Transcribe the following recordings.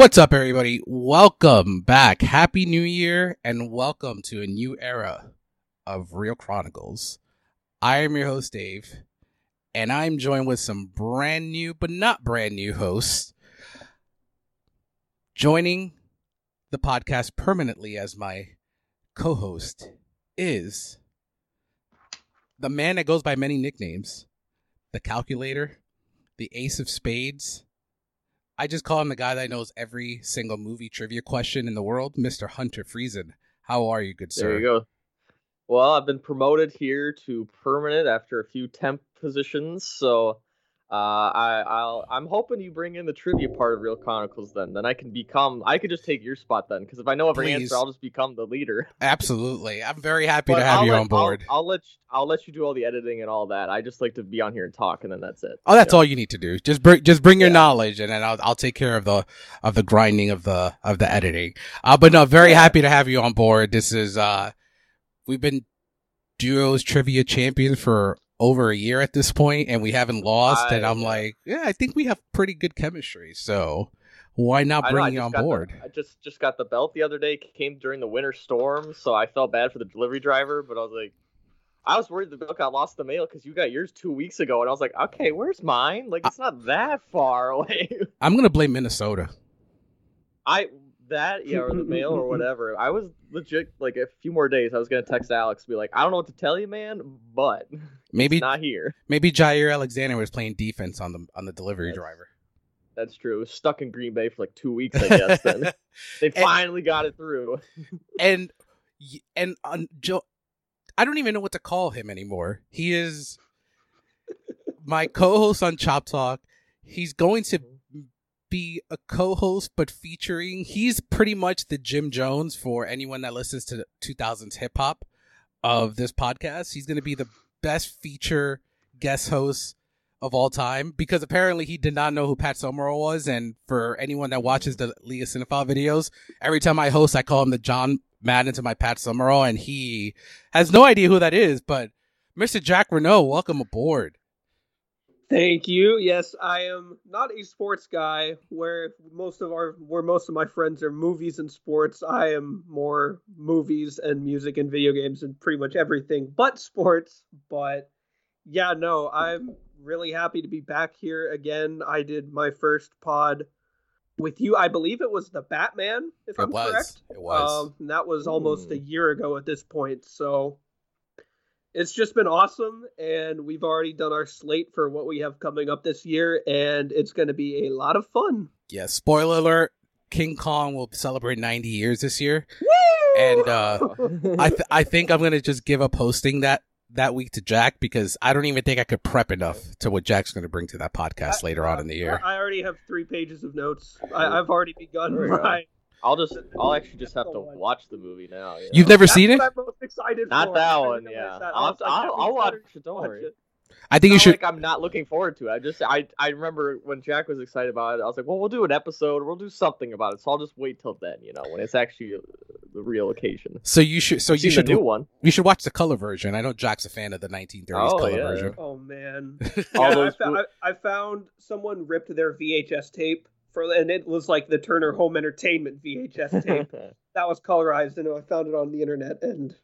What's up, everybody? Welcome back. Happy New Year and welcome to a new era of Real Chronicles. I am your host, Dave, and I'm joined with some brand new, but not brand new hosts. Joining the podcast permanently as my co host is the man that goes by many nicknames the calculator, the ace of spades I just call him the guy that knows every single movie trivia question in the world, Mr. Hunter Friesen. How are you, good sir? There you go. Well, I've been promoted here to permanent after a few temp positions, so uh, I, I'll I'm hoping you bring in the trivia part of Real Chronicles. Then, then I can become. I could just take your spot then, because if I know every Please. answer, I'll just become the leader. Absolutely, I'm very happy But to have I'll you let- on board. I'll, I'll let you, I'll let you do all the editing and all that. I just like to be on here and talk, and then that's it. Oh, that's Yeah. all you need to do. Just bring, just bring your Yeah. knowledge, and then I'll, I'll take care of the, of the grinding of the, of the editing. Uh, but no, very happy to have you on board. This is, uh, we've been duos trivia champions for over a year at this point, and we haven't lost. I- and I'm like, yeah, I think we have pretty good chemistry. So why not I know, bring you on got the- board? I just just got the belt the other day. Came during the winter storm, so I felt bad for the delivery driver. But I was like, I was worried the belt got lost in the mail because you got yours two weeks ago, and I was like, okay, where's mine? Like it's not that far away. I'm gonna blame Minnesota. I that yeah, or the mail or whatever. I was legit like a few more days. I was gonna text Alex, be like, I don't know what to tell you, man, but Maybe not here. maybe Jaire Alexander was playing defense on the on the delivery That's- driver. That's true. It was stuck in Green Bay for like two weeks, I guess. then they And- finally got it through. and and on Joe, I don't even know what to call him anymore. He is my co-host on Chop Talk. He's going to be a co-host, but featuring. He's pretty much the Jim Jones for anyone that listens to 2000s hip hop of this podcast. He's going to be the best feature guest host of all time because apparently he did not know who Pat Summerall was. And for anyone that watches the Leah Cinephile videos, every time I host, I call him the John Madden to my Pat Summerall, and he has no idea who that is. But Mr. Jack Renault, welcome aboard. Thank you. Yes, I am not a sports guy. Where most of our, where most of my friends are movies and sports, I am more movies and music and video games and pretty much everything but sports. But yeah, no, I'm really happy to be back here again. I did my first pod with you. I believe it was the Batman, if It I'm was. correct. It was. Um, and that was almost Hmm. a year ago at this point. So it's just been awesome. And we've already done our slate for what we have coming up this year. And it's going to be a lot of fun. Yeah, spoiler alert. King Kong will celebrate 90 years this year. And, uh, I th- I think I'm gonna just give up hosting that that week to Jack because I don't even think I could prep enough to what Jack's gonna bring to that podcast later on in the year. I already have three pages of notes. I, I've already begun There we go. my. I'll just, I'll actually just have to watch the movie now. you You've know? never That's seen it? what I'm most excited Not for. that I one, didn't yeah. realize that. I'll, I was like, I'll, "That I'll watch better it. Don't watch worry. it." I think you It's should. like I'm not looking forward to it. I just, I, I remember when Jack was excited about it. I was like, well, we'll do an episode. We'll do something about it. So I'll just wait till then. You know, when it's actually uh, the real occasion. So you should. So I've you seen should. the new one. You should watch the color version. I know Jack's a fan of the 1930s Oh, color yeah. version. Oh man. All Yeah, I, those fou- I, I found someone ripped their VHS tape for, and it was like the Turner Home Entertainment VHS tape that was colorized, and I found it on the internet, and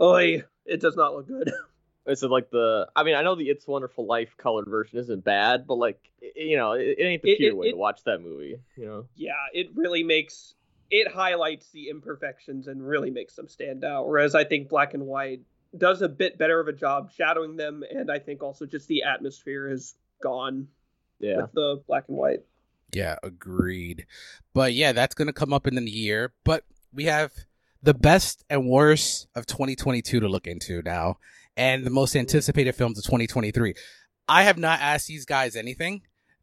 oi, it does not look good. Is it like the? I mean, I know the "It's Wonderful Life" colored version isn't bad, but like, you know, it, it ain't the It- cute it- way to watch that movie. You know. yeah, it really makes it highlights the imperfections and really makes them stand out. Whereas I think black and white does a bit better of a job shadowing them, and I think also just the atmosphere is gone Yeah. with the black and white. Yeah, agreed. But yeah, that's going to come up in the year. But we have the best and worst of 2022 to look into now, and the most anticipated films of 2023. I have not asked these guys anything.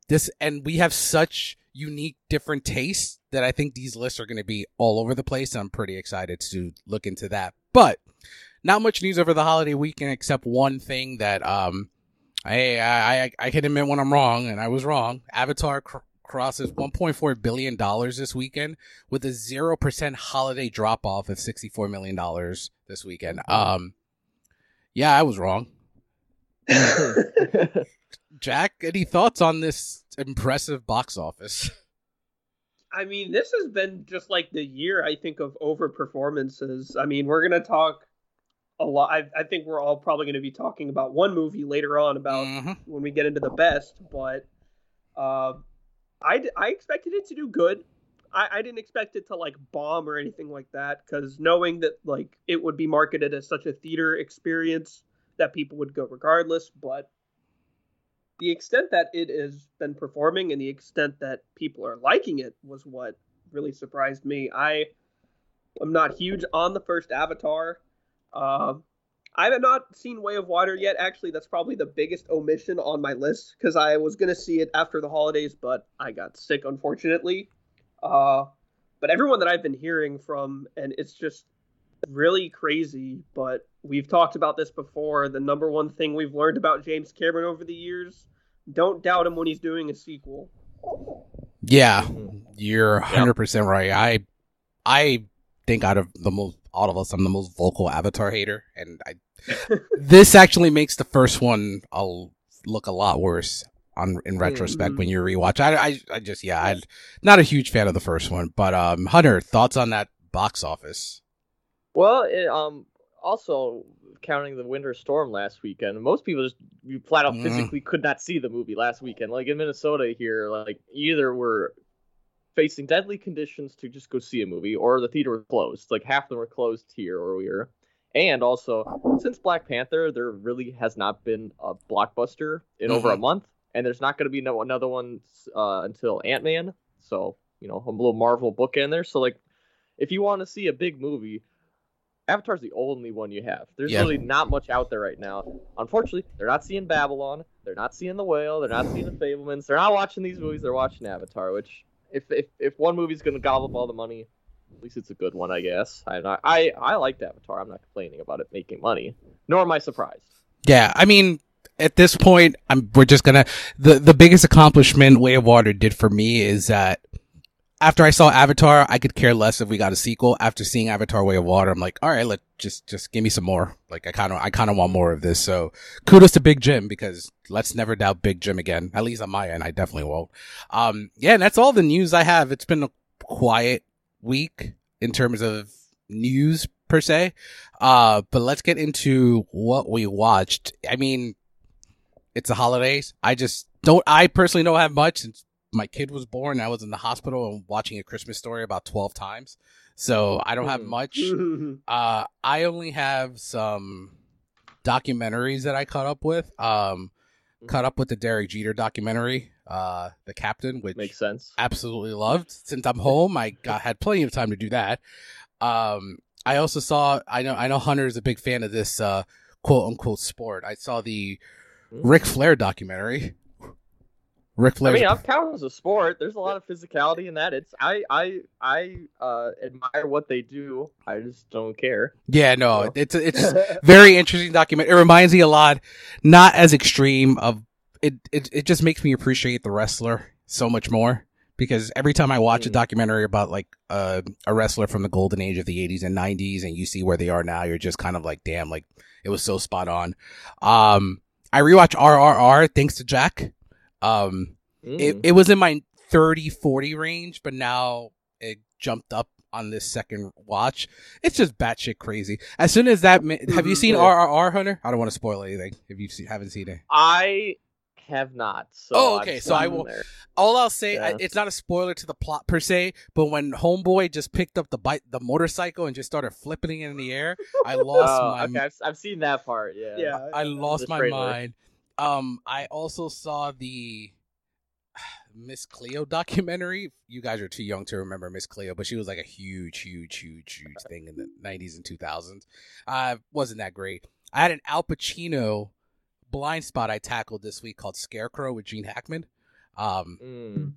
This and we have such unique, different tastes that I think these lists are going to be all over the place. I'm pretty excited to look into that. But not much news over the holiday weekend except one thing that um hey, I I I can admit when I'm wrong, and I was wrong. Avatar crosses 1.4 billion dollars this weekend with a zero percent holiday drop off of 64 million dollars this weekend. Um, yeah, I was wrong. Jack, any thoughts on this impressive box office? I mean, this has been just like the year I think of over performances. I mean, we're gonna talk a lot. I, I think we're all probably gonna be talking about one movie later on about Mhm. when we get into the best, but uh, I I expected it to do good. I, I didn't expect it to like bomb or anything like that because knowing that like it would be marketed as such a theater experience that people would go regardless, but the extent that it has been performing and the extent that people are liking it was what really surprised me. I am not huge on the first Avatar. Uh, I have not seen Way of Water yet. Actually, that's probably the biggest omission on my list because I was gonna see it after the holidays, but I got sick unfortunately. Uh, but everyone that I've been hearing from, and it's just really crazy. But we've talked about this before. The number one thing we've learned about James Cameron over the years: don't doubt him when he's doing a sequel. Yeah, Mhm. you're 100 percent right. I I think out of the most out of us, I'm the most vocal Avatar hater, and I this actually makes the first one I'll look a lot worse on in retrospect Mhm. when you rewatch. I, I I just yeah, I'm not a huge fan of the first one, but um, Hunter, thoughts on that box office? Well, it, um, also counting the winter storm last weekend, most people just you flat out Mhm. physically could not see the movie last weekend. Like in Minnesota here, like either we're facing deadly conditions to just go see a movie, or the theater was closed. Like half of them were closed here or we were. And also, since Black Panther, there really has not been a blockbuster in over a Mhm. month, and there's not going to be no another one uh, until Ant Man. So you know, a little Marvel book in there. So like, if you want to see a big movie, Avatar's the only one you have. There's Yeah. really not much out there right now. Unfortunately, they're not seeing Babylon. They're not seeing The Whale. They're not seeing The Fabelmans. They're not watching these movies. They're watching Avatar. Which, if if, if one movie's gonna gobble up all the money, at least it's a good one, I guess. I I I liked Avatar. I'm not complaining about it making money. Nor am I surprised. Yeah, I mean, at this point, I'm we're just gonna the the biggest accomplishment Way of Water did for me is that after I saw Avatar, I could care less if we got a sequel. After seeing Avatar: Way of Water, I'm like, all right, let just just give me some more. Like I kind of I kind of want more of this. So kudos to Big Jim because let's never doubt Big Jim again. At least on my end, I definitely won't. Um, yeah, and that's all the news I have. It's been a quiet week in terms of news per se. Uh, but let's get into what we watched. I mean, it's the holidays. I just don't, I personally don't have much since my kid was born. I was in the hospital and watching a Christmas story about 12 times. So I don't have Hmm. much. Uh, I only have some documentaries that I caught up with. Um, caught up with the Derek Jeter documentary, uh, The Captain, which Makes sense. absolutely loved. Since I'm home, I got had plenty of time to do that. Um, I also saw. I know. I know Hunter is a big fan of this uh, quote unquote sport. I saw the Ric Flair documentary. Ric Flair. I mean, I'm counting as a sport. There's a lot of physicality in that. It's I I I uh, admire what they do. I just don't care. yeah, no, So- it's it's very interesting document. It reminds me a lot, not as extreme of it. It it just makes me appreciate the wrestler so much more because every time I watch a Mm. documentary about like uh, a wrestler from the golden age of the 80s and 90s, and you see where they are now, you're just kind of like, damn, like it was so spot on. Um, I rewatch RRR thanks to Jack. Um, it Mm. it was in my 30 40 range, but now it jumped up on this second watch. It's just batshit crazy. As soon as that, have you seen Mhm. RRR Hunter? I don't want to spoil anything if you haven't seen it. I have not. So Oh, okay, so I will- there. All I'll say, I, it's not a spoiler to the plot per se, but when Homeboy just picked up the bike, the motorcycle, and just started flipping it in the air, I lost Oh, my okay, I've, I've seen that part. Yeah. yeah. I lost my trailer. mind. Um, I also saw the Miss Cleo documentary. You guys are too young to remember Miss Cleo, but she was like a huge, huge, huge, huge thing in the '90s and 2000s. Uh, wasn't that great. I had an Al Pacino blind spot I tackled this week called Scarecrow with Gene Hackman. Um, Mm.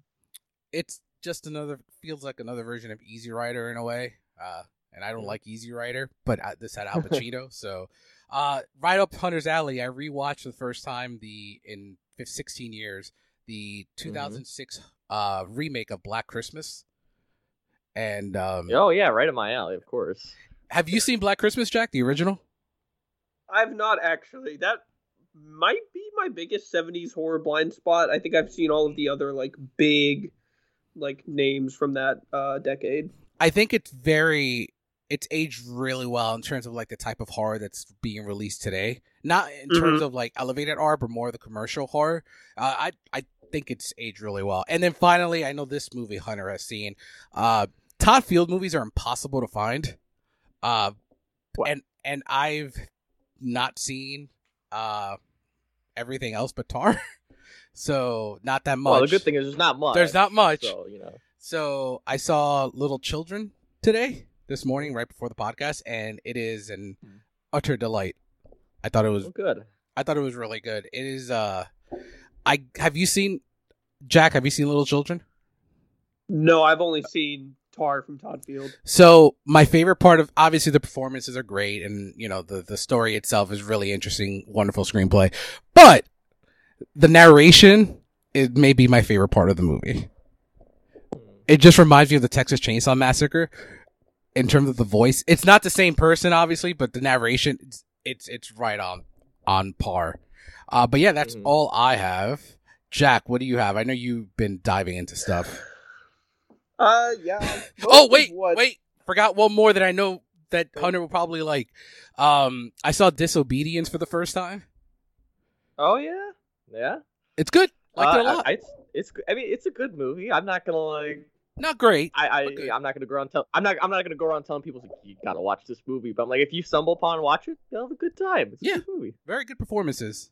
it's just another feels like another version of Easy Rider in a way. Uh, and I don't Mm. like Easy Rider, but uh, this had Al Pacino, so Uh, right up Hunter's alley. I rewatched the first time the in 16 years the 2006 uh remake of Black Christmas. And um, Oh yeah, right in my alley, of course. have you seen Black Christmas, Jack, the original? I've not actually. That might be my biggest 70s horror blind spot. I think I've seen all of the other like big like names from that uh decade. I think it's very it's aged really well in terms of like the type of horror that's being released today. Not in terms of like elevated horror, but more the commercial horror. Uh, I I think it's aged really well. And then finally, I know this movie Hunter has seen. Uh, Todd Field movies are impossible to find. Uh, What? and and I've not seen uh everything else but Tar. so not that much. Well, the good thing is there's not much. There's not much. So you know. So I saw Little Children today, this morning, right before the podcast, and it is an Hmm. utter delight. I thought it was Well, good. I thought it was really good. It is uh I have you seen Jack, have you seen Little Children? No, I've only seen Tar from Todd Field. So my favorite part of obviously the performances are great and you know the the story itself is really interesting, wonderful screenplay. But the narration it may be my favorite part of the movie. It just reminds me of the Texas Chainsaw Massacre in terms of the voice. It's not the same person obviously, but the narration it's it's, it's right on on par. Uh but yeah, that's Mhm. all I have. Jack, what do you have? I know you've been diving into stuff. Uh yeah. Oh wait, what- wait! Forgot one more that I know that Hunter will probably like. Um, I saw Disobedience for the first time. Oh yeah, yeah. It's good. Liked it a Uh, lot. I, it's, it's. I mean, it's a good movie. I'm not gonna like. Not great. I, I I'm not gonna go around tell. I'm not. I'm not gonna go around telling people like, you gotta watch this movie. But I'm like, if you stumble upon and watch it, you'll have a good time. It's a Yeah. good movie. Very good performances.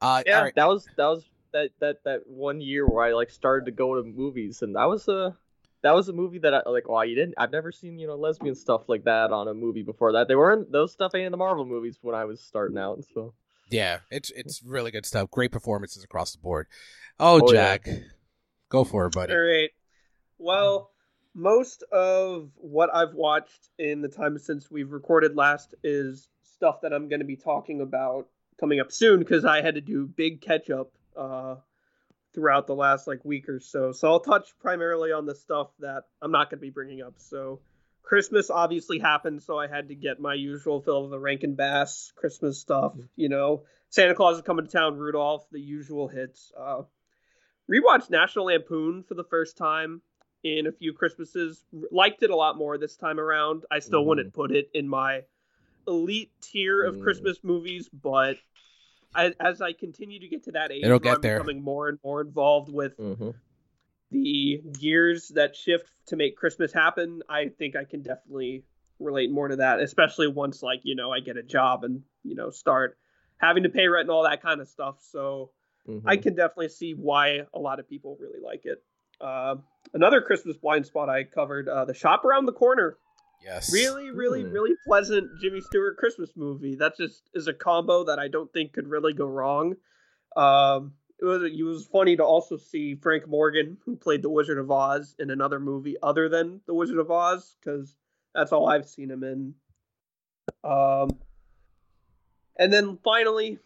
Uh, Yeah, right. that was that was that that that one year where I like started to go to movies, and that was a that was a movie that I like. Wow, you didn't. I've never seen you know lesbian stuff like that on a movie before that. They weren't those stuff ain't in the Marvel movies when I was starting out. So Yeah, it's it's really good stuff. Great performances across the board. Oh, Oh, yeah. Jack, go for it, buddy. All right. Well, most of what I've watched in the time since we've recorded last is stuff that I'm going to be talking about coming up soon because I had to do big catch up uh, throughout the last like week or so. So I'll touch primarily on the stuff that I'm not going to be bringing up. So Christmas obviously happened, so I had to get my usual fill of the Rankin Bass Christmas stuff. You know, Santa Claus is coming to town, Rudolph, the usual hits. Uh, rewatched National Lampoon for the first time in a few Christmases. Liked it a lot more this time around. I still Mhm. wouldn't put it in my elite tier of Mm. Christmas movies, but I, as I continue to get to that age, It'll get I'm there. becoming more and more involved with mm-hmm. the gears that shift to make Christmas happen, I think I can definitely relate more to that, especially once like, you know, I get a job and, you know, start having to pay rent and all that kind of stuff. So Mm-hmm. I can definitely see why a lot of people really like it. Uh, another Christmas blind spot I covered, uh, The Shop Around the Corner. Yes. Really, really, Hmm. really pleasant Jimmy Stewart Christmas movie. That just is a combo that I don't think could really go wrong. Um, it was it was funny to also see Frank Morgan, who played the Wizard of Oz, in another movie other than the Wizard of Oz, because that's all I've seen him in. Um, and then finally,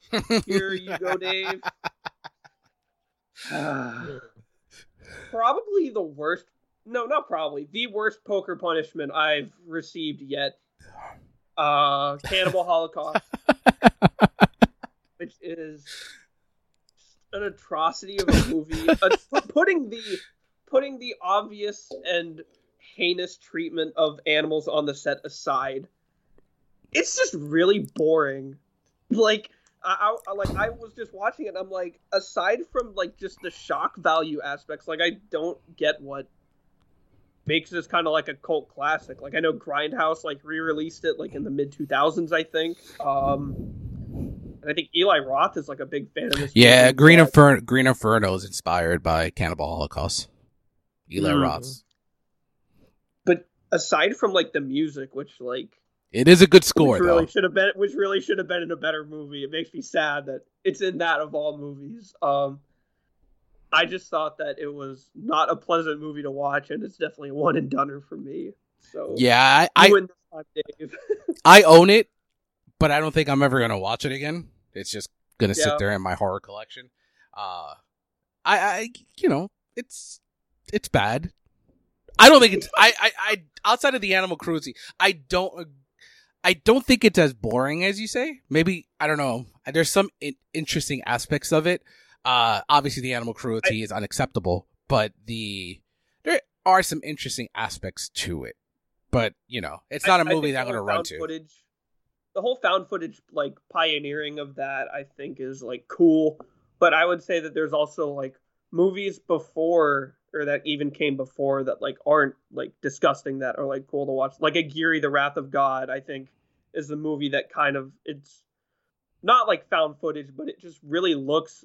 here you go, Dave. probably the worst. No, not probably the worst poker punishment I've received yet. Uh, Cannibal Holocaust, which is an atrocity of a movie. Uh, putting the putting the obvious and heinous treatment of animals on the set aside, it's just really boring. Like I, I like I was just watching it. and I'm like, aside from like just the shock value aspects, like I don't get what makes this kind of like a cult classic. Like I know Grindhouse like re-released it like in the mid 2000s, I think. Um, and I think Eli Roth is like a big fan of this. Yeah, Green Inferno, Green Inferno is inspired by Cannibal Holocaust. Eli Mhm. Roth's. But aside from like the music, which like It is a good score which really though. should have been which really should have been in a better movie. It makes me sad that it's in that of all movies. Um I just thought that it was not a pleasant movie to watch and it's definitely a one and doneer for me. So Yeah, I, I time. I own it. but I don't think I'm ever gonna watch it again. It's just gonna Yeah. sit there in my horror collection. Uh, I, I, you know, it's it's bad. I don't think it's. I, I, I outside of the animal cruelty, I don't. I don't think it's as boring as you say. Maybe I don't know. There's some in- interesting aspects of it. Uh, obviously the animal cruelty is unacceptable, but the there are some interesting aspects to it. But you know, it's not a I- I movie that I'm gonna run to. Footage, the whole found footage, like pioneering of that, I think is like cool. But I would say that there's also like movies before or that even came before that like aren't like disgusting that are like cool to watch. Like Aguirre, The Wrath of God, I think is the movie that kind of it's not like found footage, but it just really looks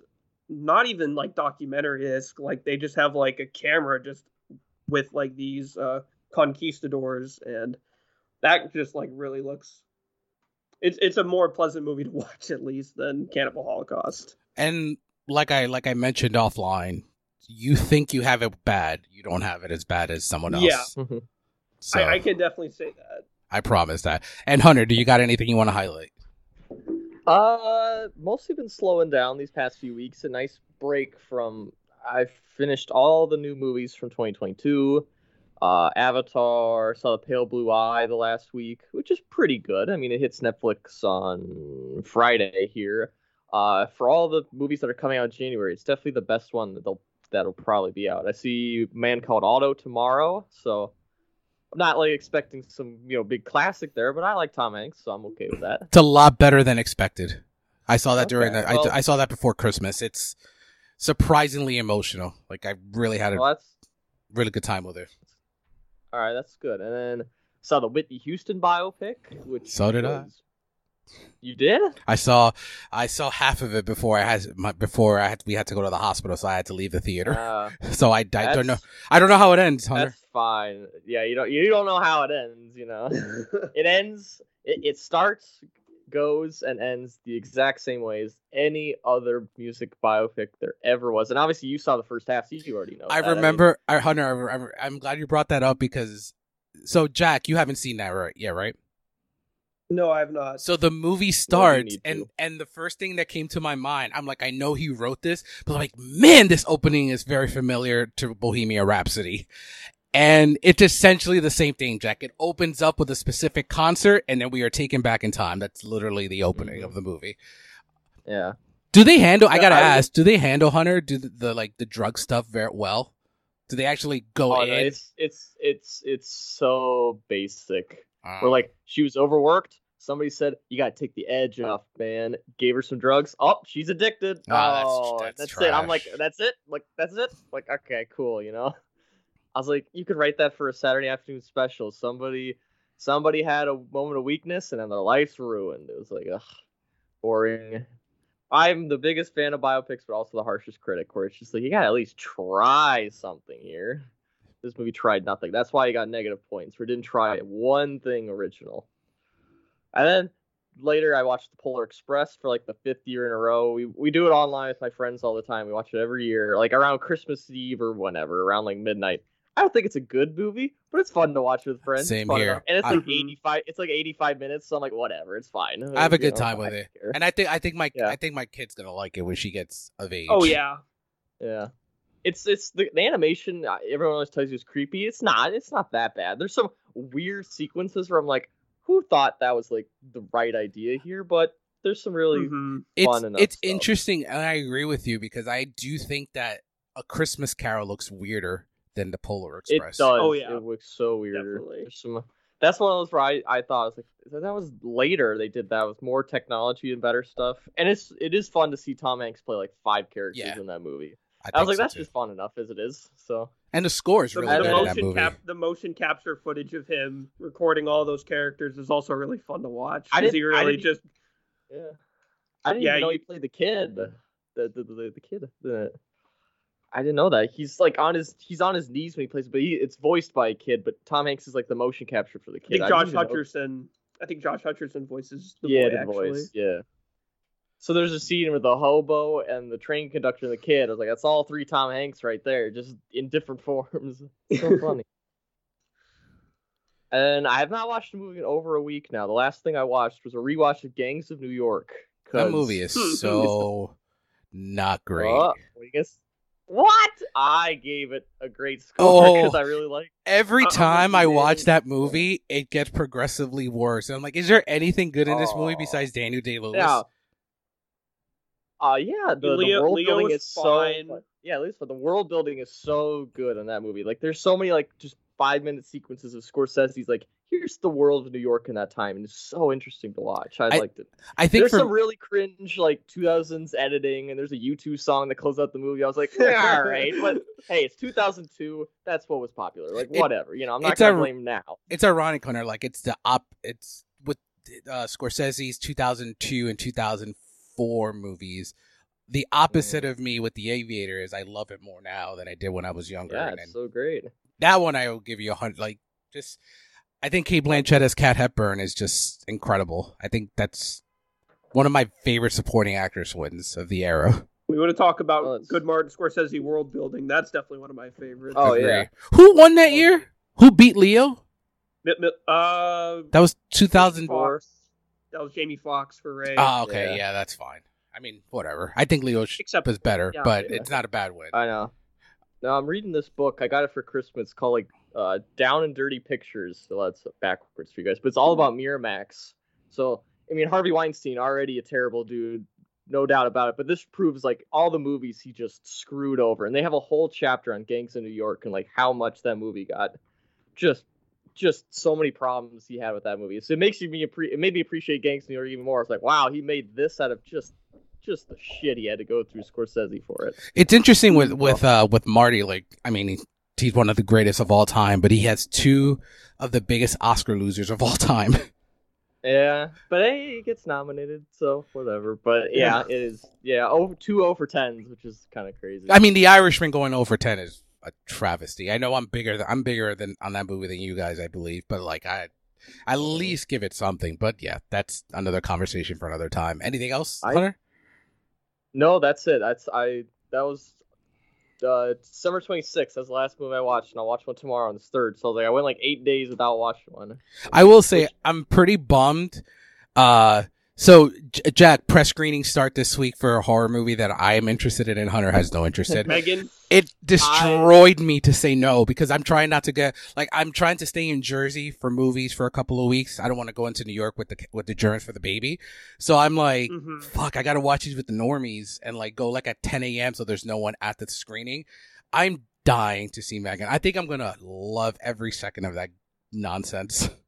not even like documentary esque. Like they just have like a camera just with like these uh conquistadors and that just like really looks it's it's a more pleasant movie to watch at least than Cannibal Holocaust. And like I like I mentioned offline, you think you have it bad, you don't have it as bad as someone else. Yeah. So I, I, I can definitely say that. I promise that. And Hunter, do you got anything you want to highlight? Uh, mostly been slowing down these past few weeks. A nice break from. I've finished all the new movies from 2022. Uh, Avatar, saw the Pale Blue Eye the last week, which is pretty good. I mean, it hits Netflix on Friday here. Uh, for all the movies that are coming out in January, it's definitely the best one that they'll that'll probably be out. I see Man Called Otto tomorrow, so I'm not like expecting some you know big classic there, but I like Tom Hanks, so I'm okay with that. It's a lot better than expected. I saw that during Okay, the, well- I, I saw that before Christmas. It's surprisingly emotional. Like I really had a Well, really good time with it. all right. That's good. And then saw the Whitney Houston biopic, which So did I. You did? I saw I saw half of it before I had my, before I had we had to go to the hospital, so I had to leave the theater. Uh, so I, I don't know I don't know how it ends, Hunter. That's fine. Yeah, you don't you don't know how it ends. You know, it ends. It, it starts, goes, and ends the exact same way as any other music biopic there ever was. And obviously, you saw the first half, so you already know. I that. remember, I, Hunter. I, re- I'm glad you brought that up because. So Jack, you haven't seen that, right? Yeah, right. no, I have not. So the movie starts, need and to. and the first thing that came to my mind, I'm like, I know he wrote this, but like, man, this opening is very familiar to Bohemian Rhapsody, and it's essentially the same thing. Jack, it opens up with a specific concert, and then we are taken back in time. That's literally the opening Mhm. of the movie. Yeah. Do they handle? I gotta I ask. Do they handle Hunter? Do the, the like the drug stuff very well? Do they actually go Oh, in? no, it's it's it's it's so basic. Uh, Where like she was overworked. Somebody said you gotta take the edge off, man. Gave her some drugs. Oh, she's addicted. Ah, that's- oh, that's it. I'm like, that's it. Like that's it. Like okay, cool. You know. I was like, you could write that for a Saturday afternoon special. Somebody, somebody had a moment of weakness and then their life's ruined. It was like, ugh, boring. I'm the biggest fan of biopics, but also the harshest critic. Where it's just like you gotta at least try something here. This movie tried nothing. That's why you got negative points. We didn't try one thing original. And then later, I watched the Polar Express for like the fifth year in a row. We we do it online with my friends all the time. We watch it every year, like around Christmas Eve or whenever, around like midnight. I don't think it's a good movie, but it's fun to watch with friends. Same fun here. enough. and it's I- like eighty five. It's like eighty five minutes, so I'm like, whatever, it's fine. I have a good know, time with it, care. and I think I think my Yeah. I think my kid's gonna like it when she gets of age. oh yeah, Yeah. It's it's the, the animation. uh, Everyone always tells you it's creepy. It's not. It's not that bad. There's some weird sequences where I'm like, who thought that was like the right idea here? But there's some really Mhm. it's fun enough it's stuff. interesting, and I agree with you because I do think that a Christmas Carol looks weirder than the Polar Express. it Express. does. Oh, yeah. it looks so weird. Definitely. Some. That's one of those where I, I thought I was like that was later they did that with more technology and better stuff, and it's it is fun to see Tom Hanks play like five characters Yeah. in that movie. I, I, was like so, that's too. just fun enough as it is. So and the score is The, really the good in that motion movie. cap, the motion capture footage of him recording all those characters is also really fun to watch. I 'cause didn't- he I really didn't- just Yeah. I didn't Yeah, even know you- he played the kid. The the the, the, the kid. The, I didn't know that. He's like on his he's on his knees when he plays, but he, it's voiced by a kid. But Tom Hanks is like the motion capture for the kid. I think Josh didn't know- Hutcherson. I think Josh Hutcherson voices the yeah, boy the actually. voice. Yeah. So there's a scene with the hobo and the train conductor and the kid. I was like, that's all three Tom Hanks right there, just in different forms. So funny. And I have not watched a movie in over a week now. The last thing I watched was a rewatch of Gangs of New York. That movie is so not great. Uh, what, I guess, what? I gave it a great score Oh. because I really like. It. Every Uh, time I watch that movie, it gets progressively worse. And I'm like, is there anything good in this movie Oh. besides Daniel Day Lewis? Yeah. Uh yeah, the, Leo- the world Leo building is is so fine. yeah, at least but the world building is so good in that movie. Like there's so many like just five minute sequences of Scorsese's like here's the world of New York in that time, and it's so interesting to watch. I, I liked it. I think There's for some really cringe like 2000s editing, and there's a U2 song that closes out the movie. I was like, yeah, all right, but hey, it's 2002. That's what was popular. Like It- whatever, you know. I'm not gonna blame now. it's ironic, Hunter. Like it's the op. It's with uh, Scorsese's 2002 and 2004 movies. The opposite of me with The Aviator is I love it more now than I did when I was younger. Yeah, and it's so great. that one I will give you a hundred. Like just, I think Cate Blanchett as Kat Hepburn is just incredible. I think that's one of my favorite supporting actress wins of the era. We want to talk about Oh, good Martin Scorsese world building. That's definitely one of my favorites. Oh, yeah. Who won that year? Who beat Leo? Mi- mi- Uh, That was two thousand four. That was Jamie Foxx for Ray. Oh, okay, Yeah. yeah. that's fine. I mean, whatever. I think Leo sh- Except- was better, yeah, but yeah. it's not a bad win. I know. No, I'm reading this book. I got it for Christmas. It's called like uh, Down and Dirty Pictures. So that's backwards for you guys, but it's all about Miramax. So I mean, Harvey Weinstein already a terrible dude, no doubt about it. But this proves like all the movies he just screwed over, and they have a whole chapter on Gangs in New York and like how much that movie got just. Just so many problems he had with that movie. So it makes me appre- it made me appreciate Gangs in New York even more. It's like, wow, he made this out of just just the shit he had to go through Scorsese for it. It's interesting with with uh with Marty. Like, I mean, he, he's one of the greatest of all time, but he has two of the biggest Oscar losers of all time. Yeah, but hey, he gets nominated, so whatever. But yeah, it is. Yeah, over two over tens, which is kind of crazy. I mean, The Irishman going over ten is a travesty. I know I'm bigger. Than, I'm bigger than on that movie than you guys, I believe. But like, I at least give it something. But yeah, that's another conversation for another time. Anything else, I- Hunter? no, that's it. That's I. That was uh, December twenty sixth. That's the last movie I watched, and I'll watch one tomorrow on the third. So I was like, I went like eight days without watching one. I will say I'm pretty bummed. Uh, so J- Jack, press screenings start this week for a horror movie that I am interested in, and Hunter has no interest in. Megan. it destroyed me to say no because I'm trying not to get like I'm trying to stay in Jersey for movies for a couple of weeks. I don't want to go into New York with the with the germs for the baby. So I'm like, Mhm. fuck, I got to watch these with the normies and like go like at 10 a.m. so there's no one at the screening. I'm dying to see Megan. I think I'm gonna love every second of that nonsense.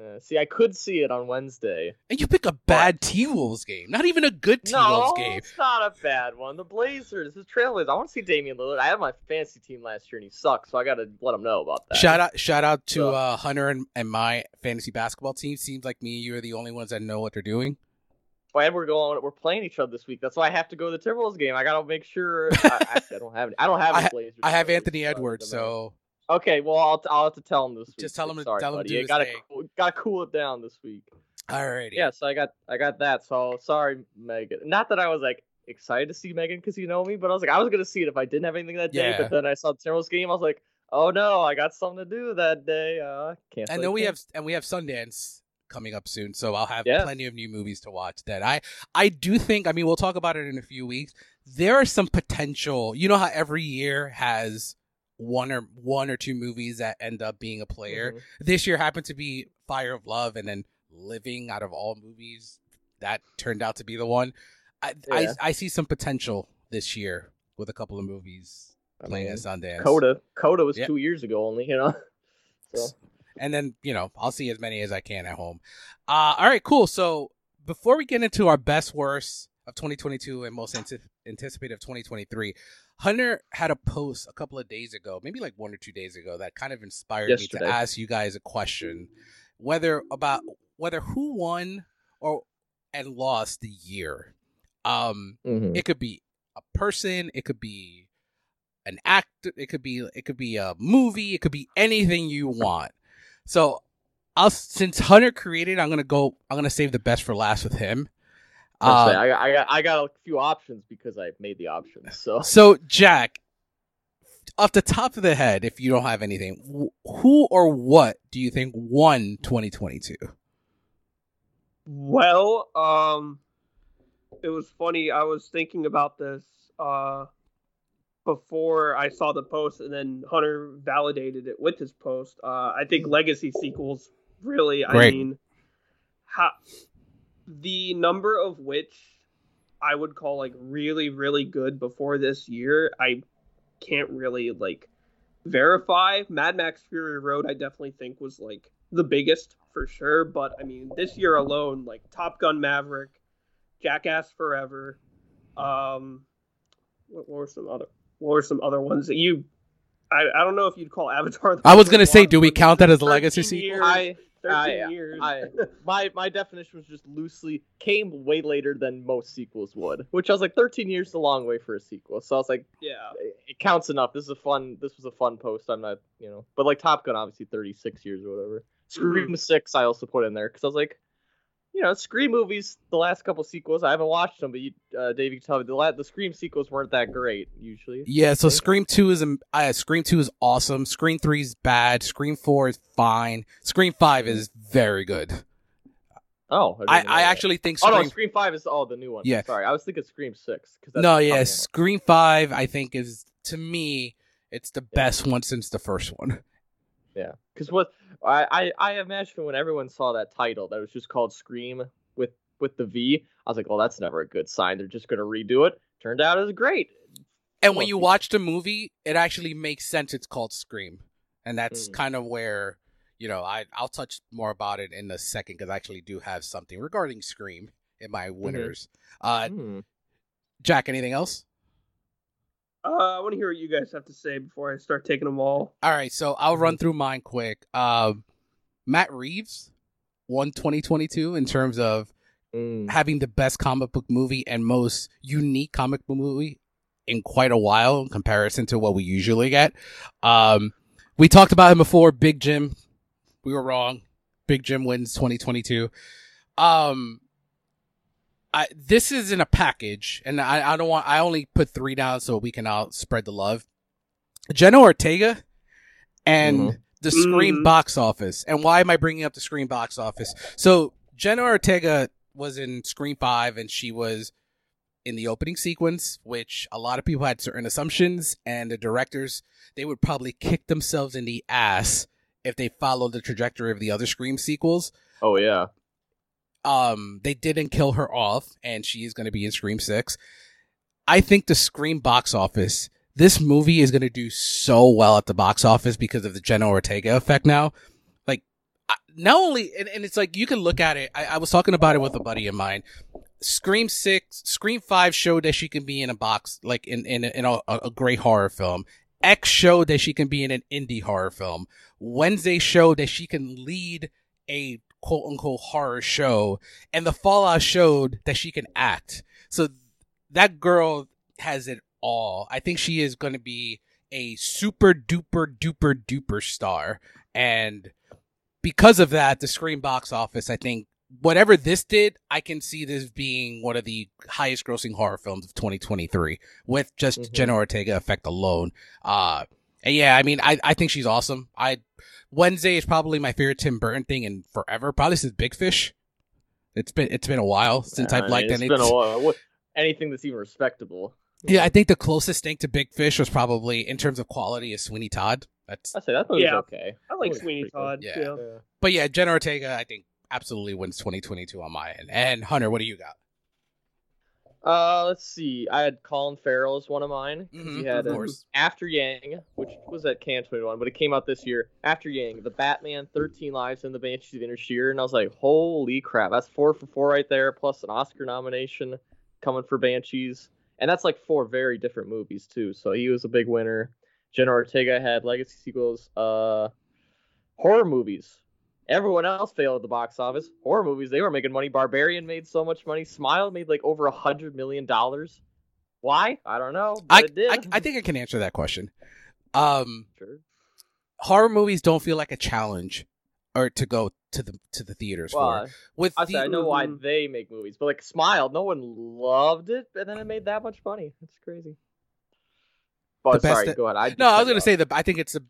Uh, see, I could see it on Wednesday. And you pick a bad T Wolves game, not even a good T No, Wolves game. it's not a bad one. The Blazers, the Trailblazers. I want to see Damian Lillard. I had my fantasy team last year, and he sucks. So I got to let him know about that. Shout out, shout out to So- uh, Hunter and, and my fantasy basketball team. Seems like me and you are the only ones that know what they're doing. and we're going. We're playing each other this week. That's why I have to go to the Timberwolves game. I gotta make sure. I, actually, I don't have. Any, I don't have. I Blazers I have Anthony Edwards, so Okay, well I'll I'll have to tell him this week. Just tell him to- Sorry, tell him to buddy. do You gotta cool- gotta cool it down this week. alrighty. Yeah, so I got I got that. So sorry, Megan. Not that I was like excited to see Megan because you know me, but I was like I was gonna see it if I didn't have anything that day. Yeah. But then I saw the Timberwolves game. I was like, oh no, I got something to do that day. Uh, can't. and then we have and we have Sundance coming up soon, so I'll have Yeah. plenty of new movies to watch. That I I do think. I mean, we'll talk about it in a few weeks. There are some potential. You know how every year has one or one or two movies that end up being a player. Mhm. This year happened to be Fire of Love, and then Living out of all movies that turned out to be the one. I Yeah. I, I see some potential this year with a couple of movies I playing mean, at Sundance. Coda. Coda was Yeah. two years ago only. You know. So and then you know I'll see as many as I can at home. Uh, all right, cool. So before we get into our best worst of 2022 and most anti- anticipated of 2023, Hunter had a post a couple of days ago, maybe like one or two days ago, that kind of inspired me to ask you guys a question, whether about whether who won or and lost the year. Um, mhm. it could be a person, it could be an actor, it could be it could be a movie, it could be anything you want. So, I'll since Hunter created, I'm gonna go. I'm gonna save the best for last with him. I'll say, Uh, I, got- I got I got a few options because I made the options. So so Jack, off the top of the head, if you don't have anything, who or what do you think won 2022? Well, um, it was funny. I was thinking about this uh, before I saw the post, and then Hunter validated it with his post. Uh, I think legacy sequels really. I mean, how the number of which I would call like really, really good before this year. I can't really like verify. Mad Max Fury Road, I definitely think was like the biggest for sure. But I mean, this year alone, like Top Gun Maverick, Jackass Forever, um, what, what were some other what were some other ones that you? I, I don't know if you'd call Avatar. the I was gonna say, do we count that as a legacy sequel? I, Ah, thirteen I- years. I, my my definition was just loosely came way later than most sequels would, which I was like 13 years is a long way for a sequel. So I was like, yeah. it counts enough. This is a fun. This was a fun post. I'm not, you know, but like Top Gun, obviously 36 years or whatever. Mm-hmm. Scream Six, I also put in there because I was like, you know, Scream movies. The last couple sequels, I haven't watched them, but you, uh, Dave, you can tell me the la- the Scream sequels weren't that great usually. Yeah, so Scream Two is uh, Scream Two is awesome. Scream Three is bad. Scream Four is fine. Scream Five is very good. Oh, I, didn't I actually think Oh Scream. no, Scream Five is all the new one. Yeah. sorry, I was thinking Scream Six. Cause no, yeah, Scream Five I think is to me it's the best one since the first one. One. Yeah, because what I, I I imagine when everyone saw that title that was just called Scream with with the V, I was like, well, that's never a good sign. They're just gonna redo it. Turned out it was great. And when you pe- watch the movie, it actually makes sense. It's called Scream, and that's Mm. kind of where you know I I'll touch more about it in a second because I actually do have something regarding Scream in my winners. Uh, Hmm. Jack, anything else? Uh, I want to hear what you guys have to say before I start taking them all. All right, so I'll run through mine quick. Um, Matt Reeves won 2022 in terms of Mm. having the best comic book movie and most unique comic book movie in quite a while in comparison to what we usually get. Um, we talked about him before. Big Jim, we were wrong. Big Jim wins 2022. Um, I, this is in a package, and I, I don't want. I only put three down so we can all spread the love. Jenna Ortega and Mhm. the Scream Mhm. box office. And why am I bringing up the Scream box office? So Jenna Ortega was in Scream Five, and she was in the opening sequence, which a lot of people had certain assumptions, and the directors they would probably kick themselves in the ass if they followed the trajectory of the other Scream sequels. Oh yeah. Um, they didn't kill her off, and she is going to be in Scream Six. I think the Scream box office, this movie is going to do so well at the box office because of the Jenna Ortega effect. Now, like, not only, and, and it's like you can look at it. I, I was talking about it with a buddy of mine. Scream Six, Scream Five showed that she can be in a box, like in in, in a, a great horror film. X showed that she can be in an indie horror film. Wednesday showed that she can lead a quote unquote horror show, and the Fallout showed that she can act. So that girl has it all. I think she is going to be a super duper duper duper star, and because of that, the Scream box office, I think whatever this did, I can see this being one of the highest grossing horror films of 2023 with just Mhm. Jenna Ortega effect alone. Uh, and yeah, I mean, I, I think she's awesome. I Wednesday is probably my favorite Tim Burton thing in forever, probably since Big Fish. It's been it's been a while since I I've mean, liked it's anything. been a while. What- Anything that's even respectable. Yeah, I think the closest thing to Big Fish was probably in terms of quality is Sweeney Todd. That's I say that movie's Yeah. okay. I like Sweeney. Todd. Yeah. Yeah. Yeah. but yeah, Jenna Ortega I think absolutely wins 2022 on my end. And Hunter, what do you got? Uh, let's see. I had Colin Farrell as one of mine. Mhm, he had. After Yang, which was at Cannes 21, but it came out this year. After Yang, The Batman, 13 Lives, and The Banshees of Inisherin. And I was like, holy crap, that's four for four right there, plus an Oscar nomination coming for Banshees. And that's like four very different movies, too. So he was a big winner. Jenna Ortega had legacy sequels. Uh, horror movies. Everyone else failed at the box office. Horror movies, they were making money. Barbarian made so much money. Smile made like over a hundred million dollars. Why? I don't know. But I, it did. I I think I can answer that question. Um, Sure. horror movies don't feel like a challenge or to go to the to the theaters Well, for. With I, the, I know why Mhm. they make movies, but like Smile, no one loved it, and then it made that much money. It's crazy. But sorry, that- go ahead. I No, I was gonna say that I think it's a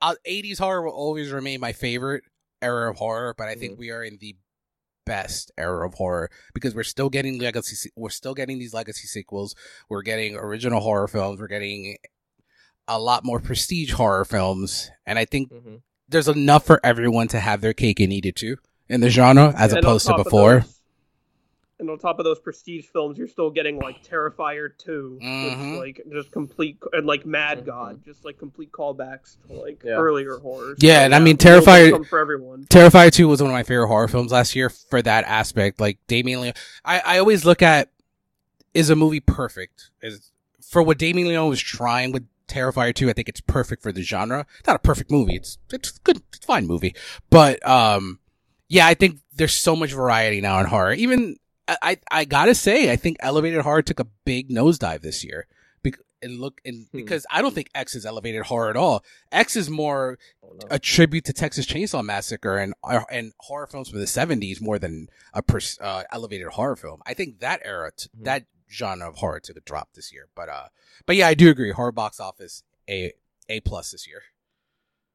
uh, 80s horror will always remain my favorite era of horror, but I think we are in the best era of horror because we're still getting legacy. We're still getting these legacy sequels. We're getting original horror films. We're getting a lot more prestige horror films, and I think hmm there's enough for everyone to have their cake and eat it too in the genre, as opposed to before. those- and on top of those prestige films, you're still getting like Terrifier 2, Mhm. which like just complete and like Mad Mhm. God, just like complete callbacks to like Yeah. earlier horrors. Yeah, and I mean, there's Terrifier- for everyone. Terrifier 2 was one of my favorite horror films last year for that aspect. Like Damien Leone, I, I always look at is a movie perfect? Is for what Damien Leone was trying with Terrifier 2, I think it's perfect for the genre. Not a perfect movie. It's it's good, it's fine movie. But um yeah, I think there's so much variety now in horror. Even I I, gotta say, I think elevated horror took a big nosedive this year. Bec- and look and Hmm. because I don't think X is elevated horror at all. X is more Oh, a tribute to Texas Chainsaw Massacre and uh, and horror films from the seventies more than a pers- uh, elevated horror film. I think that era, t- Mhm. that genre of horror took a drop this year. But uh, but yeah, I do agree. Horror box office a a plus this year.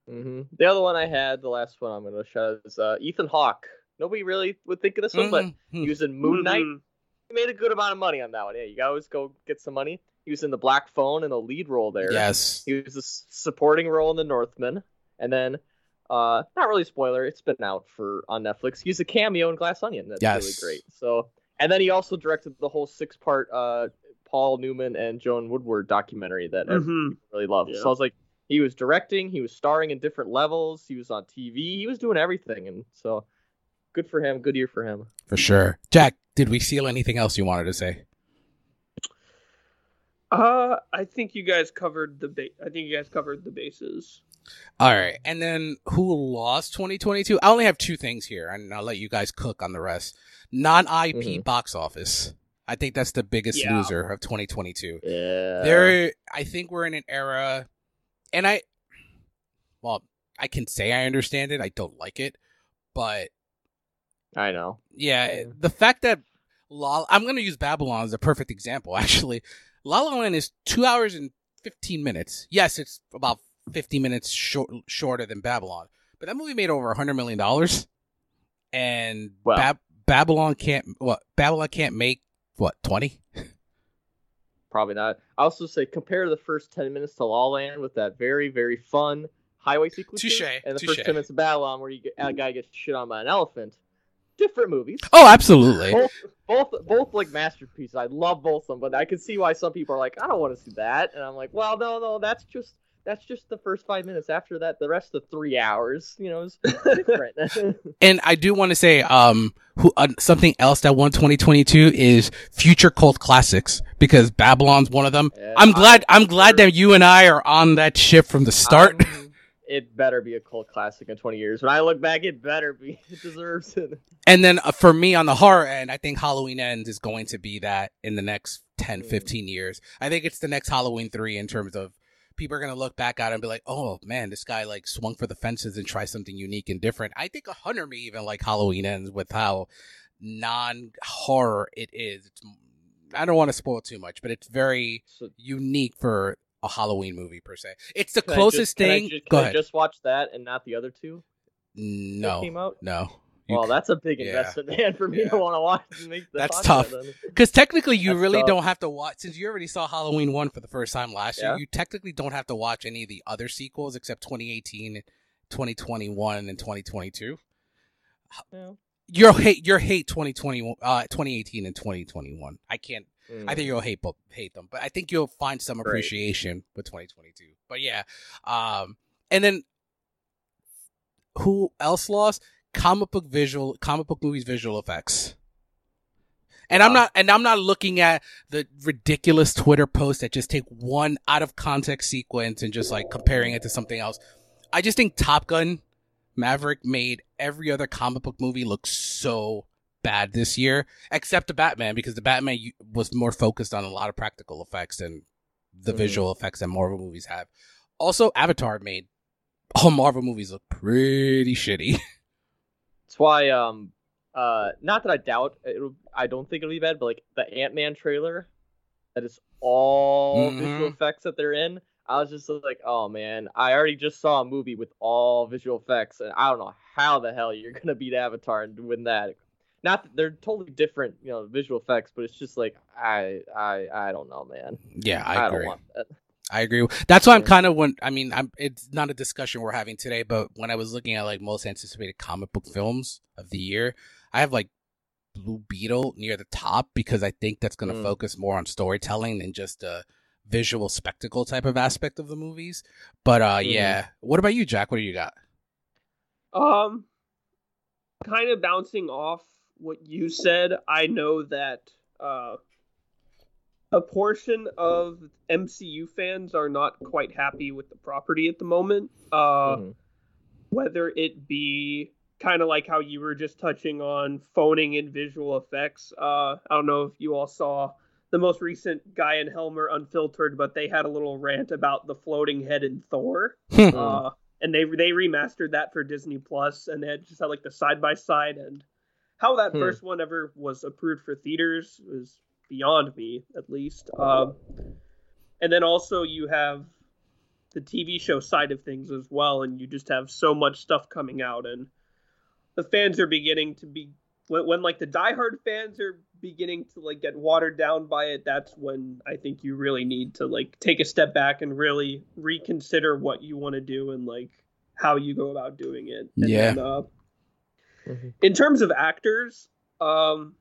hmm The other one I had, the last one I'm going to shout is uh, Ethan Hawke. Nobody really would think of this one, but Mhm. he was Moon Knight. Mhm. He made a good amount of money on that one. Yeah, you can always go get some money. He was in the Black Phone in the lead role there. yes, He was a supporting role in The Northman, and then, uh, not really a spoiler. It's been out for on Netflix. He's a cameo in Glass Onion. That's really great. So, and then he also directed the whole six-part uh, Paul Newman and Joan Woodward documentary that everyone Mhm. really loved. Yeah. So I was like, he was directing, he was starring in different levels, he was on TV, he was doing everything, and so good for him. Good year for him. for sure. Jack, did we seal anything else you wanted to say? Uh, I think you guys covered the ba- I think you guys covered the bases. All right, and then who lost 2022? I only have two things here, and I'll let you guys cook on the rest. Non IP Mhm. box office. I think that's the biggest Yeah. loser of 2022. Yeah. there i think we're in an era and i well i can say i understand it i don't like it but I know. yeah the fact that La, i'm going to use babylon as a perfect example actually la la land is two hours and 15 minutes yes it's about 50 minutes short, shorter than babylon but that movie made over 100 million dollars and Well. Bab- babylon can't what babylon can't make what 20 Probably not. I also say compare the first ten minutes to La La Land with that very very fun highway sequence, Touche, and the touche. first ten minutes of Babylon where you get, a guy gets shit on by an elephant. Different movies. oh absolutely Both, both, both like masterpieces. I love both of them, but I can see why some people are like, I don't want to see that, and I'm like, well, no, no, that's just that's just the first five minutes. After that, the rest of three hours, you know, is different. And I do want to say, um, who, uh, something else that won 2022 is future cult classics because Babylon's one of them. Yeah, I'm glad, I- I'm glad that you and I are on that ship from the start. I'm- it better be a cult classic in 20 years. When I look back, it better be. It deserves it. and then uh, for me on the horror end, I think Halloween Ends is going to be that in the next 10, Mm. 15 years. I think it's the next Halloween 3 in terms of people are going to look back at it and be like, oh man, this guy like swung for the fences and tried something unique and different. I think a Hunter may even like Halloween Ends with how non horror it is. It's, I don't want to spoil too much, but it's very So, unique for a Halloween movie per se. It's the can closest just- thing. ju- Go can I ahead. just watch that and not the other two no, came out. no. Well, that's a big yeah. investment, man, for me Yeah. to want to watch. And make the That's tough. Because technically, you That's really tough. don't have to watch. Since you already saw Halloween one for the first time last Yeah. year, you technically don't have to watch any of the other sequels except 2018, 2021, and 2022. Yeah. You'll hate your hate 2021, uh, 2018 and 2021. I can't. Mm. I think you'll hate both, hate them, but I think you'll find some Great. appreciation with 2022. But yeah, um, and then who else lost? Comic book visual, comic book movies visual effects. And I'm not, and I'm not looking at the ridiculous Twitter posts that just take one out of context sequence and just like comparing it to something else. I just think Top Gun Maverick made every other comic book movie look so bad this year, except the Batman, because the Batman was more focused on a lot of practical effects and the Mhm. visual effects that Marvel movies have. Also, Avatar made all Marvel movies look pretty shitty. That's why, um, uh, not that I doubt it'll. I don't think it'll be bad, but like the Ant Man trailer that is all Mhm. visual effects that they're in. I was just like, oh man, I already just saw a movie with all visual effects, and I don't know how the hell you're gonna beat Avatar and win that. Not that they're totally different, you know, visual effects, but it's just like I, I, I don't know, man. Yeah, I, I, agree. don't want that. I agree. That's why I'm kind of when I mean, I'm. It's not a discussion we're having today, but when I was looking at like most anticipated comic book films of the year, I have like Blue Beetle near the top because I think that's going to Mm. focus more on storytelling than just a visual spectacle type of aspect of the movies. But uh, Mhm. yeah. What about you, Jack? What do you got? Um, kind of bouncing off what you said, I know that uh, a portion of MCU fans are not quite happy with the property at the moment. Uh, Mhm. whether it be kind of like how you were just touching on phoning in visual effects. Uh, I don't know if you all saw the most recent Guy and Helmer Unfiltered, but they had a little rant about the floating head in Thor. Mm. uh, and they they remastered that for Disney Plus, and they had just had like the side by side and how that Hmm. first one ever was approved for theaters was beyond me, at least. Um, and then also you have the TV show side of things as well, and you just have so much stuff coming out, and the fans are beginning to be when, when like the diehard fans are beginning to like get watered down by it that's when i think you really need to like take a step back and really reconsider what you want to do and like how you go about doing it and Yeah. then, uh, Mhm. in terms of actors um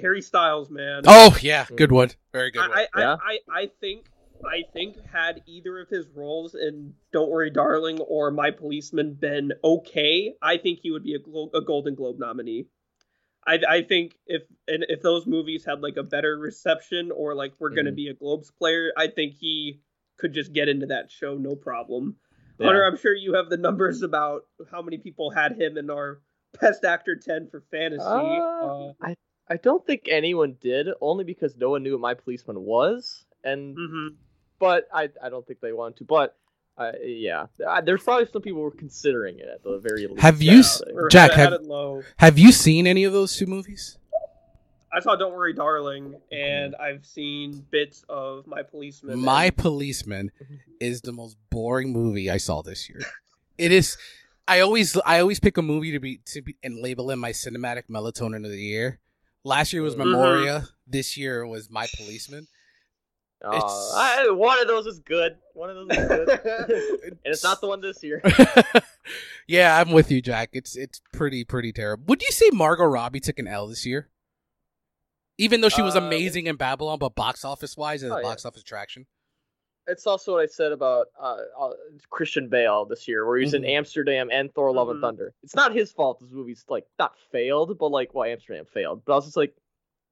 harry styles man Oh yeah, good one. Very good one. I, I, Yeah. I, I think I think had either of his roles in Don't Worry Darling or My Policeman been okay, I think he would be a, Glo- a Golden Globe nominee. I, I think if and if those movies had like a better reception or like we're gonna Mhm. be a Globes player, I think he could just get into that show no problem. Yeah. Hunter, I'm sure you have the numbers about how many people had him in our Best Actor 10 for fantasy. Uh, Uh, I I don't think anyone did, only because no one knew what my policeman was, and mhm. but I I don't think they wanted to. But uh, yeah, Uh, there's probably some people who were considering it at the very least. Have you I'd s- Jack, have- had it low. Have you seen any of those two movies? I saw Don't Worry Darling, and I've seen bits of My Policeman. My and- Policeman is the most boring movie I saw this year. It is. I always I always pick a movie to be to be and label in my cinematic melatonin of the year. Last year was. Memoria. This year was My Policeman. Uh, I, one of those is good. One of those is good, and it's not the one this year. yeah, I'm with you, Jack. It's it's pretty pretty terrible. Would you say Margot Robbie took an L this year? Even though she was Uh, amazing in Babylon, but box office wise, as a Oh, yeah. box office attraction. It's also what I said about uh, uh, Christian Bale this year, where he's Mhm. in Amsterdam and Thor: Love and Mhm. Thunder. It's not his fault. This movie's like not failed, but like, well, Amsterdam failed. But I was just like,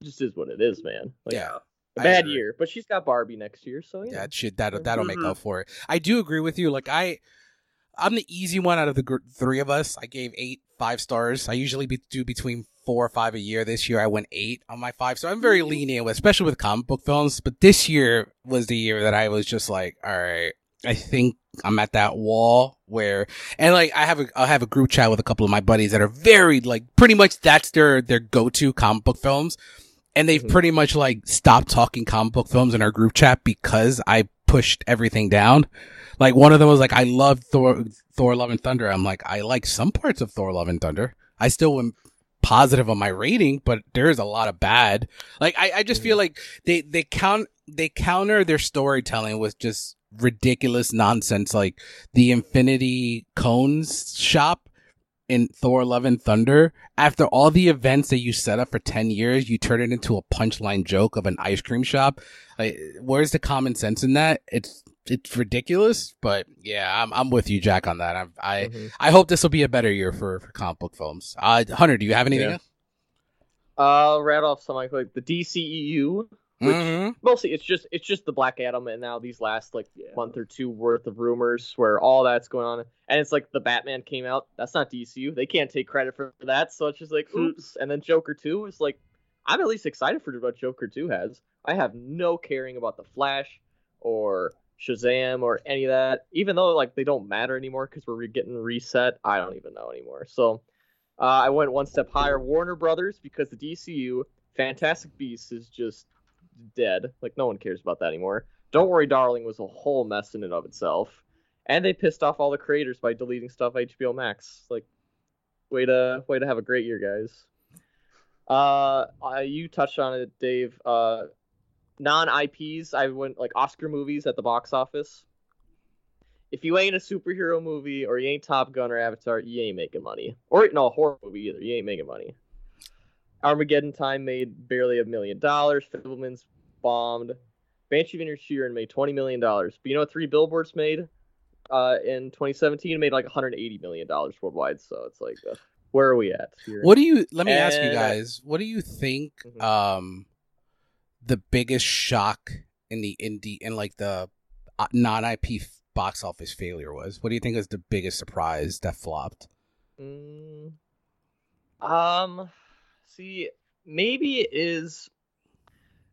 it just is what it is, man. Like, yeah, a bad year. But she's got Barbie next year, so yeah. that shit that'll that'll make Mhm. up for it. I do agree with you. Like I, I'm the easy one out of the gr- three of us. I gave eight five stars. I usually be, do between four or five a year. This year I went eight on my five, so I'm very lenient, with, especially with comic book films. But this year was the year that I was just like, all right, I think I'm at that wall where, and like I have a I have a group chat with a couple of my buddies that are very like pretty much that's their their go to comic book films and they've Mhm. pretty much like stopped talking comic book films in our group chat because I pushed everything down. Like one of them was like, I love Thor, Thor Love and Thunder. I'm like, I like some parts of Thor Love and Thunder. I still went positive on my rating, but there's a lot of bad. Like I, I just feel mm-hmm. like they, they count, they counter their storytelling with just ridiculous nonsense. Like the Infinity Cones shop in Thor Love and Thunder, after all the events that you set up for 10 years, you turn it into a punchline joke of an ice cream shop. Like, where's the common sense in that? It's, it's ridiculous, but yeah, I'm, I'm with you, Jack, on that. I'm, I, Mhm. I hope this will be a better year for, for comic book films. Uh, Hunter, do you have anything Yeah. else? Uh, rat off some like, like the DCEU. Which- Mhm. Mostly, it's just it's just the Black Adam, and now these last like Yeah. month or two worth of rumors where all that's going on, and it's like the Batman came out. That's not DCU. They can't take credit for that. So it's just like oops. And then Joker two is like, I'm at least excited for what Joker two has. I have no caring about the Flash or Shazam or any of that. Even though like they don't matter anymore because we're getting reset. I don't even know anymore. So uh, I went one step higher. Warner Brothers because the DCU Fantastic Beasts is just dead. Like no one cares about that anymore. Don't Worry Darling was a whole mess in and of itself. And they pissed off all the creators by deleting stuff HBO Max. Like way to way to have a great year, guys. Uh, you touched on it, Dave. Uh non IPs, I went like Oscar movies at the box office. If you ain't a superhero movie or you ain't Top Gun or Avatar, you ain't making money. Or no, a horror movie either. You ain't making money. Armageddon Time made barely a million dollars. Fabelman's bombed. Banshee of Inisherin made twenty million dollars. But you know what three billboards made? Uh, in 2017, it made like 180 million dollars worldwide. So it's like, uh, where are we at? Here? What do you? Let me ask you guys. What do you think? Mhm. Um, the biggest shock in the indie in like the uh, non IP box office failure was. What do you think is the biggest surprise that flopped? Mm, um, see, maybe it is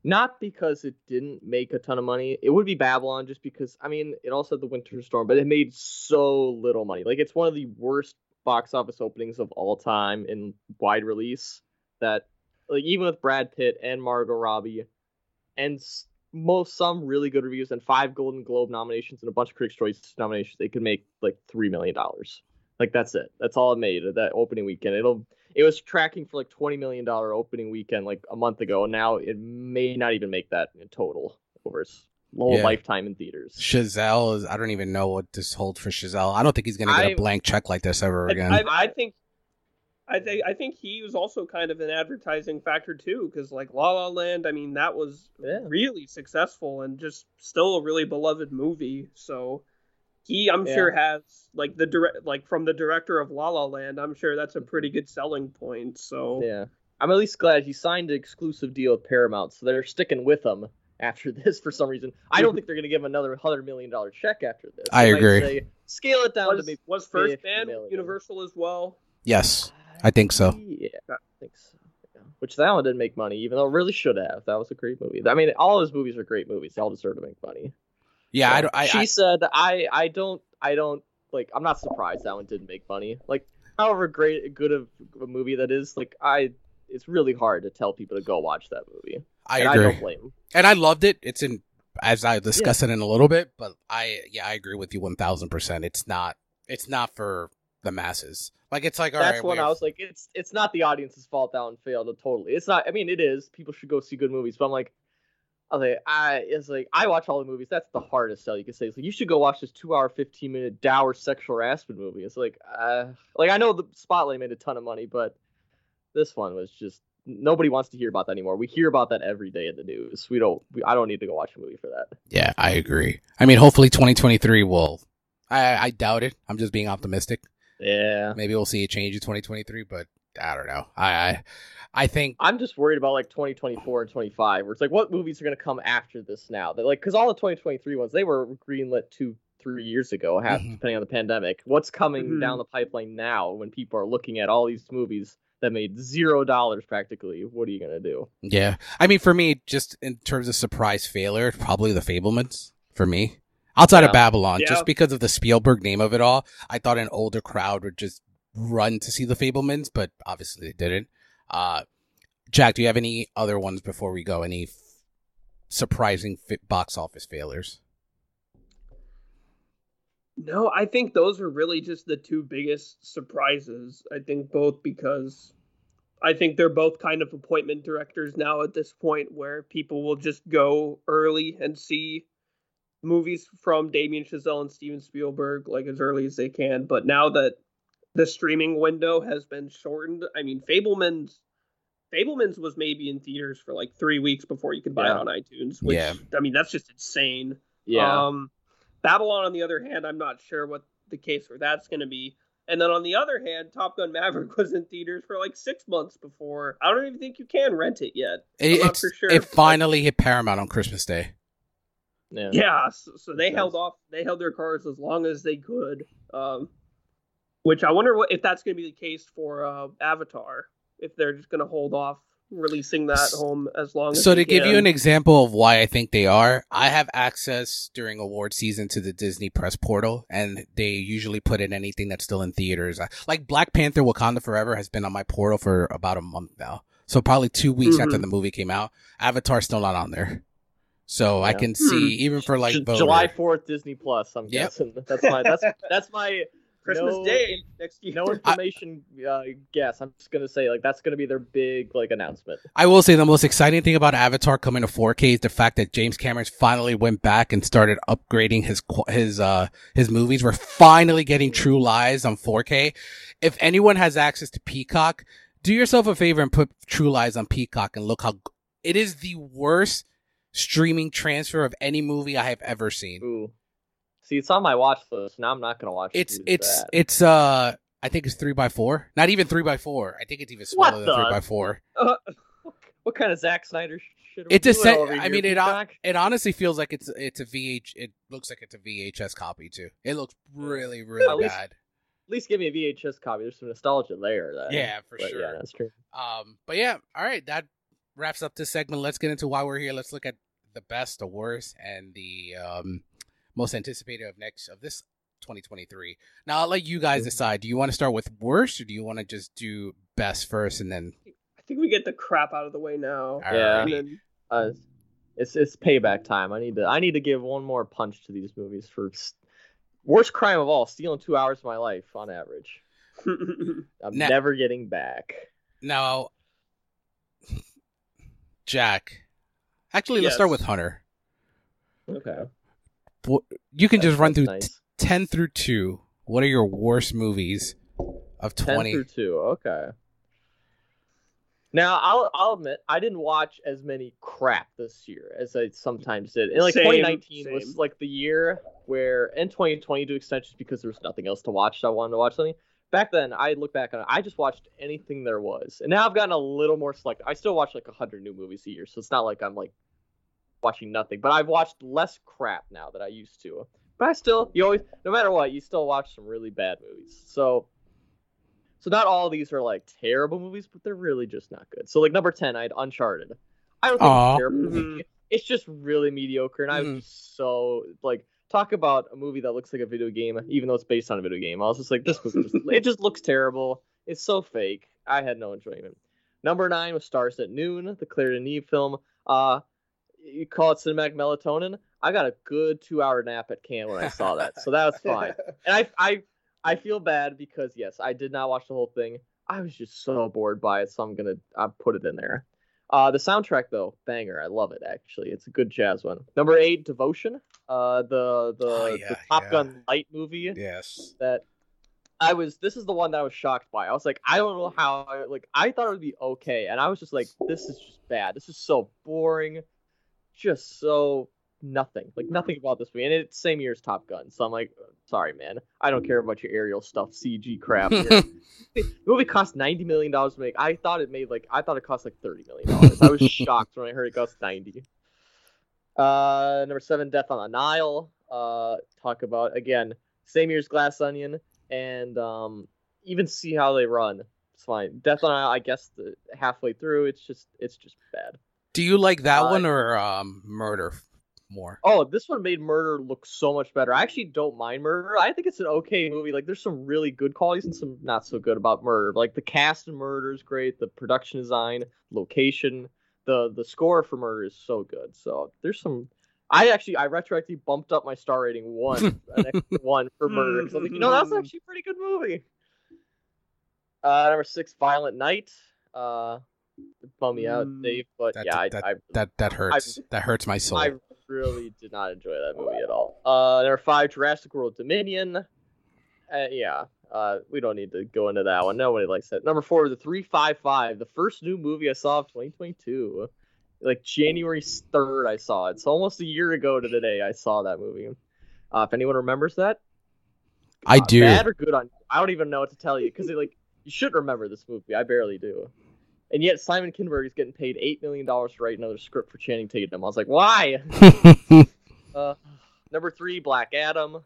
not because it didn't make a ton of money. It would be Babylon just because I mean it also had the Winter Storm, but it made so little money. Like it's one of the worst box office openings of all time in wide release. That like even with Brad Pitt and Margot Robbie, and most some really good reviews and five Golden Globe nominations and a bunch of Critics' Choice nominations, they could make like three million dollars. Like that's it. That's all it made uh, that opening weekend. It'll it was tracking for like twenty million dollar opening weekend like a month ago. and Now it may not even make that in total over its whole Yeah. lifetime in theaters. Chazelle is. I don't even know what this holds for Chazelle. I don't think he's gonna get a I- blank check like this ever I- again. I, I think, I think, I think he was also kind of an advertising factor too, because like La La Land, I mean, that was Yeah. really successful and just still a really beloved movie. So he, I'm Yeah. sure, has like the direct, like from the director of La La Land, I'm sure that's a pretty good selling point. So Yeah. I'm at least glad he signed an exclusive deal with Paramount, so they're sticking with him after this for some reason. I don't think they're gonna give him another hundred million dollar check after this. I They agree. say, Scale it down was, to maybe was First 50 Man. Universal as well? yes, I think so. Yeah, I think so. Yeah. Which that one didn't make money, even though it really should have. That was a great movie. I mean, all his movies are great movies. They all deserve to make money. Yeah, I don't. I, she I, said, "I, I don't, I don't like. I'm not surprised that one didn't make money. Like, however great, good of a movie that is, like, I, it's really hard to tell people to go watch that movie. I and agree. I don't blame and I loved it. It's in as I discuss it in a little bit, but I yeah I agree with you one thousand percent. It's not it's not for the masses. Like it's like all That's right, when I was like, it's, it's not the audience's fault that one failed. Totally, it's not. I mean, it is. People should go see good movies, but I'm like, I was like, I, it's like I watch all the movies. That's the hardest sell you can say. It's like you should go watch this two hour, fifteen minute dour sexual harassment movie. It's like, uh, like I know the Spotlight made a ton of money, but this one was just nobody wants to hear about that anymore. We hear about that every day in the news. We don't. We, I don't need to go watch a movie for that. yeah, I agree. I mean, hopefully twenty twenty three will. I I doubt it. I'm just being optimistic. Yeah. Maybe we'll see a change in twenty twenty three, but I don't know. I I, I think I'm just worried about like 2024 and 25, where it's like, what movies are gonna come after this now? That like, because all the 2023 ones they were greenlit two, three years ago, half Mhm. depending on the pandemic. What's coming Mhm. down the pipeline now when people are looking at all these movies that made zero dollars practically? What are you gonna do? Yeah. I mean, for me, just in terms of surprise failure, probably the Fabelmans for me. Outside of Babylon, Yeah. just because of the Spielberg name of it all, I thought an older crowd would just run to see the Fabelmans, but obviously they didn't. Uh, Jack, do you have any other ones before we go? Any f- surprising fi- box office failures? No, I think those are really just the two biggest surprises. I think both because I think they're both kind of appointment directors now at this point where people will just go early and see movies from Damien Chazelle and Steven Spielberg like as early as they can. But now that the streaming window has been shortened, I mean Fabelman's Fabelman's was maybe in theaters for like three weeks before you could buy Yeah. it on iTunes. Which Yeah. I mean that's just insane. Yeah, Um, Babylon, on the other hand, I'm not sure what the case for that's going to be. And then on the other hand, Top Gun Maverick was in theaters for like six months before. I don't even think you can rent it yet. It, sure, it finally hit Paramount on Christmas Day. Yeah, Yeah, so, so they Makes held off. They held their cards as long as they could. Um, which I wonder what if that's going to be the case for uh, Avatar. If they're just going to hold off releasing that home as long as So they to give you an example of why I think they are, I have access during award season to the Disney Press portal, and they usually put in anything that's still in theaters. Like Black Panther: Wakanda Forever has been on my portal for about a month now. So probably two weeks after Mhm. the movie came out, Avatar's still not on there. So I can see even for like J- voter- July fourth, Disney Plus. I'm Yep. guessing that's my that's that's my Christmas no- Day next year. no information uh, guess. I'm just gonna say like that's gonna be their big like announcement. I will say the most exciting thing about Avatar coming to 4K is the fact that James Cameron finally went back and started upgrading his his uh his movies. We're finally getting True Lies on 4K. If anyone has access to Peacock, do yourself a favor and put True Lies on Peacock and look how it is the worst streaming transfer of any movie I have ever seen. Ooh, see, it's on my watch list. Now I'm not gonna watch. it It's it's it's uh I think it's three by four. Not even three by four. I think it's even smaller than three by four. Uh, what kind of Zack Snyder shit? It's a doing set. over I mean, it Peacock? it honestly feels like it's it's a VH. It looks like it's a VHS copy too. It looks really really At least- bad. At least give me a VHS copy. There's some nostalgia there. Then. Yeah, for But sure. Yeah, that's true. Um, but yeah, all right. That wraps up this segment. Let's get into why we're here. Let's look at the best, the worst, and the um most anticipated of next of this 2023. Now I'll let you guys Mhm. decide. Do you want to start with worst, or do you want to just do best first and then? I think we get the crap out of the way now. Yeah. And then Uh, it's it's payback time. I need to I need to give one more punch to these movies for s- worst crime of all, stealing two hours of my life on average. I'm Now- never getting back. Now, Jack. Actually, let's start with Hunter. Okay. You can just run through nice. 10 through 2 what are your worst movies of 20? 10 20 through 2. Okay. Now, I'll I'll admit I didn't watch as many crap this year as I sometimes did. And like Same, 2019 was like the year where and 2020 to extent just because there was nothing else to watch, so I wanted to watch something. Back then, I look back on it, I just watched anything there was. And now I've gotten a little more selective. I still watch like 100 new movies a year, so it's not like I'm like watching nothing, but I've watched less crap now that I used to. But I still, you always, no matter what, you still watch some really bad movies. So, so not all of these are like terrible movies, but they're really just not good. So like number ten, I had Uncharted. I don't think Aw. it's a terrible Mhm. movie. It's just really mediocre, and I was Mhm. so like talk about a movie that looks like a video game, even though it's based on a video game. I was just like, this movie, just, it just looks terrible. It's so fake. I had no enjoyment. Number nine was Stars at Noon, the Claire Denis film. Uh, you call it cinematic melatonin. I got a good two-hour nap at camp when I saw that, so that was fine. And I, I, I feel bad because yes, I did not watch the whole thing. I was just so bored by it, so I'm gonna I put it in there. Uh, the soundtrack though, banger. I love it. Actually, it's a good jazz one. Number eight, Devotion. Uh, the the, Oh, the Top yeah. Gun Light movie yes that I was. This is the one that I was shocked by. I was like, I don't know how. Like, I thought it would be okay, and I was just like, this is just bad. This is so boring. Just so nothing. Like nothing about this movie, and it's same year as Top Gun. So I'm like, sorry, man. I don't care about your aerial stuff, CG crap. The movie cost ninety million dollars to make. I thought it made like I thought it cost like thirty million dollars. I was shocked when I heard it cost ninety. Uh, number seven, Death on the Nile. Uh, talk about again same year's Glass Onion, and um, even see how they run. It's fine. Death on the Nile. I guess the, halfway through, it's just it's just bad. Do you like that Uh, one or um murder more Oh, this one made Murder look so much better. I actually don't mind Murder. I think it's an okay movie. Like, there's some really good qualities and some not so good about Murder. Like, the cast in Murder is great. The production design, location, the the score for Murder is so good. So there's some. I actually I retroactively bumped up my star rating one, an extra one for Murder because I was like, you know, that's actually a pretty good movie. Uh, number six, Violent Night. Uh, bum me out, Mm, Dave. But that, yeah, I, that, I that that hurts that hurts my soul I really did not enjoy that movie at all. Uh, number five, Jurassic World Dominion. Uh, yeah, uh, we don't need to go into that one. Nobody likes that. Number four, the three five five, the first new movie I saw of 2022. Like January third, I saw it. So almost a year ago to the day I saw that movie. Uh, if anyone remembers that, i uh, do Bad or good on? I don't even know what to tell you because like you should remember this movie. I barely do. And yet Simon Kinberg is getting paid eight million dollars to write another script for Channing Tatum. I was like, why? Uh, number three, Black Adam.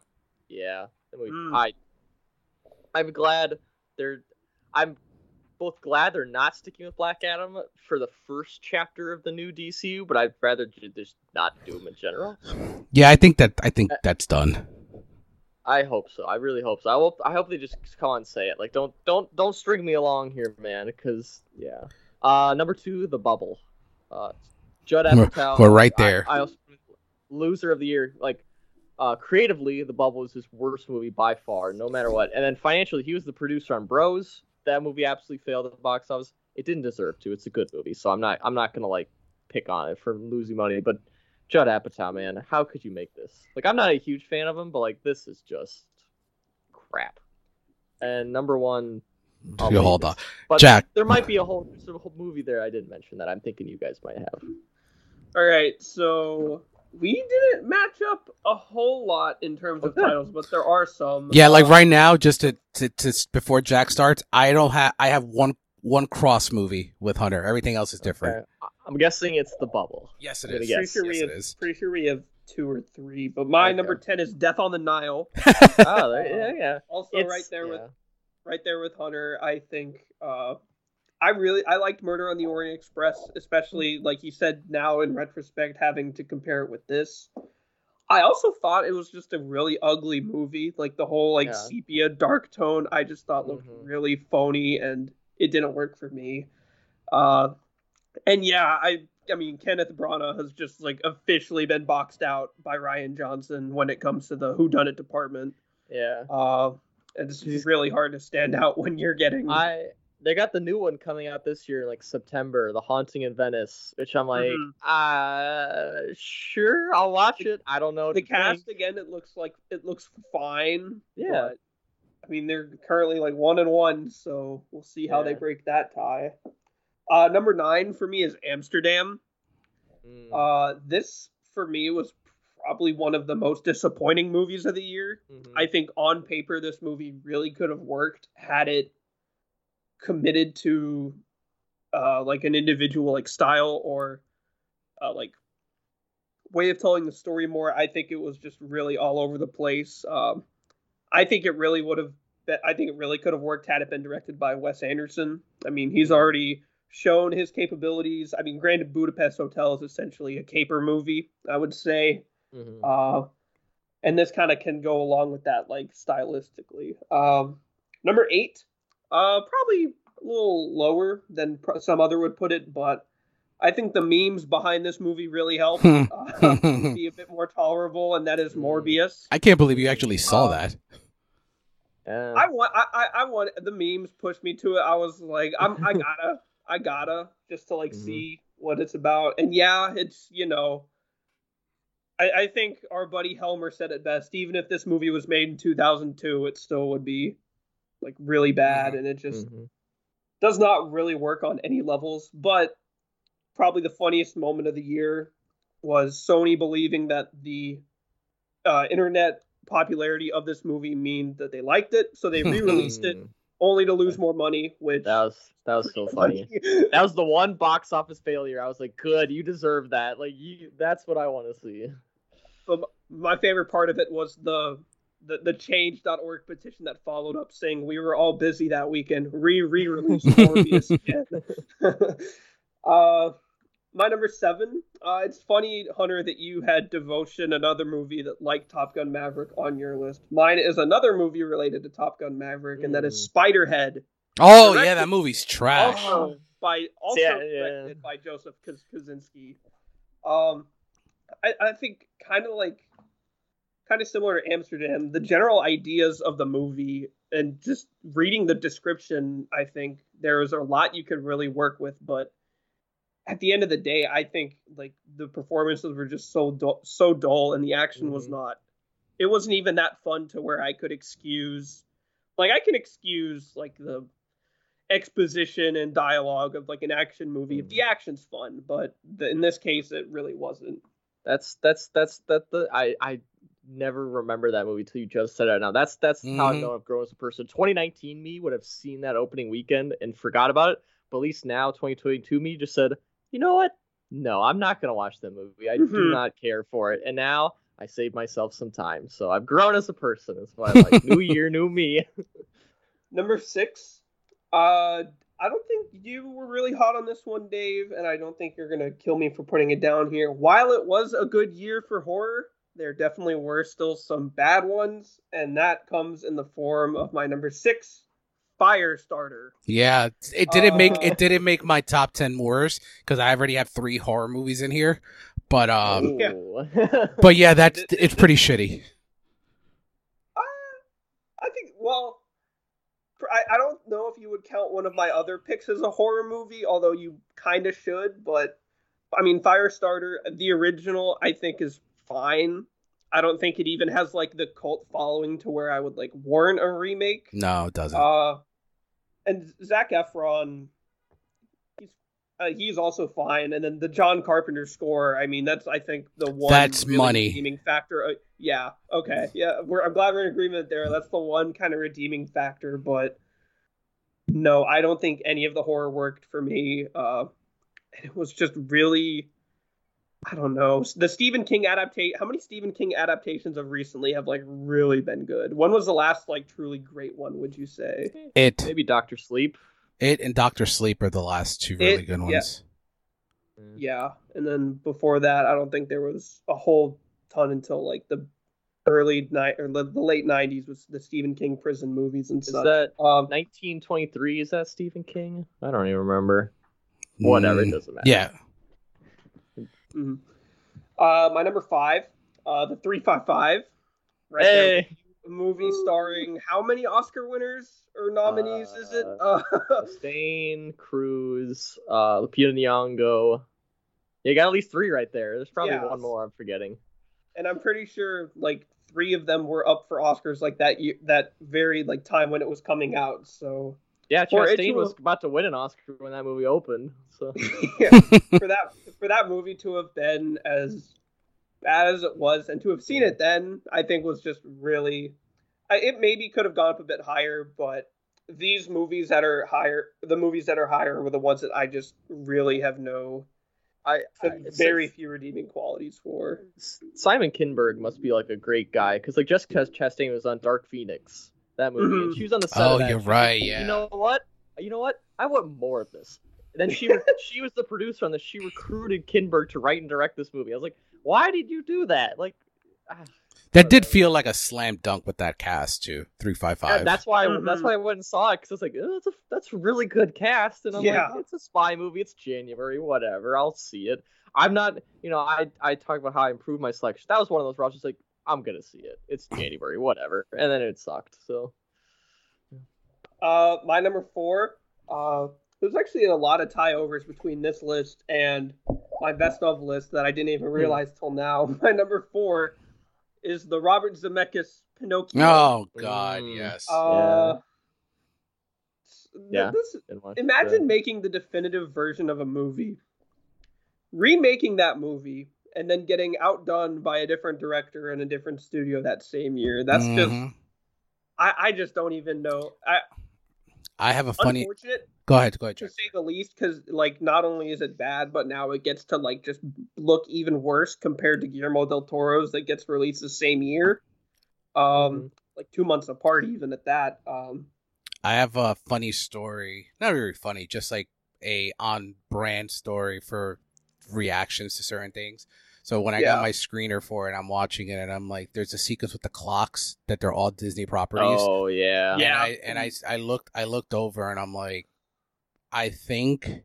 Yeah, that Mm. I. I'm glad they're. I'm both glad they're not sticking with Black Adam for the first chapter of the new DCU, but I'd rather just not do them in general. yeah i think that i think that's done I hope so. I really hope so. I hope. I hope they just come on and say it. Like, don't don't don't string me along here, man. Because yeah. Uh, number two, The Bubble. Uh, Judd We're- Apatow. we're right there. I, I also loser of the year. Like, uh, creatively, The Bubble is his worst movie by far, no matter what. And then financially, he was the producer on Bros. That movie absolutely failed at the box office. It didn't deserve to. It's a good movie, so I'm not. I'm not gonna like pick on it for losing money. But Judd Apatow, man, how could you make this? Like, I'm not a huge fan of him, but like, this is just crap. And number one, I'll hold on, But Jack. there might be a whole, there's a whole movie there I didn't mention that I'm thinking you guys might have. All right, so we didn't match up a whole lot in terms of Okay. titles, but there are some. Yeah, like Uh, right now, just to, to, to before Jack starts, I don't have I have one one cross movie with Hunter. Everything else is different. Okay. I- I'm guessing it's the bubble. Yes, I'm gonna is. guess. Pretty sure Yes, have. it is. Pretty sure we have two or three, but my Okay. number ten is Death on the Nile. oh, there, yeah, yeah. Also, It's- right there yeah. with right there with Hunter. I think uh, I really I liked Murder on the Orient Express, especially like you said. Now in retrospect, having to compare it with this, I also thought it was just a really ugly movie. Like the whole like Yeah. sepia dark tone, I just thought looked Mhm. really phony, and it didn't work for me. Uh, and yeah, I I mean Kenneth Branagh has just like officially been boxed out by Rian Johnson when it comes to the whodunit department. Yeah. Uh, it's just really hard to stand out when you're getting. I they got the new one coming out this year, like September, The Haunting in Venice, which I'm like, Mhm. uh, sure, I'll watch it. I don't know the cast think. again. It looks like it looks fine. Yeah. but, I mean they're currently like one and one, so we'll see how they break that tie. Uh, number nine for me is Amsterdam. Mm. Uh, this for me was probably one of the most disappointing movies of the year. Mhm. I think on paper this movie really could have worked had it committed to uh like an individual like style or uh like way of telling the story more. I think it was just really all over the place. Um I think it really would have I think it really could have worked had it been directed by Wes Anderson. I mean, he's already shown his capabilities. I mean, granted Budapest Hotel is essentially a caper movie, I would say. Mhm. Uh, and this kind of can go along with that, like stylistically. Um, number eight, uh, probably a little lower than pr- some other would put it, but I think the memes behind this movie really help Hmm. uh, be a bit more tolerable, and that is Morbius. I can't believe you actually saw Uh, that. Yeah. I want, I, I, I want the memes pushed me to it. I was like, I'm, I gotta, I gotta, just to like Mhm. see what it's about. And yeah, it's you know, I, I think our buddy Helmer said it best. Even if this movie was made in 2002, it still would be like really bad, and it just Mhm. does not really work on any levels. But probably the funniest moment of the year was Sony believing that the uh, internet popularity of this movie mean that they liked it, so they re-released it Mm. Only to lose more money. Which That was that was so funny. That was the one box office failure. I was like, good, you deserve that. Like you, that's what I want to see. but my favorite part of it was the the, the change.org petition that followed up saying we were all busy that weekend re re release Morbius again. uh my number seven. Uh, it's funny, Hunter, that you had Devotion, another movie that like Top Gun Maverick, on your list. Mine is another movie related to Top Gun Maverick, and that is Spiderhead, Oh directed- yeah, that movie's trash. also by also Yeah, yeah. directed by Joseph Kaz- Kosinski. Um, I, I think kind of like kind of similar to Amsterdam. The general ideas of the movie and just reading the description, I think there is a lot you could really work with. But at the end of the day, I think like the performances were just so dull, so dull, and the action was Mhm. not. It wasn't even that fun to where I could excuse, like I can excuse like the exposition and dialogue of like an action movie if the action's fun, but the, in this case, it really wasn't. That's that's that's that the I I never remember that movie till you just said it now. That's that's how I Mhm. know I've grown as a person. 2019 me would have seen that opening weekend and forgot about it, but at least now 2022 me just said, you know what? No, I'm not gonna watch that movie. I do Mhm. not care for it. And now I saved myself some time, so I've grown as a person. That's what I like. new year, new me. Number six, uh, I don't think you were really hot on this one, Dave, and I don't think you're gonna kill me for putting it down here. While it was a good year for horror, there definitely were still some bad ones, and that comes in the form of my number six, Firestarter. Yeah, it didn't make Uh. it didn't make my top ten worse because I already have three horror movies in here. But um, Yeah. But yeah, that's it's pretty shitty. Uh, I think. Well, I, I don't know if you would count one of my other picks as a horror movie, although you kind of should. But I mean, Firestarter, the original, I think is fine. I don't think it even has like the cult following to where I would like warrant a remake. No, it doesn't. Uh, and Zac Efron, he's uh, he's also fine. And then the John Carpenter score, I mean, that's I think the one That's really money. redeeming factor. Uh, yeah, okay, yeah, we're I'm glad we're in agreement there. That's the one kind of redeeming factor, but no, I don't think any of the horror worked for me. Uh, and it was just really. I don't know. The Stephen King adaptation. How many Stephen King adaptations of recently have like really been good? When was the last like truly great one? Would you say? it Maybe Doctor Sleep. it and Doctor Sleep are the last two really It- good ones. Yeah, and then before that, I don't think there was a whole ton until like the early night or the, the late '90s was the Stephen King prison movies and stuff. Is such. that um, 1923? Is that Stephen King? I don't even remember. Whatever, it Mm, doesn't matter. Yeah, mhm. uh, my number five, uh, the three five five, right there. Hey, A movie starring how many Oscar winners or nominees is it? Uh, Stain, Cruz, uh, Lupita Nyong'o. You got at least three right there. There's probably Yeah. one more I'm forgetting. and I'm pretty sure like three of them were up for Oscars like that year, that very like time when it was coming out. So Yeah, Chastain was have- about to win an Oscar when that movie opened. So yeah, for that for that movie to have been as bad as it was and to have seen it then i think was just really it maybe could have gone up a bit higher but these movies that are higher the movies that are higher were the ones that i just really have no I, I very few redeeming qualities for Simon Kinberg must be like a great guy because like Jessica Chastain was on Dark Phoenix that movie. and Mhm. She was on the set. Oh, of that. you're She- right, yeah. You know what? You know what? I want more of this. And then she she was the producer on this. She recruited Kinberg to write and direct this movie. I was like, why did you do that? Like, ah, that did feel like a slam dunk with that cast too. Three five five. five Yeah, five. that's why Mhm. that's why I went and saw it because I was like, oh, that's a that's a really good cast, and I'm Yeah. like, it's a spy movie, it's January, whatever, I'll see it. I'm not, you know, I I talk about how I improved my selection. That was one of those where I was just like, I'm gonna see it. It's January, whatever, and then it sucked. So uh my number four uh there's actually a lot of tie overs between this list and my best of list that I didn't even realize till now. My number four is the Robert Zemeckis Pinocchio. Oh God, Mm. yes. Uh, Yeah. this- watch imagine the- making the definitive version of a movie, remaking that movie, and then getting outdone by a different director in a different studio that same year. That's just Mhm. I, I just don't even know. I I have a funny. unfortunate Go ahead. Go ahead. to say the least, because like not only is it bad, but now it gets to like just look even worse compared to Guillermo del Toro's that gets released the same year. Um, Mhm. like two months apart, even at that. Um, I have a funny story. Not really funny, just like a on brand story for reactions to certain things. So when I got my screener for it, I'm watching it and I'm like, there's a sequence with the clocks that they're all Disney properties. Oh yeah, Yeah. And I and I I looked I looked over and I'm like, I think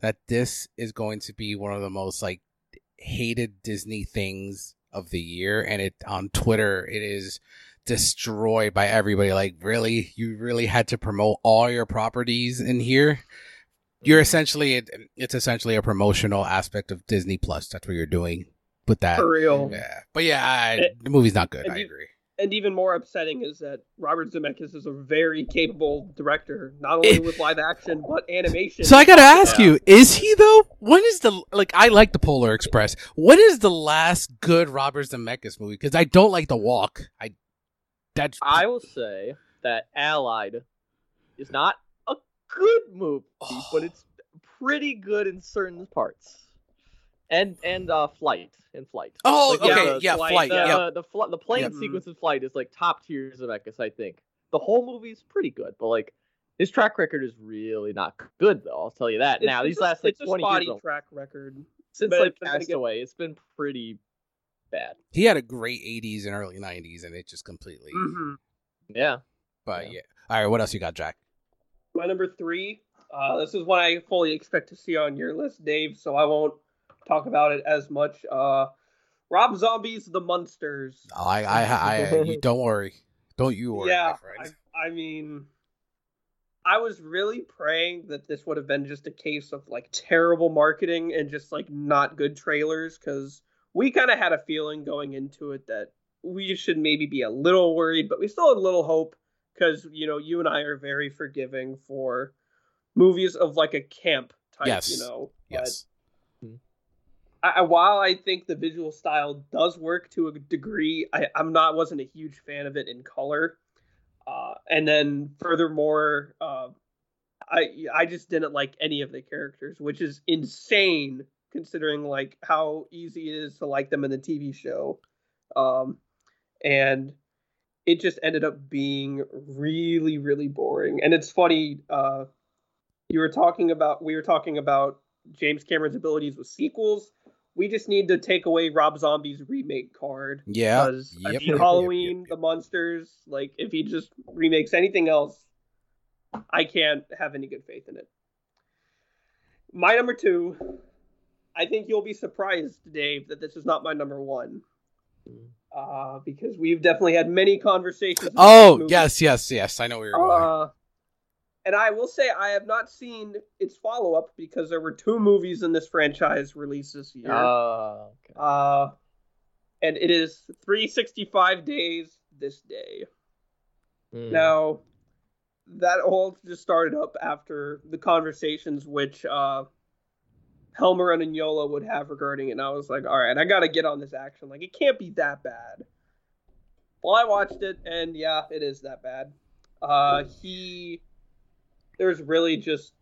that this is going to be one of the most like hated Disney things of the year, and it on Twitter it is destroyed by everybody. Like, really, you really had to promote all your properties in here. You're mm-hmm. essentially it's essentially a promotional aspect of Disney Plus. That's what you're doing with that. for real. Mm-hmm. Yeah, but yeah, I, It- the movie's not good. I you- agree. And even more upsetting is that Robert Zemeckis is a very capable director, not only with live action but animation. So I gotta ask Yeah. you, is he though? When is the like? I like the Polar Express. When is the last good Robert Zemeckis movie? Because I don't like The Walk. I that's I will say that Allied is not a good movie, Oh. but it's pretty good in certain parts. And and uh, flight in flight. oh Like, okay yeah flight, flight The yeah the fl- the plane Yep. sequence in flight is like top tier Zemeckis, I think. The whole movie's pretty good, but like his track record is really not good though. I'll tell you that. It's- now it's these a- last like it's a twenty spotty years track record. since but like it's gonna Castaway, it's been pretty bad. he had a great '80s and early '90s, and it just completely. Mhm. Yeah. But Yeah. yeah. All right, what else you got, Jack? My number three. Uh, this is what I fully expect to see on your list, Dave. So I won't talk about it as much. Uh, Rob Zombie's The Munsters. Oh, I, I, I, you don't worry, don't you worry, yeah. I, I mean, I was really praying that this would have been just a case of like terrible marketing and just like not good trailers because we kind of had a feeling going into it that we should maybe be a little worried, but we still had a little hope because you know you and I are very forgiving for movies of like a camp type, Yes. you know. yes, But I, while I think the visual style does work to a degree, I, I'm not wasn't a huge fan of it in color. Uh, and then furthermore, uh, I I just didn't like any of the characters, which is insane considering like how easy it is to like them in the TV show. Um, and it just ended up being really really boring. And it's funny. Uh, you were talking about we were talking about James Cameron's abilities with sequels. We just need to take away Rob Zombie's remake card. yeah, Because I Yep, mean, yep, yep, Halloween, yep, the Munsters, like if he just remakes anything else, I can't have any good faith in it. My number two, I think you'll be surprised, Dave, that this is not my number one. Uh, because we've definitely had many conversations. Oh yes, yes, yes. I know where you're going. Uh, and I will say I have not seen its follow up because there were two movies in this franchise released this year. Oh, okay. Uh, and it is 365 days this day. Mm. Now, that all just started up after the conversations which uh, Helmer and Yola would have regarding it. And I was like, all right, I got to get on this action. Like, it can't be that bad. Well, I watched it, and yeah, it is that bad. Uh, he, there's really just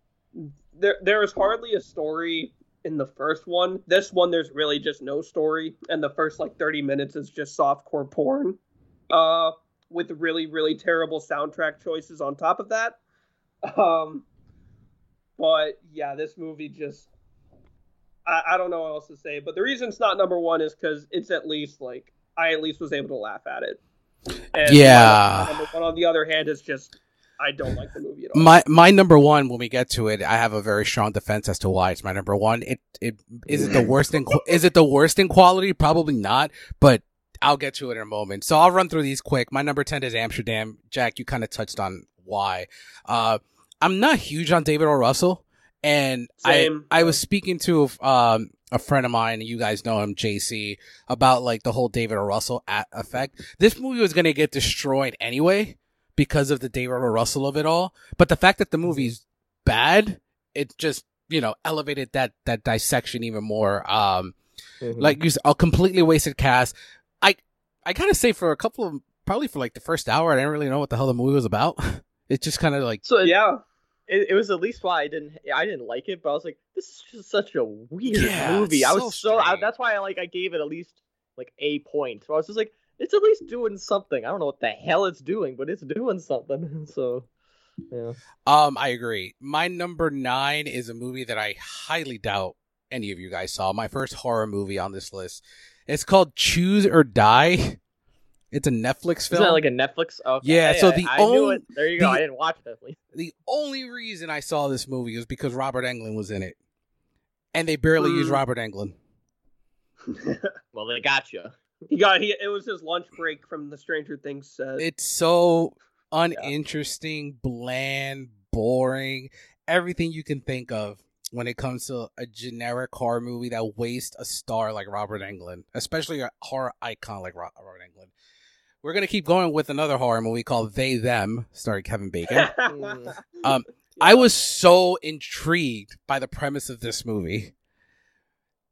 there. There is hardly a story in the first one. This one, there's really just no story, and the first like 30 minutes is just softcore porn. Uh, with really really terrible soundtrack choices on top of that. Um, but yeah, this movie just. I, I don't know what else to say, but the reason it's not number one is because it's at least like I at least was able to laugh at it. And Yeah. number one, on the other hand, is just I don't like the movie at all. My my number one when we get to it, I have a very strong defense as to why it's my number one. It it is it the worst in is it the worst in quality? Probably not, but I'll get to it in a moment. So I'll run through these quick. My number ten is Amsterdam. Jack, you kind of touched on why. Uh, I'm not huge on David O. Russell, and Same. I I was speaking to um a friend of mine, you guys know him, JC, about like the whole David O. Russell a- effect. This movie was gonna get destroyed anyway because of the David O. Russell of it all. But the fact that the movie's bad, it just you know elevated that that dissection even more. Um, Mhm. like you, s- a completely wasted cast. I I gotta say for a couple of probably for like the first hour, I didn't really know what the hell the movie was about. It just kind of like so yeah, it, it was at least why I didn't I didn't like it, but I was like, this is just such a weird Yeah, movie. I was so I, that's why I like I gave it at least like a point. So I was just like, it's at least doing something. I don't know what the hell it's doing, but it's doing something. So yeah. Um, I agree. My number nine is a movie that I highly doubt any of you guys saw. My first horror movie on this list. It's called Choose or Die. It's a Netflix film. Isn't that like a Netflix? Okay. Yeah, so the I, knew only- it. There you go. the- I didn't watch it the only reason I saw this movie was because Robert Englund was in it, and they barely used Mm. Robert Englund. Well, they got you. he got he. It was his lunch break from the Stranger Things set. It's so uninteresting, bland, boring, everything you can think of when it comes to a generic horror movie that wastes a star like Robert Englund, especially a horror icon like Robert Englund. We're gonna keep going with another horror movie called They Them, starring Kevin Bacon. Mm. Um, I was so intrigued by the premise of this movie.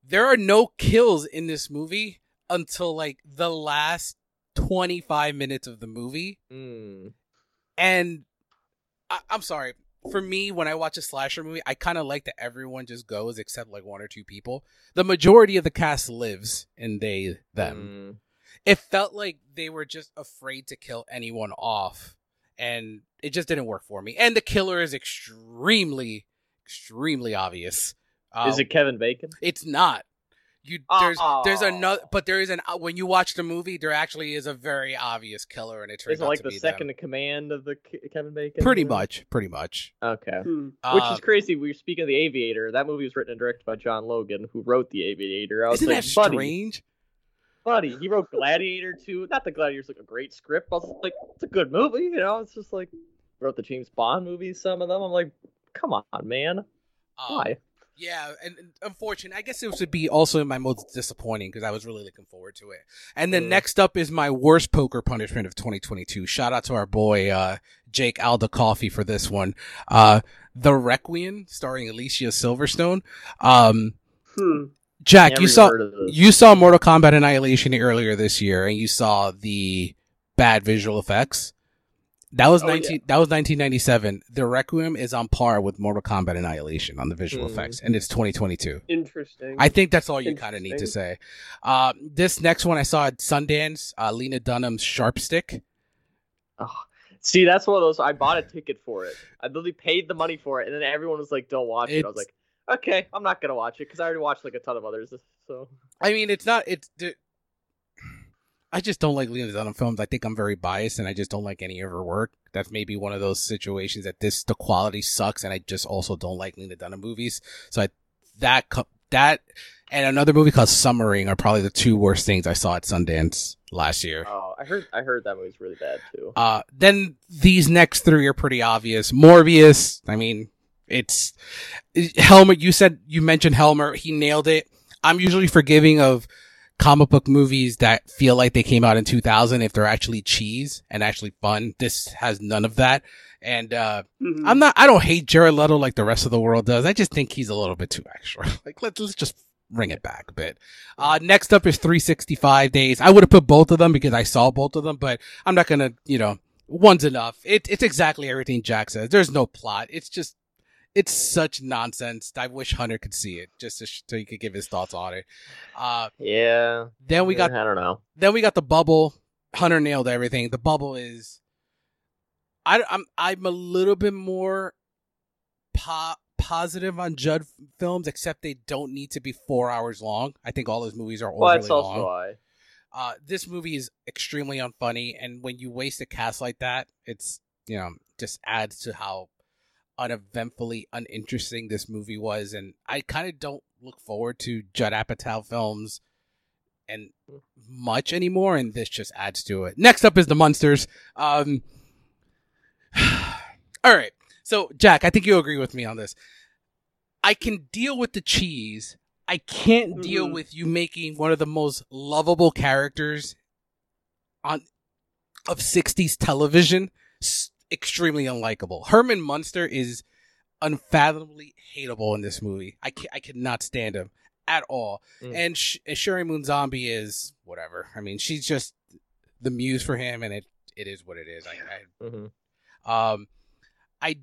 There are no kills in this movie until like the last 25 minutes of the movie. Mm. And I- I'm sorry. For me, when I watch a slasher movie, I kind of like that everyone just goes except like one or two people. The majority of the cast lives in they, them Mm. It felt like they were just afraid to kill anyone off and it just didn't work for me and the killer is extremely extremely obvious Uh, Is it Kevin Bacon? it's not You there's there's another, but there is an when you watch the movie, there actually is a very obvious killer, and it turns Is it out like to the be second them. command of the Kevin Bacon? Pretty movie? much, pretty much. Okay. Hmm. Which is crazy. We were speaking of the Aviator. That movie was written and directed by John Logan, who wrote the Aviator. I was isn't like, that buddy, strange? Buddy, he wrote Gladiator too. Not that Gladiator's like a great script, but it's like it's a good movie. You know, it's just like wrote the James Bond movies. Some of them, I'm like, come on, man, Um, why? Yeah, and, and unfortunately, I guess it would be also in my most disappointing because I was really looking forward to it. And then Mm. next up is my worst poker punishment of 2022. Shout out to our boy uh, Jake Alda Coffee for this one. Uh, the Requin, starring Alicia Silverstone. Um, Hmm. Jack, you saw heard of this. you saw Mortal Kombat Annihilation earlier this year, and you saw the bad visual effects. That was Oh, yeah. nineteen. That was nineteen ninety seven. The Requin is on par with Mortal Kombat Annihilation on the visual Hmm. effects, and it's twenty twenty two. Interesting. I think that's all you kind of need to say. Uh, this next one I saw at Sundance, uh, Lena Dunham's Sharp Stick. Oh, see, that's one of those. I bought a ticket for it. I literally paid the money for it, and then everyone was like, "Don't watch it." I was like, "Okay, I'm not gonna watch it because I already watched like a ton of others." So I mean, it's not. It's. I just don't like Lena Dunham films. I think I'm very biased, and I just don't like any of her work. That's maybe one of those situations that this the quality sucks, and I just also don't like Lena Dunham movies. So I, that that and another movie called Summering are probably the two worst things I saw at Sundance last year. oh, I heard I heard that movie's really bad too. Uh, then these next three are pretty obvious. Morbius. I mean, it's Helmer. You said you mentioned Helmer. He nailed it. I'm usually forgiving of comic book movies that feel like they came out in 2000 if they're actually cheese and actually fun. This has none of that. And, uh, Mhm. I'm not, I don't hate Jared Leto like the rest of the world does. I just think he's a little bit too extra. Like, let's, let's just bring it back a bit. Uh, next up is 365 days. I would have put both of them because I saw both of them, but I'm not gonna, you know, one's enough. It, it's exactly everything Jack says. There's no plot. It's just, it's such nonsense. I wish Hunter could see it just to sh- so he could give his thoughts on it. Uh, yeah. then we got I don't know. then we got the bubble. Hunter nailed everything. The bubble is, I, I'm I'm a little bit more po- positive on Judd films, except they don't need to be four hours long. I think all his movies are Well, overly that's also long. why. Uh, this movie is extremely unfunny, and when you waste a cast like that, it's you know just adds to how uneventfully uninteresting this movie was. And I kind of don't look forward to Judd Apatow films and much anymore, and this just adds to it. Next up is the Munsters. Um, all right, so Jack, I think you agree with me on this. I can deal with the cheese. I can't deal Mhm. with you making one of the most lovable characters on of 60s television extremely unlikable. Herman Munster is unfathomably hateable in this movie. I ca- I cannot stand him at all. Mm. And, Sh- and Sheri Moon Zombie is whatever. I mean, she's just the muse for him, and it it is what it is. I, I hmm um, I,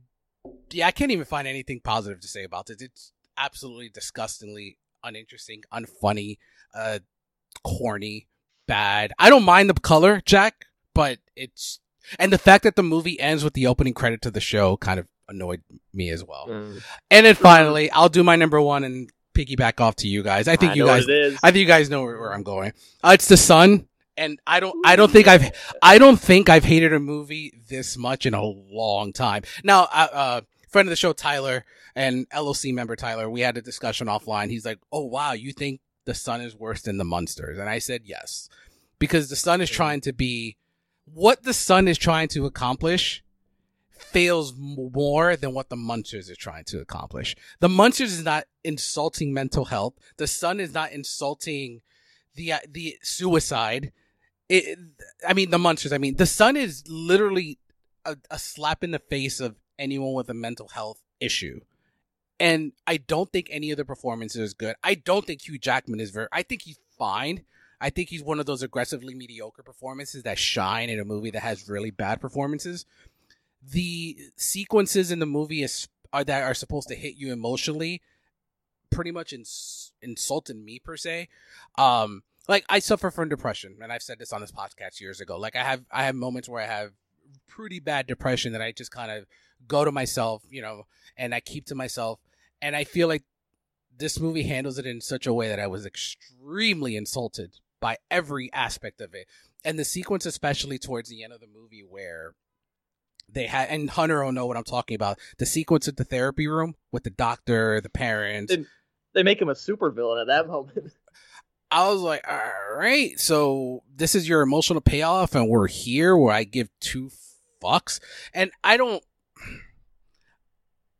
yeah, I can't even find anything positive to say about it. It's absolutely disgustingly uninteresting, unfunny, uh, corny, bad. I don't mind the color, Jack, but it's and the fact that the movie ends with the opening credit to the show kind of annoyed me as well. Mm. And then finally, I'll do my number one and piggyback off to you guys. I think you know guys. I think you guys know where, where I'm going. Uh, it's the son, and I don't, I don't think I've, I don't think I've hated a movie this much in a long time. Now, uh, uh friend of the show Tyler and LOC member Tyler, we had a discussion offline. He's like, "Oh wow, you think the son is worse than the Munsters?" And I said yes, because the son is trying to be what the son is trying to accomplish fails more than what the Munsters are trying to accomplish. The Munsters is not insulting mental health. The Son is not insulting the uh, the suicide. It, I mean, the Munsters. I mean, the Son is literally a, a slap in the face of anyone with a mental health issue. And I don't think any of the performances is good. I don't think Hugh Jackman is very. I think he's fine. I think he's one of those aggressively mediocre performances that shine in a movie that has really bad performances. The sequences in the movie is are that are supposed to hit you emotionally pretty much ins- insulted me per se. Um like i suffer from depression and i've said this on this podcast years ago. Like i have i have moments where i have pretty bad depression that i just kind of go to myself you know and i keep to myself. And i feel like this movie handles it in such a way that I was extremely insulted by every aspect of it. And the sequence, especially towards the end of the movie, where they had, and Hunter will know what I'm talking about. The sequence at the therapy room with the doctor, the parents. They, they make him a supervillain at that moment. I was like, all right, so this is your emotional payoff, and we're here where I give two fucks. And I don't.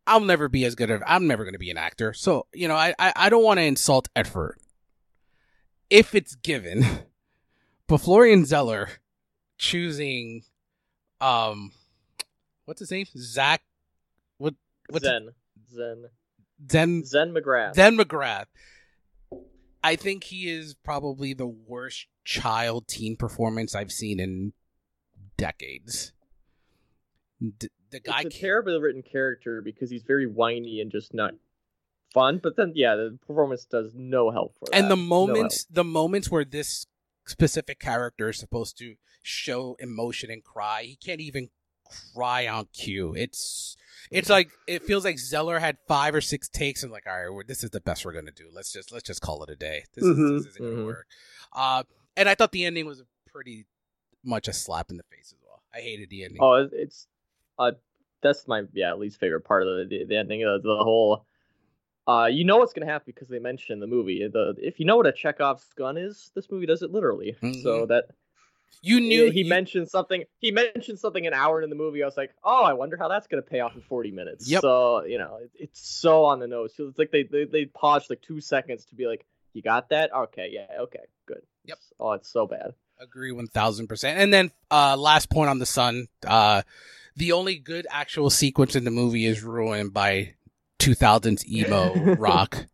I'll never be as good as I'm never going to be an actor. So, you know, I, I, I don't want to insult effort if it's given. But Florian Zeller choosing, um, what's his name? Zach, what, what's Zen. Zen. Zen, Zen McGrath. Zen McGrath. I think he is probably the worst child teen performance I've seen in decades. D- the guy it's a terribly written character because he's very whiny and just not fun. But then, yeah, the performance does no help for that. and the No moments the moments where this specific character is supposed to show emotion and cry he can't even cry on cue it's it's like it feels like zeller had five or six takes and like all right we're, this is the best we're gonna do let's just let's just call it a day this, Mhm. is, this isn't Mhm. gonna work uh and i thought the ending was pretty much a slap in the face as well i hated the ending Oh, it's uh, that's my yeah least favorite part of the the, the ending of the whole. Uh, you know what's gonna happen because they mention in the movie. The if you know what a Chekhov's gun is, this movie does it literally. So that you knew he you- mentioned something. He mentioned something an hour in the movie. I was like, oh, I wonder how that's gonna pay off in forty minutes. Yep. So you know, it, it's so on the nose. So it's like they they they paused like two seconds to be like, you got that? Okay, yeah, okay, good. Yep. Oh, it's so bad. Agree one thousand percent. And then uh last point on the son. Uh the only good actual sequence in the movie is ruined by two thousands emo rock.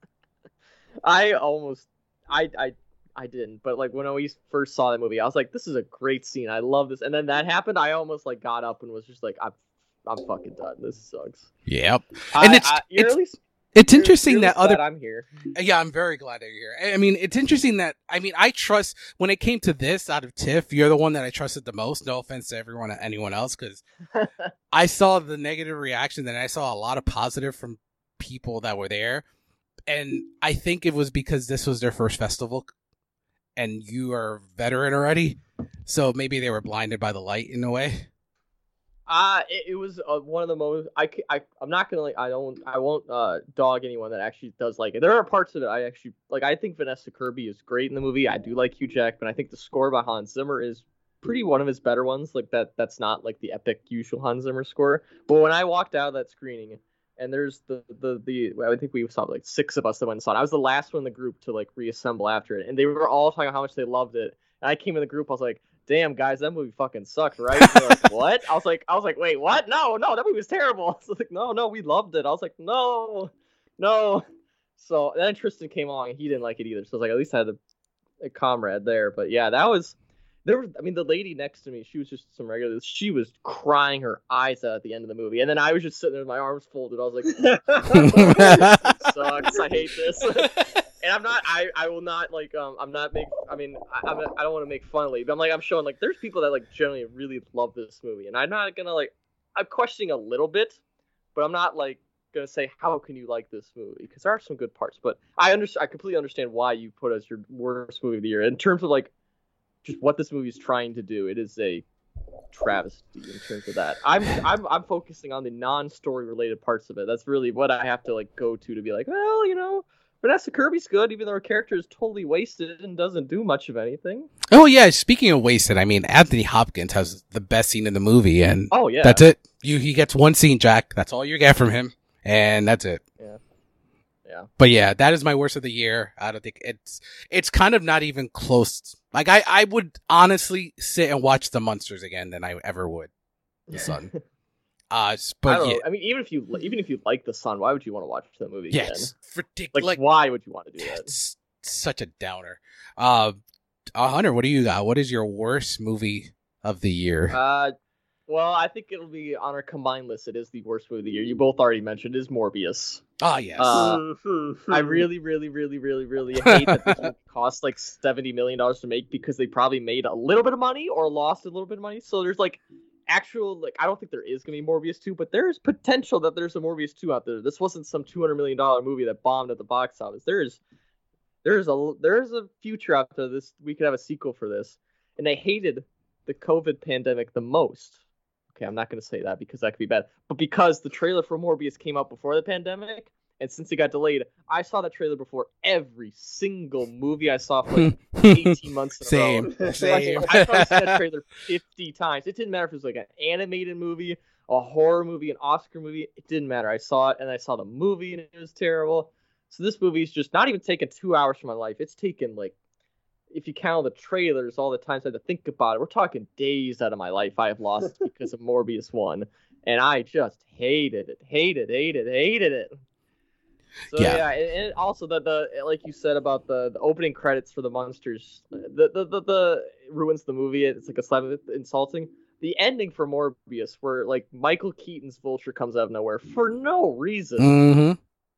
I almost, I, I, I didn't. But like when we first saw that movie, I was like, "This is a great scene. I love this." And then that happened. I almost like got up and was just like, "I'm, I'm fucking done. This sucks." Yep. I- And it's- I, it's at least It's you're- interesting you're that other I'm here. Yeah, I'm very glad that you're here. I mean, it's interesting that I mean, I trust when it came to this out of Tiff, you're the one that I trusted the most. No offense to everyone anyone else cuz I saw the negative reaction and I saw a lot of positive from people that were there. And I think it was because this was their first festival and you are veteran already. So maybe they were blinded by the light in a way. Uh, it, it was uh, one of the most. I, I I'm not gonna like. I don't. I won't uh dog anyone that actually does like it. There are parts of it I actually like. I think Vanessa Kirby is great in the movie. I do like Hugh Jackman. I think the score by Hans Zimmer is pretty one of his better ones. Like that. That's not like the epic usual Hans Zimmer score. But when I walked out of that screening, and there's the the the. I think we saw like six of us that went and saw it. I was the last one in the group to like reassemble after it, and they were all talking about how much they loved it. And I came in the group. I was like damn guys that movie fucking sucked right like, what i was like i was like wait what no no that movie was terrible i was like no no we loved it i was like no no so then tristan came along and he didn't like it either so i was like at least i had a, a comrade there but yeah that was there was i mean the lady next to me she was just some regular she was crying her eyes out at the end of the movie and then i was just sitting there with my arms folded i was like sucks i hate this and I'm not. I, I will not like. Um, I'm not make. I mean, I, I'm. I don't want to make fun of Lee, but I'm like. I'm showing like. There's people that like generally really love this movie, and I'm not gonna like. I'm questioning a little bit, but I'm not like gonna say how can you like this movie because there are some good parts. But I understand. I completely understand why you put as your worst movie of the year in terms of like just what this movie is trying to do. It is a travesty in terms of that. I'm I'm I'm focusing on the non-story related parts of it. That's really what I have to like go to to be like, well, you know, Vanessa Kirby's good, even though her character is totally wasted and doesn't do much of anything. oh yeah, speaking of wasted, I mean Anthony Hopkins has the best scene in the movie and Oh yeah, That's it. You he gets one scene, Jack. That's all you get from him, and that's it. Yeah. Yeah. But yeah, that is my worst of the year. I don't think it's it's kind of not even close. Like I I would honestly sit and watch the Munsters again than I ever would the Son. Uh, but don't yeah. I mean, even if you even if you like the Son, why would you want to watch the movie yeah, again? it's Like, ridiculous. Like, why would you want to do that? it's such a downer. Uh, uh, Hunter, what do you got? What is your worst movie of the year? Uh, well, I think it'll be on our combined list. It is the worst movie of the year. You both already mentioned it is Morbius. Oh yes. uh, Mhm. I really, really, really, really, really hate that this movie cost like seventy million dollars to make because they probably made a little bit of money or lost a little bit of money. So there's like actual like I don't think there is gonna be Morbius two, but there's potential that there's a Morbius two out there. This wasn't some two hundred million dollar movie that bombed at the box office. There's there's a there's a future out there. This we could have a sequel for this, and I hated the COVID pandemic the most. Okay, I'm not gonna say that because that could be bad, but because the trailer for Morbius came out before the pandemic, and since it got delayed, I saw that trailer before every single movie I saw for like 18 months in Same, a row. same. I probably seen that trailer 50 times. It didn't matter if it was like an animated movie, a horror movie, an Oscar movie. It didn't matter. I saw it and I saw the movie and it was terrible. So this movie's just not even taking two hours from my life. It's taken like, if you count the trailers, all the times I had to think about it, we're talking days out of my life I have lost because of Morbius 1. And I just hated it, hated, hated, hated it. So Yeah. yeah, and, and also the the like you said about the, the opening credits for the Munsters, the the, the the ruins the movie. It's like a slightly insulting. The ending for Morbius, where like Michael Keaton's Vulture comes out of nowhere for no reason. hmm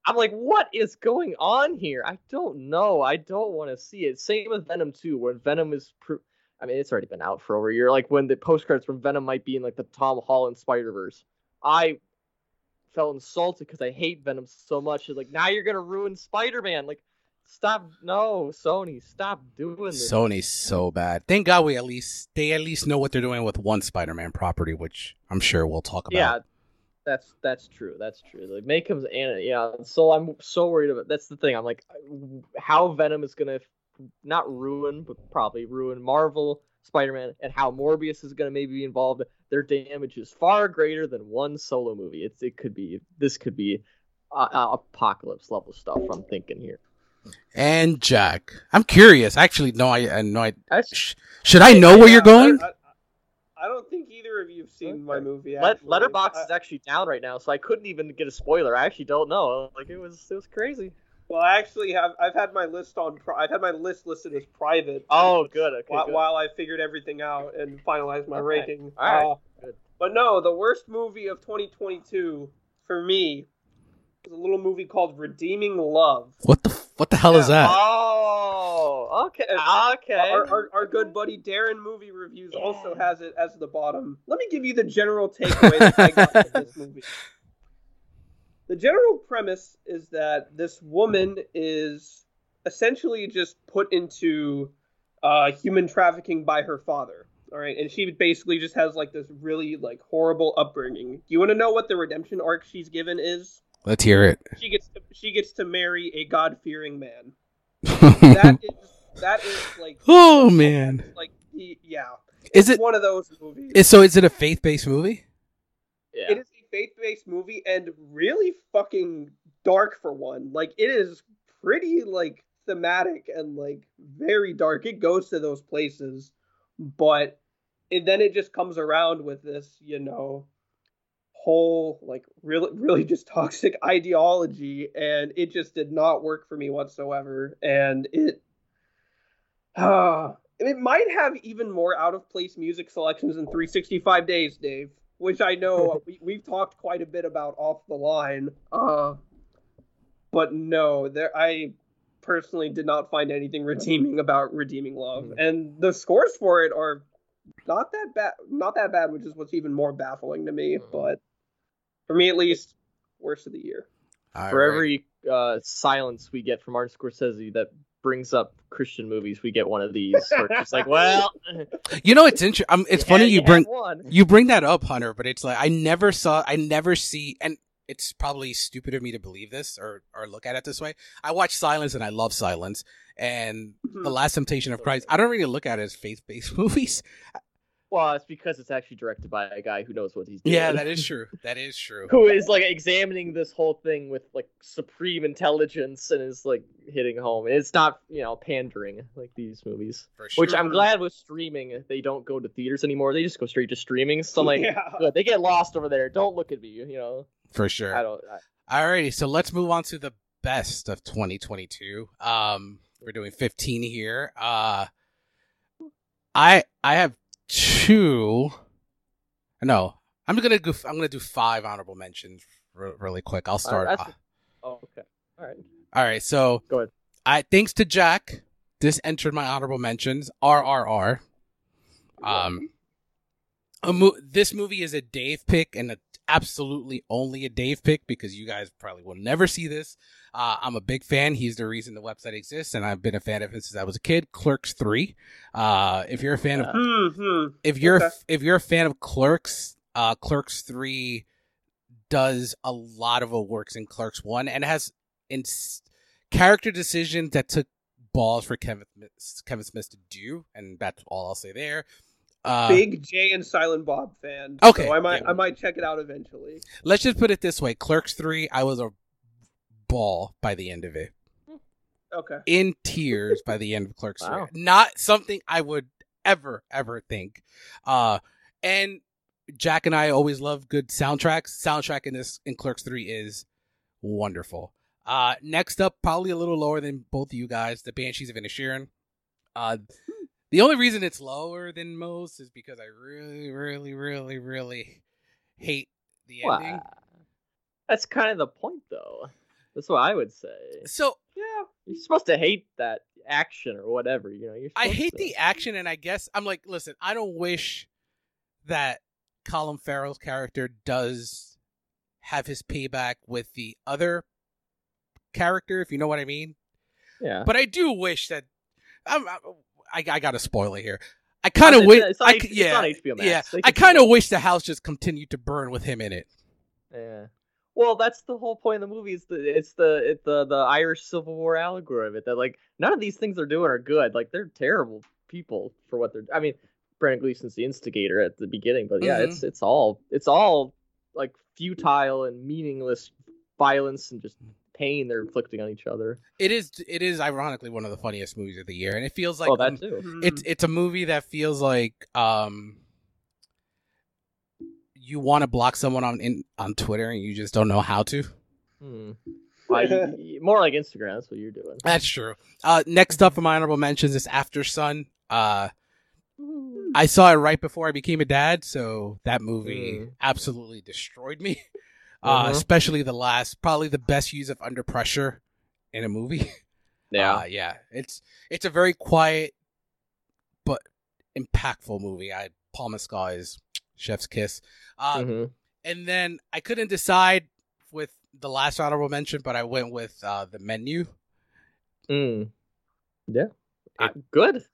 I'm like, what is going on here? I don't know. I don't want to see it. Same with Venom 2, where Venom is. Pr- I mean, it's already been out for over a year. Like when the postcards from Venom might be in like the Tom Holland Spider Verse. I felt insulted because I hate Venom so much. It's like now you're gonna ruin Spider Man. Like, stop! No, Sony, stop doing this. Sony's so bad. Thank God we at least they at least know what they're doing with one Spider-Man property, which I'm sure we'll talk about. Yeah, that's that's true. That's true. Like May comes and yeah. So I'm so worried about. That's the thing. I'm like, how Venom is gonna not ruin, but probably ruin Marvel, Spider-Man, and how Morbius is gonna maybe be involved. Their damage is far greater than one solo movie. It's it could be this could be uh, uh, apocalypse level stuff. I'm thinking here. And Jack, I'm curious. Actually, no, I, I no, I sh- should I know where Yeah, you're going? I don't think either of you have seen my Okay. movie. Let. Letterboxd I- is actually down right now, so I couldn't even get a spoiler. I actually don't know. Like it was it was crazy. Well, I actually have. I've had my list on. I've had my list listed as private. Oh, good. Okay. while, good. while I figured everything out and finalized my Okay. ranking. All right. Uh, Good. But no, the worst movie of 2022 for me is a little movie called Redeeming Love. What the what the hell is that? Oh, okay, okay. Our, our, our good buddy Darren Movie Reviews also has it as the bottom. Let me give you the general takeaway that I got from this movie. The general premise is that this woman is essentially just put into uh, human trafficking by her father. All right, and she basically just has like this really like horrible upbringing. Do you want to know what the redemption arc she's given is? Let's hear it. She gets to, she gets to marry a God fearing man. That is that is like oh man, like he- yeah. is It's it? one of those movies? Is, so is it a faith based movie? yeah. It is a faith-based movie and really fucking dark for one. Like it is pretty like thematic and like very dark. It goes to those places, but and then it just comes around with this, you know, whole like really really just toxic ideology and it just did not work for me whatsoever and it uh it might have even more out of place music selections in 365 days dave which i know we, we've talked quite a bit about off the line uh but no there i personally did not find anything redeeming about redeeming love and the scores for it are not that bad not that bad which is what's even more baffling to me Mhm. but for me at least worst of the year All For right. every uh, silence we get from Martin Scorsese that brings up Christian movies, we get one of these. Where it's just like, well, you know, it's interesting. Um, it's funny you bring you bring that up, Hunter. But it's like I never saw, I never see, and it's probably stupid of me to believe this or or look at it this way. I watch Silence and I love Silence, and Hmm. The Last Temptation of Christ. I don't really look at it as faith based movies. Well, it's because it's actually directed by a guy who knows what he's doing. Yeah, that is true. That is true. who is like examining this whole thing with like supreme intelligence and is like hitting home. And it's not, you know, pandering like these movies. For sure. Which I'm glad with streaming they don't go to theaters anymore. They just go straight to streaming. So like, Yeah. They get lost over there. Don't look at me. You know, For sure. I don't. I, Alrighty, so let's move on to the best of 2022. Um, we're doing 15 here. Uh, I I have two. No, I'm gonna go. I'm gonna do five honorable mentions re- really quick. I'll start. uh, oh, okay. All right. all right, so Go ahead. I thanks to Jack, this entered my honorable mentions. RRR. Um, a mo- this movie is a Dave pick and a, absolutely only a Dave pick because you guys probably will never see this. Uh, I'm a big fan. He's the reason the website exists, and I've been a fan of him since I was a kid. Clerks three. Uh, if you're a fan of Hmm. if you're Okay. if you're a fan of Clerks, uh, Clerks three does a lot of what works in Clerks one and has in character decisions that took balls for Kevin Kevin Smith to do, and that's all I'll say there. Uh, Big Jay and Silent Bob fan. Okay, So I might yeah. I might check it out eventually. let's just put it this way: Clerks three, I was a ball by the end of it, Okay. in tears by the end of Clerks Wow. three. Not something I would ever ever think. Uh, and Jack and I always love good soundtracks. Soundtrack in this in Clerks three is wonderful. Uh, next up, probably a little lower than both of you guys, the Banshees of Inisherin. Uh, the only reason it's lower than most is because I really, really, really, really hate the ending. That's kind of the point, though. That's what I would say. So Yeah, you're supposed to hate that action or whatever. You know, you're. I hate to. the action, and I guess I'm like, listen, I don't wish that Colin Farrell's character does have his payback with the other character, if you know what I mean. Yeah. But I do wish that I'm, I, I, I got to spoil it here. I kind of wish, it's on I, H- c- it's yeah, on HBO Max. yeah. They I kind of wish the house just continued to burn with him in it. Yeah. Well, that's the whole point of the movie. Is the it's the it's the the Irish Civil War allegory of it. That like none of these things they're doing are good. Like they're terrible people for what they're. I mean, Brendan Gleeson's the instigator at the beginning, but yeah, Mhm. it's it's all it's all like futile and meaningless violence and just pain they're inflicting on each other. It is, it is ironically one of the funniest movies of the year, and it feels like oh, um, that too. Hmm. it's it's a movie that feels like um you want to block someone on in on Twitter and you just don't know how to. Hmm. Well, y- y- more like Instagram. That's what you're doing. That's true. Uh next up for my honorable mentions is Aftersun. Uh I saw it right before I became a dad, so that movie Mm. absolutely destroyed me. Uh Mhm. especially the last probably the best use of under pressure in a movie. Yeah. Uh, yeah. It's it's a very quiet but impactful movie. I Paul Mescal is chef's kiss. Uh, Mhm. And then I couldn't decide with the last honorable mention, but I went with uh, the menu. Mm. Yeah. I- It- good.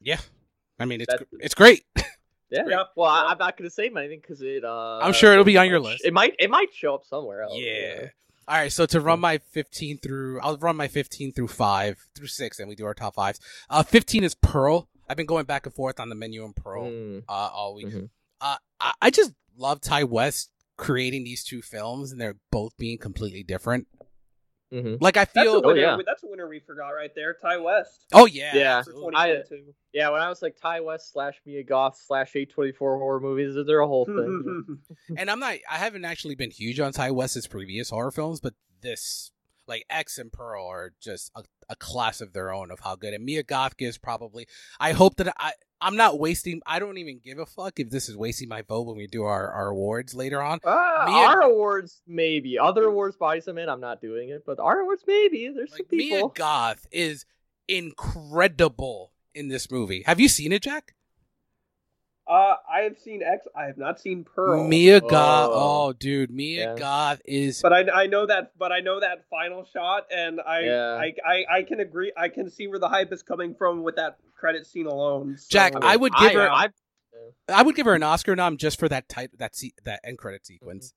I mean, it's That- it's great. Yeah. Yeah. Well, I, Yeah. I'm not gonna say anything because it. Uh, I'm sure it'll be on your list. It might. It might show up somewhere else. yeah. All right, so to run my 15 through, I'll run my 15 through five through six, and we do our top fives. Uh, 15 is Pearl. I've been going back and forth on the menu and Pearl Mm. uh, all week. Mhm. Uh, I, I just love Ti West creating these two films, and they're both being completely different. Mhm. Like I That's a feel, Oh, yeah. That's a winner we forgot right there. Ti West. oh yeah, Yeah. I- Yeah, when I was like Ti West slash Mia Goth slash A24 horror movies, they're a whole thing. and I'm not. I haven't actually been huge on Ti West's previous horror films, but this, like X and Pearl, are just a, a class of their own of how good. And Mia Goth is probably. I hope that I. I'm not wasting. I don't even give a fuck if this is wasting my vote when we do our, our awards later on. Uh, Mia- our awards, maybe. Other awards, I'm in, I'm not doing it. But our awards, maybe. There's some Like Mia. Goth is incredible in this movie. Have you seen it, Jack? Uh, I have seen X. I have not seen Pearl. Mia Goth. Oh. Oh, dude, Mia Yeah. Goth is. But I, I know that, but I know that final shot, and I, Yeah. I, I, I can agree. I can see where the hype is coming from with that credit scene alone. so- Jack, I would give her- I, I would give her an Oscar nom just for that type that se- that end credit sequence.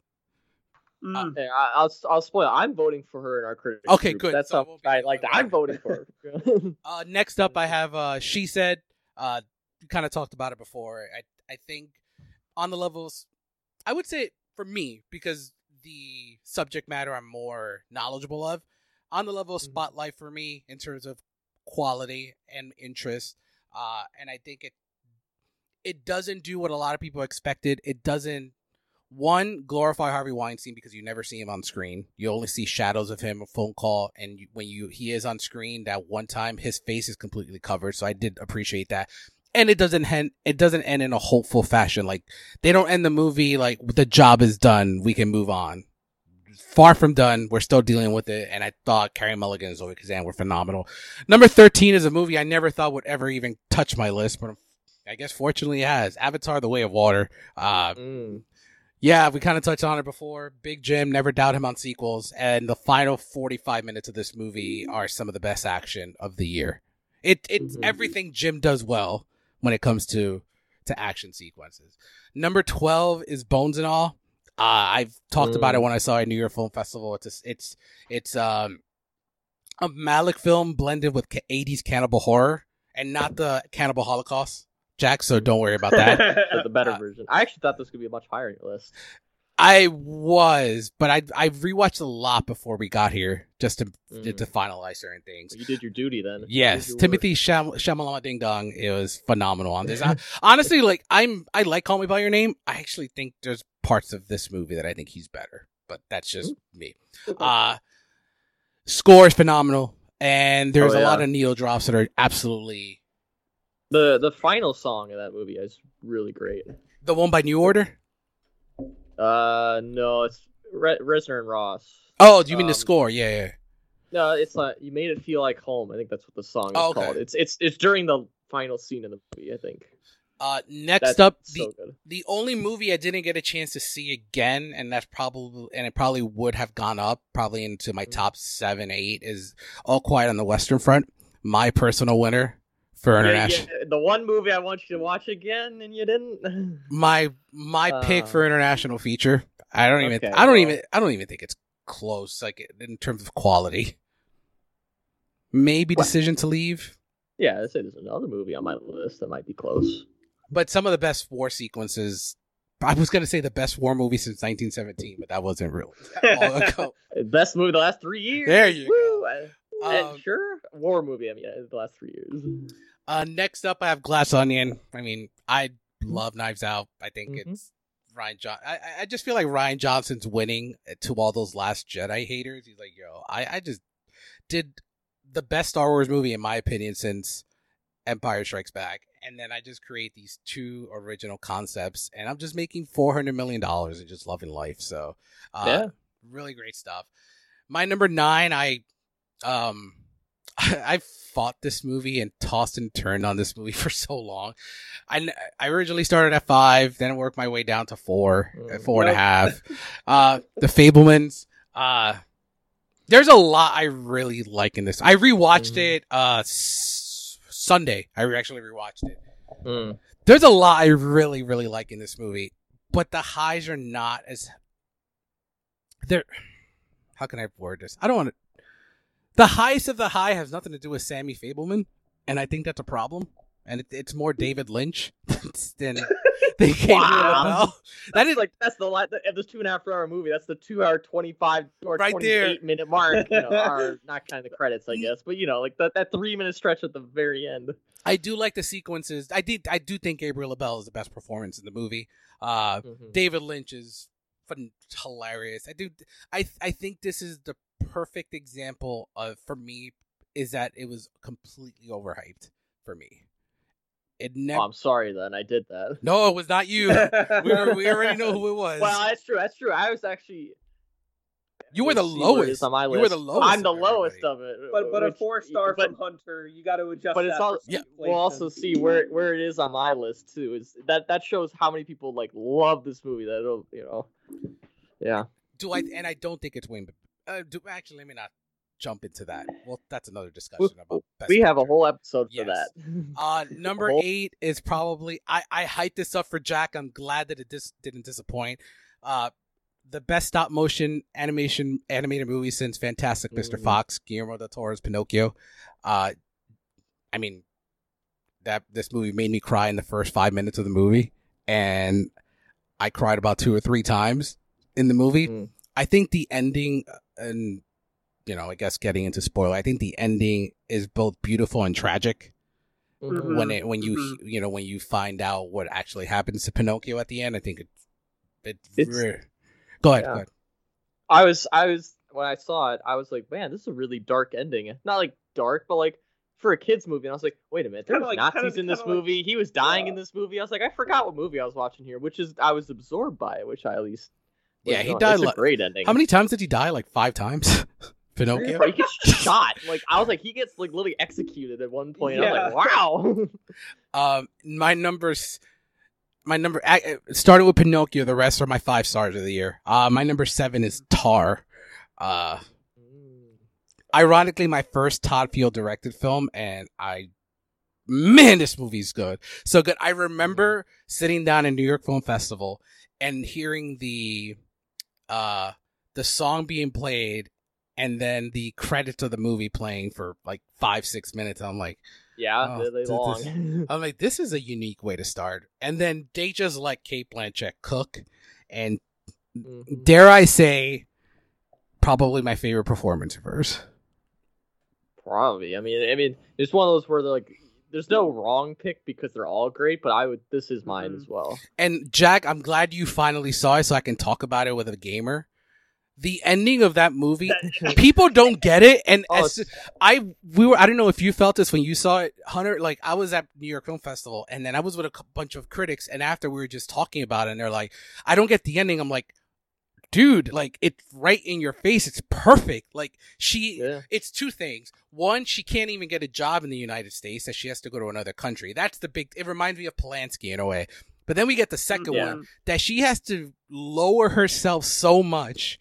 Mm. yeah, I- I'll I'll spoil. I'm voting for her in our critics. Okay, group. good. That's So it how won't I like. that. I'm voting for her. Uh, next up, I have uh, she said. Uh, you kind of talked about it before. I I think on the levels, I would say for me because the subject matter I'm more knowledgeable of. On the level of Mhm. spotlight for me in terms of quality and interest, uh, and I think it it doesn't do what a lot of people expected. It doesn't one glorify Harvey Weinstein because you never see him on screen. You only see shadows of him, a phone call, and when you he is on screen, that one time his face is completely covered. So I did appreciate that. And it doesn't end. It doesn't end in a hopeful fashion. Like they don't end the movie like the job is done. We can move on. Far from done. We're still dealing with it. And I thought Carey Mulligan and Zoe Kazan were phenomenal. Number thirteen is a movie I never thought would ever even touch my list, but I'm guess fortunately it has. Avatar: The Way of Water. Uh, Mm. yeah, we kind of touched on it before. Big Jim, never doubt him on sequels, and the final forty-five minutes of this movie are some of the best action of the year. It it's Mhm. everything Jim does well when it comes to to action sequences. Number twelve is Bones and All. Uh, I've talked about it Mm. when I saw it at New York Film Festival. It's a, it's it's um a Malick film blended with ca- 80s cannibal horror and not the cannibal holocaust, Jack. So don't worry about that. the, the better Uh, version. I actually thought this could be a much higher in your list. I was, but I I rewatched a lot before we got here just to Mm. to finalize certain things. You did your duty then. Yes, Timothy Sham- Shamalama Ding Dong. It was phenomenal on this. I, honestly, like I'm, I like Call Me by Your Name. I actually think there's parts of this movie that I think he's better, but that's just me. Uh score is phenomenal, and there's Oh, a lot of neo drops that are absolutely the the final song of that movie is really great. the one by New Order. Uh, no, it's Re- Reznor and Ross. Oh, do you mean the Um, score? Yeah, yeah. No, it's like you made it feel like home. I think that's what the song is Oh, okay. called. It's it's it's during the final scene of the movie. I think. Uh, next That's up, the so the only movie I didn't get a chance to see again, and that's probably and it probably would have gone up probably into my Mhm. top seven, eight is All Quiet on the Western Front. My personal winner for international. yeah, the one movie I want you to watch again and you didn't. My my pick Uh, for international feature. I don't even. okay, I don't well- even. I don't even think it's close. Like in terms of quality. Maybe What? Decision to Leave, yeah, I say there's another movie on my list that might be close. but some of the best war sequences. I was gonna say the best war movie since 1917, but that wasn't real. that long ago. Best movie the last three years. There you Woo! And Um, sure, war movie. I mean, the last three years. Uh, next up, I have Glass Onion. I mean, I love Knives Out. I think Mhm. it's Rian John. I, I- I just feel like Rian Johnson's winning to all those Last Jedi haters. He's like, yo, I, I just did the best Star Wars movie in my opinion since Empire Strikes Back, and then I just create these two original concepts, and I'm just making four hundred million dollars and just loving life. So, uh, Yeah. really great stuff. My number nine, I um I fought this movie and tossed and turned on this movie for so long. I, I originally started at five, then worked my way down to four, Mm. uh, four and a half. Uh, the Fabelmans. Uh, there's a lot I really like in this. I rewatched Mhm. it uh s- Sunday. I actually rewatched it. Mm. There's a lot I really really like in this movie, but the highs are not as they're. How can I word this? I don't want to. The highest of the high has nothing to do with Sammy Fabelman, and I think that's a problem. And it, it's more David Lynch than than Gabriel Wow. Bell. That That's like that's the of this two and a half hour movie. That's the two hour twenty five or Right twenty eight minute mark. You know, are not kind of the credits, I guess, but you know, like that that three minute stretch at the very end. I do like the sequences. I did. I do think Gabriel LaBelle is the best performance in the movie. Uh, Mhm. David Lynch is fun, hilarious. I do. I I think this is the perfect example of for me is that it was completely overhyped for me. It Oh, never. I'm sorry then, I did that. no, it was not you. we, were, we already know who it was. Well, that's true. That's true. I was actually. you were the let's see where it lowest. on my list. You were the lowest. I'm the lowest of it. But but a four star but, from Hunter, you got to adjust. but it's that all. Yeah. We'll also see where where it is on my list too. Is that that shows how many people like love this movie? That it'll you know. Yeah. Do I? And I don't think it's Wayne. Uh, do actually? Let me not jump into that. Well, that's another discussion about. Best we have a whole episode for Yes. that. Uh, number whole- eight is probably I I hyped this up for Jack. I'm glad that it dis- didn't disappoint. Uh, the best stop motion animation animated movie since Fantastic Mr. Mhm. Fox, Guillermo del Toro's Pinocchio. Uh, I mean, that this movie made me cry in the first five minutes of the movie, and I cried about two or three times in the movie. Mm. I think the ending, and you know, I guess getting into spoiler, I think the ending is both beautiful and tragic Mhm. when it when you Mhm. you know when you find out what actually happens to Pinocchio at the end. I think it it It's- re- go ahead. yeah. Go ahead. I was I was when I saw it, I was like, man, this is a really dark ending. Not like dark, but like for a kids movie. And I was like, wait a minute, there Kinda was like- Nazis kinda- in this kinda like- movie. he was dying in this movie. I was like, I forgot what movie I was watching here, which is I was absorbed by it, which I at least. Was Yeah, he enjoying. died It's a li- great ending. How many times did he die? Like five times. Pinocchio. He gets shot. Like I was like, he gets like literally executed at one point. I was like, wow. Um, my numbers, my number I- started with Pinocchio. The rest are my five stars of the year. Uh, my number seven is Tar. Uh, ironically, my first Todd Field directed film, and I, man, this movie's good. So good. I remember sitting down in New York Film Festival and hearing the, uh, the song being played, and then the credits of the movie playing for like five, six minutes. I'm like. Yeah, Oh, th- long. I'm like, this is a unique way to start. And then they just let Cate Blanchett cook. And Mhm. dare I say, probably my favorite performance of hers. Probably. I mean, I mean, it's one of those where they're like, there's no wrong pick because they're all great, but I would. This is mine Mhm. as well. And Jack, I'm glad you finally saw it so I can talk about it with a gamer. The ending of that movie, people don't get it. And Oh, as, I, we were, I don't know if you felt this when you saw it, Hunter. Like, I was at New York Film Festival and then I was with a bunch of critics. And after we were just talking about it, and they're like, I don't get the ending. I'm like, dude, like, it's right in your face. It's perfect. Like, she, yeah. it's two things. One, she can't even get a job in the United States, that she has to go to another country. That's the big. It reminds me of Polanski in a way. But then we get the second Yeah. one that she has to lower herself so much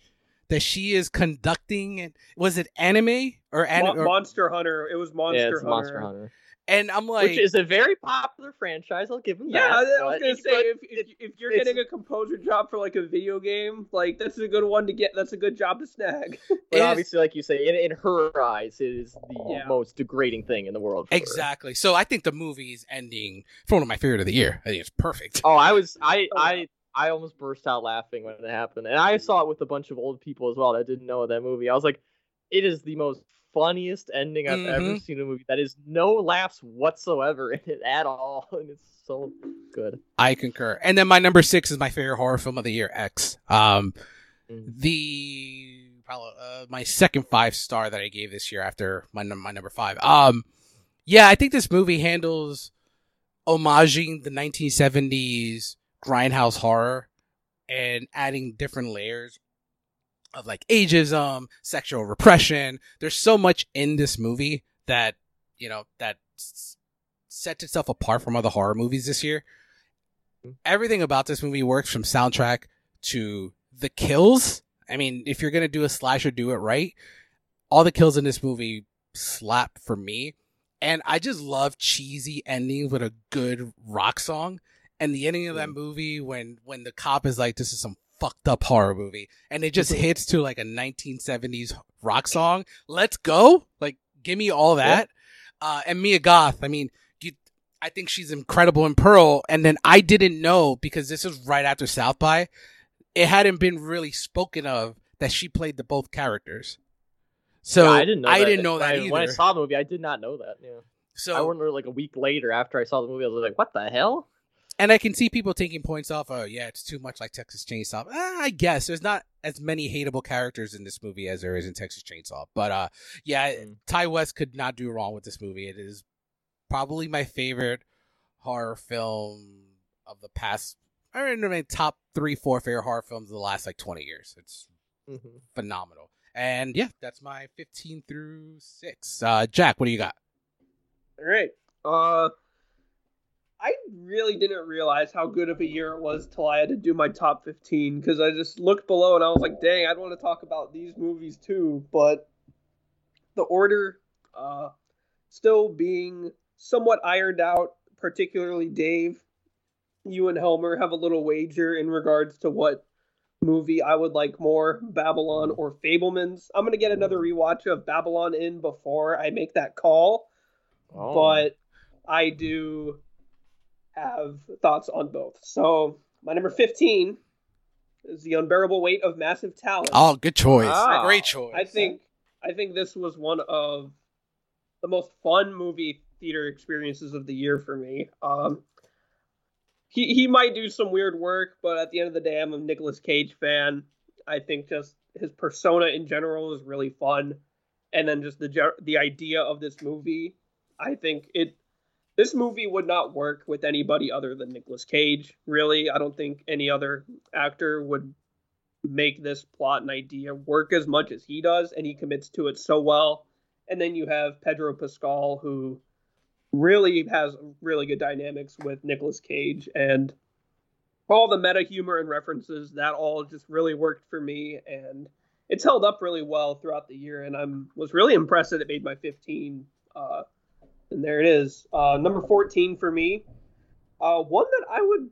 that she is conducting. And was it anime or, an, Mon- or Monster Hunter. It was Monster yeah, it's Hunter. Monster Hunter, and I'm like, which is a very popular franchise. I'll give them Yeah, that. I was gonna say if, if, if you're getting a composer job for like a video game, like that's a good one to get. That's a good job to snag. But It is- obviously, like you say, in, in her eyes, it is the Yeah. most degrading thing in the world. For her. exactly. So I think the movie's ending for one of my favorite of the year. I think it's perfect. Oh, I was, I, Oh, I, I almost burst out laughing when it happened, and I saw it with a bunch of old people as well that didn't know that movie. I was like, it is the most funniest ending I've ever Mhm. seen in a movie. That is no laughs whatsoever in it at all, and it's so good. I concur. And then my number six is my favorite horror film of the year, X. Um, Mm. the probably uh, my second five star that I gave this year after my my number five. Um, yeah, I think this movie handles homaging the 1970s grindhouse horror and adding different layers of like ageism, sexual repression. There's so much in this movie that you know that sets itself apart from other horror movies this year. Everything about this movie works from soundtrack to the kills. I mean, if you're gonna do a slasher, do it right. All the kills in this movie slap for me. And I just love cheesy endings with a good rock song. And the ending of that mm. movie when when the cop is like, "This is some fucked up horror movie," and it just hits to like a 1970s rock song. Let's go! Like, give me all that. Uh, and Mia Goth. I mean, you, I think she's incredible in Pearl. And then I didn't know because this was right after South by. It hadn't been really spoken of that she played the both characters. So Yeah, I didn't know. I that. didn't know that I- either. When I saw the movie, I did not know that. Yeah, So I wonder like a week later after I saw the movie, I was like, "What the hell?" And I can see people taking points off. Oh, yeah, it's too much like Texas Chainsaw. Ah, I guess there's not as many hateable characters in this movie as there is in Texas Chainsaw. But uh, yeah, Mm. Ti West could not do wrong with this movie. It is probably my favorite horror film of the past. I don't know, maybe top three, four favorite horror films of the last like 20 years. It's Mhm. phenomenal. And yeah, that's my 15 through six. Uh, Jack, what do you got? All right. Uh, I really didn't realize how good of a year it was till I had to do my top 15 because I just looked below and I was like, dang, I'd want to talk about these movies too. But the order, uh, still being somewhat ironed out, particularly Dave. You and Helmer have a little wager in regards to what movie I would like more, Babylon or Fabelmans. I'm gonna get another rewatch of Babylon in before I make that call Oh. but I do have thoughts on both. So my number fifteen is the unbearable weight of massive talent. Oh, good choice. Wow. Great choice. I think I think this was one of the most fun movie theater experiences of the year for me. Um, he he might do some weird work, but at the end of the day, I'm a Nicolas Cage fan. I think just his persona in general is really fun, and then just the the idea of this movie, I think it. This movie would not work with anybody other than Nicolas Cage. Really, I don't think any other actor would make this plot and idea work as much as he does, and he commits to it so well. And then you have Pedro Pascal, who really has really good dynamics with Nicolas Cage, and all the meta humor and references that all just really worked for me, and it's held up really well throughout the year. And I'm was really impressed that it made my 15. Uh, and there it is, uh, number 14 for me. Uh, one that I would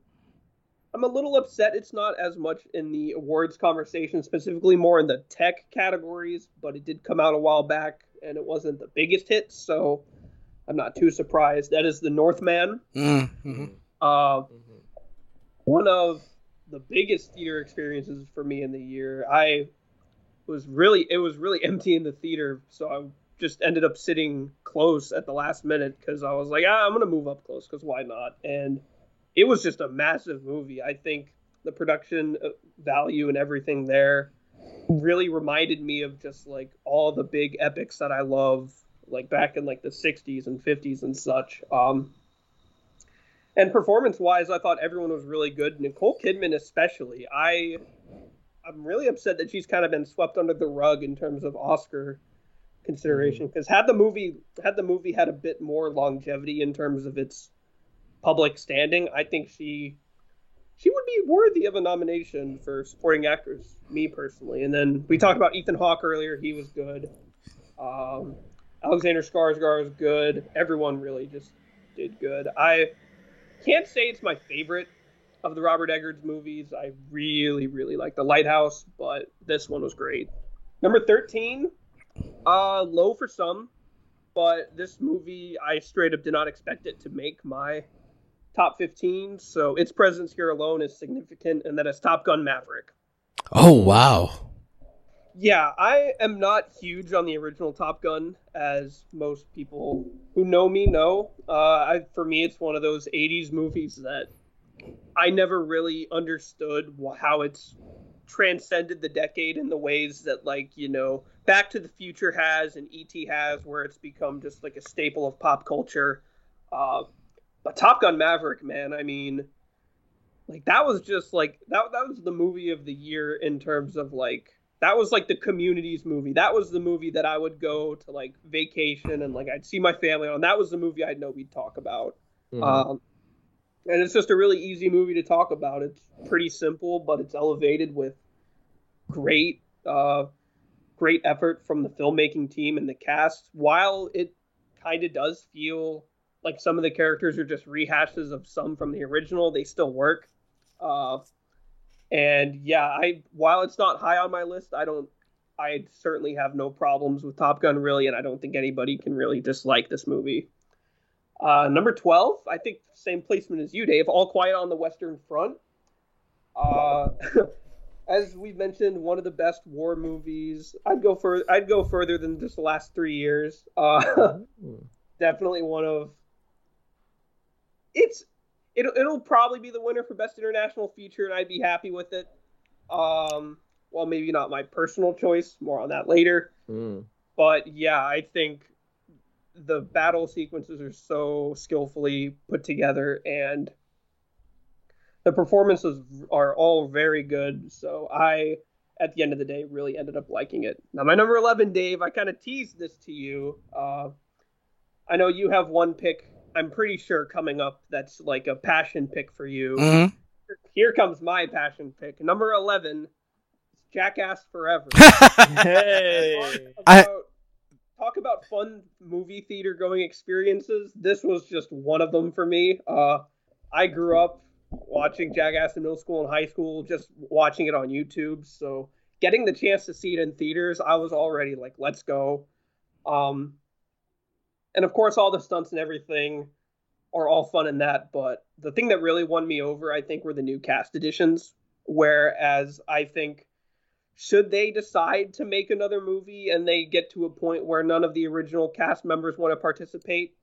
I'm a little upset it's not as much in the awards conversation, specifically more in the tech categories, but it did come out a while back and it wasn't the biggest hit, so I'm not too surprised. That is The Northman. Mm-hmm. Uh, one of the biggest theater experiences for me in the year. I was really it was really empty in the theater, so I just ended up sitting close at the last minute because I was like, ah, I'm gonna move up close because why not? And it was just a massive movie. I think the production uh, value and everything there really reminded me of just like all the big epics that I love, like back in like the 60s and 50s and such. Um, and performance wise, I thought everyone was really good. Nicole Kidman, especially. I, I'm really upset that she's kind of been swept under the rug in terms of Oscar consideration. Because had the movie had the movie had a bit more longevity in terms of its public standing, I think she she would be worthy of a nomination for supporting actress. Me personally, and then we talked about Ethan Hawke earlier. He was good. Um, Alexander Skarsgård was good. Everyone really just did good. I can't say it's my favorite of the Robert Eggers movies. I really, really like The Lighthouse, but this one was great. Number 13, uh, low for some, but this movie, I straight up did not expect it to make my top 15, so its presence here alone is significant, and that is Top Gun Maverick. Oh, wow. Yeah, I am not huge on the original Top Gun, as most people who know me know. Uh, I, for me, it's one of those 80s movies that I never really understood how it's transcended the decade in the ways that, like, you know, Back to the Future has and E.T. has, where it's become just like a staple of pop culture. Uh, but Top Gun Maverick, man, I mean, like that was just like that that was the movie of the year in terms of like that was like the community's movie. That was the movie that I would go to like vacation and like I'd see my family on. That was the movie I'd know we'd talk about. Mm-hmm. Um, and it's just a really easy movie to talk about. It's pretty simple, but it's elevated with great, uh, great effort from the filmmaking team and the cast. While it kind of does feel like some of the characters are just rehashes of some from the original. They still work. Uh, and yeah, I while it's not high on my list, I don't. I certainly have no problems with Top Gun, really, and I don't think anybody can really dislike this movie. Uh, number twelve, I think same placement as you, Dave. All Quiet on the Western Front. Uh, as we mentioned, one of the best war movies. I'd go for I'd go further than just the last three years. Uh, definitely one of it's it'll, it'll probably be the winner for best international feature, and I'd be happy with it. Um, well, maybe not my personal choice. More on that later. Mm. But yeah, I think the battle sequences are so skillfully put together, and the performances are all very good. So I, at the end of the day, really ended up liking it. Now my number eleven, Dave. I kind of teased this to you. Uh, I know you have one pick I'm pretty sure coming up that's like a passion pick for you. Mm-hmm. Here comes my passion pick. Number 11 Jackass Forever. hey. Talk about, I... talk about fun movie theater going experiences. This was just one of them for me. Uh, I grew up watching Jackass in middle school and high school, just watching it on YouTube. So getting the chance to see it in theaters, I was already like, let's go. Um, and of course all the stunts and everything are all fun in that but the thing that really won me over i think were the new cast additions whereas i think should they decide to make another movie and they get to a point where none of the original cast members want to participate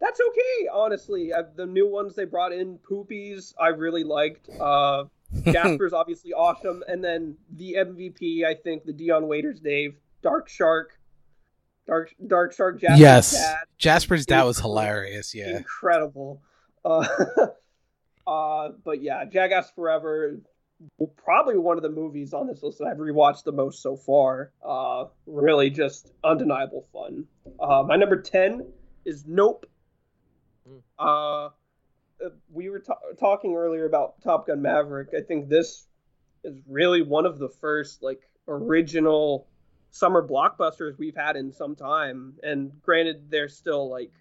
that's okay honestly uh, the new ones they brought in poopies i really liked uh jasper's obviously awesome and then the mvp i think the dion waiters dave dark shark Dark Dark Shark Jasper's yes. dad. Jasper's dad was hilarious. Yeah, incredible. Uh, uh, but yeah, Jackass Forever, probably one of the movies on this list that I've rewatched the most so far. Uh, really, just undeniable fun. Uh, my number ten is Nope. Mm. Uh, we were ta- talking earlier about Top Gun Maverick. I think this is really one of the first like original summer blockbusters we've had in some time. And granted, they're still like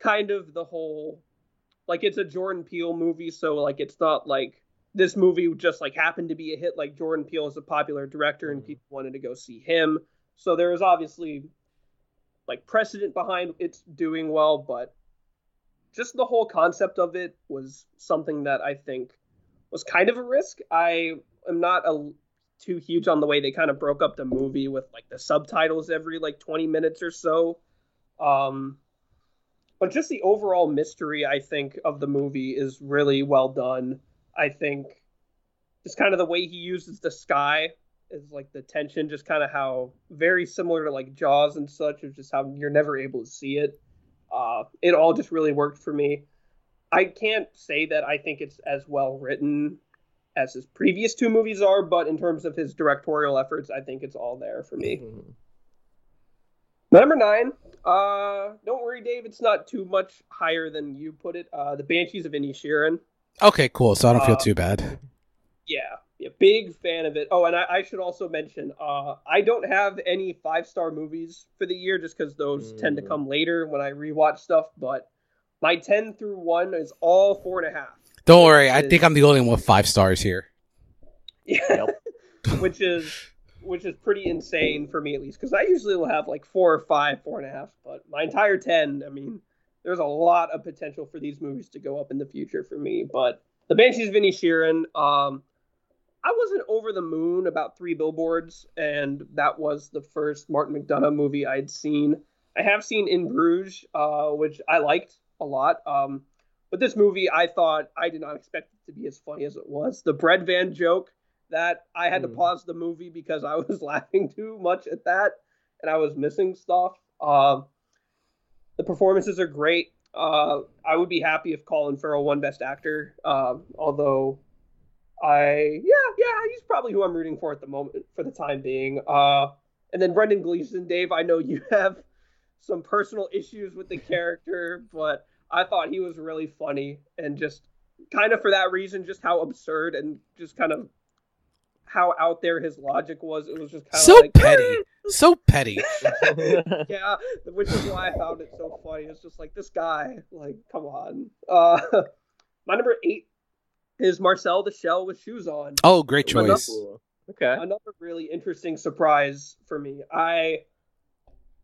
kind of the whole like it's a Jordan Peele movie, so like it's not like this movie just like happened to be a hit like Jordan Peele is a popular director and people wanted to go see him. So there is obviously like precedent behind it's doing well, but just the whole concept of it was something that I think was kind of a risk. I am not a too huge on the way they kind of broke up the movie with like the subtitles every like 20 minutes or so. Um but just the overall mystery I think of the movie is really well done. I think just kind of the way he uses the sky is like the tension, just kind of how very similar to like Jaws and such, of just how you're never able to see it. Uh, it all just really worked for me. I can't say that I think it's as well written as his previous two movies are, but in terms of his directorial efforts, I think it's all there for me. Mhm. Number nine. Uh, don't worry, Dave. It's not too much higher than you put it. Uh, the Banshees of Inisherin. Okay, cool. So I don't feel Uh, too bad. Yeah, yeah, big fan of it. Oh, and I, I should also mention, uh, I don't have any five star movies for the year just because those tend to Mm. come later when I rewatch stuff. But my ten through one is all four and a half. Don't worry. I is- think I'm the only one with five stars here. Yeah, which is which is pretty insane for me at least because I usually will have like four or five, four and a half. But my entire ten, I mean, there's a lot of potential for these movies to go up in the future for me. But the Banshees of Inisherin, um, I wasn't over the moon about Three Billboards, and that was the first Martin McDonagh movie I'd seen. I have seen In Bruges, uh, which I liked a lot. Um, but this movie, I thought I did not expect it to be as funny as it was. The bread van joke that I had to Hmm. pause the movie because I was laughing too much at that, and I was missing stuff. Um, the performances are great. Uh, I would be happy if Colin Farrell won Best Actor. Um, although I, yeah, yeah, he's probably who I'm rooting for at the moment for the time being. Uh, and then Brendan Gleeson, Dave. I know you have some personal issues with the character, but I thought he was really funny and just kind of for that reason, just how absurd and just kind of how out there his logic was. It was just kind of So like petty. So petty. yeah, which is why I found it so funny. It's just like this guy, like, come on. Uh, my number eight is Marcel the Shell with shoes on. Oh, great choice. Cool. Okay. Another really interesting surprise for me. I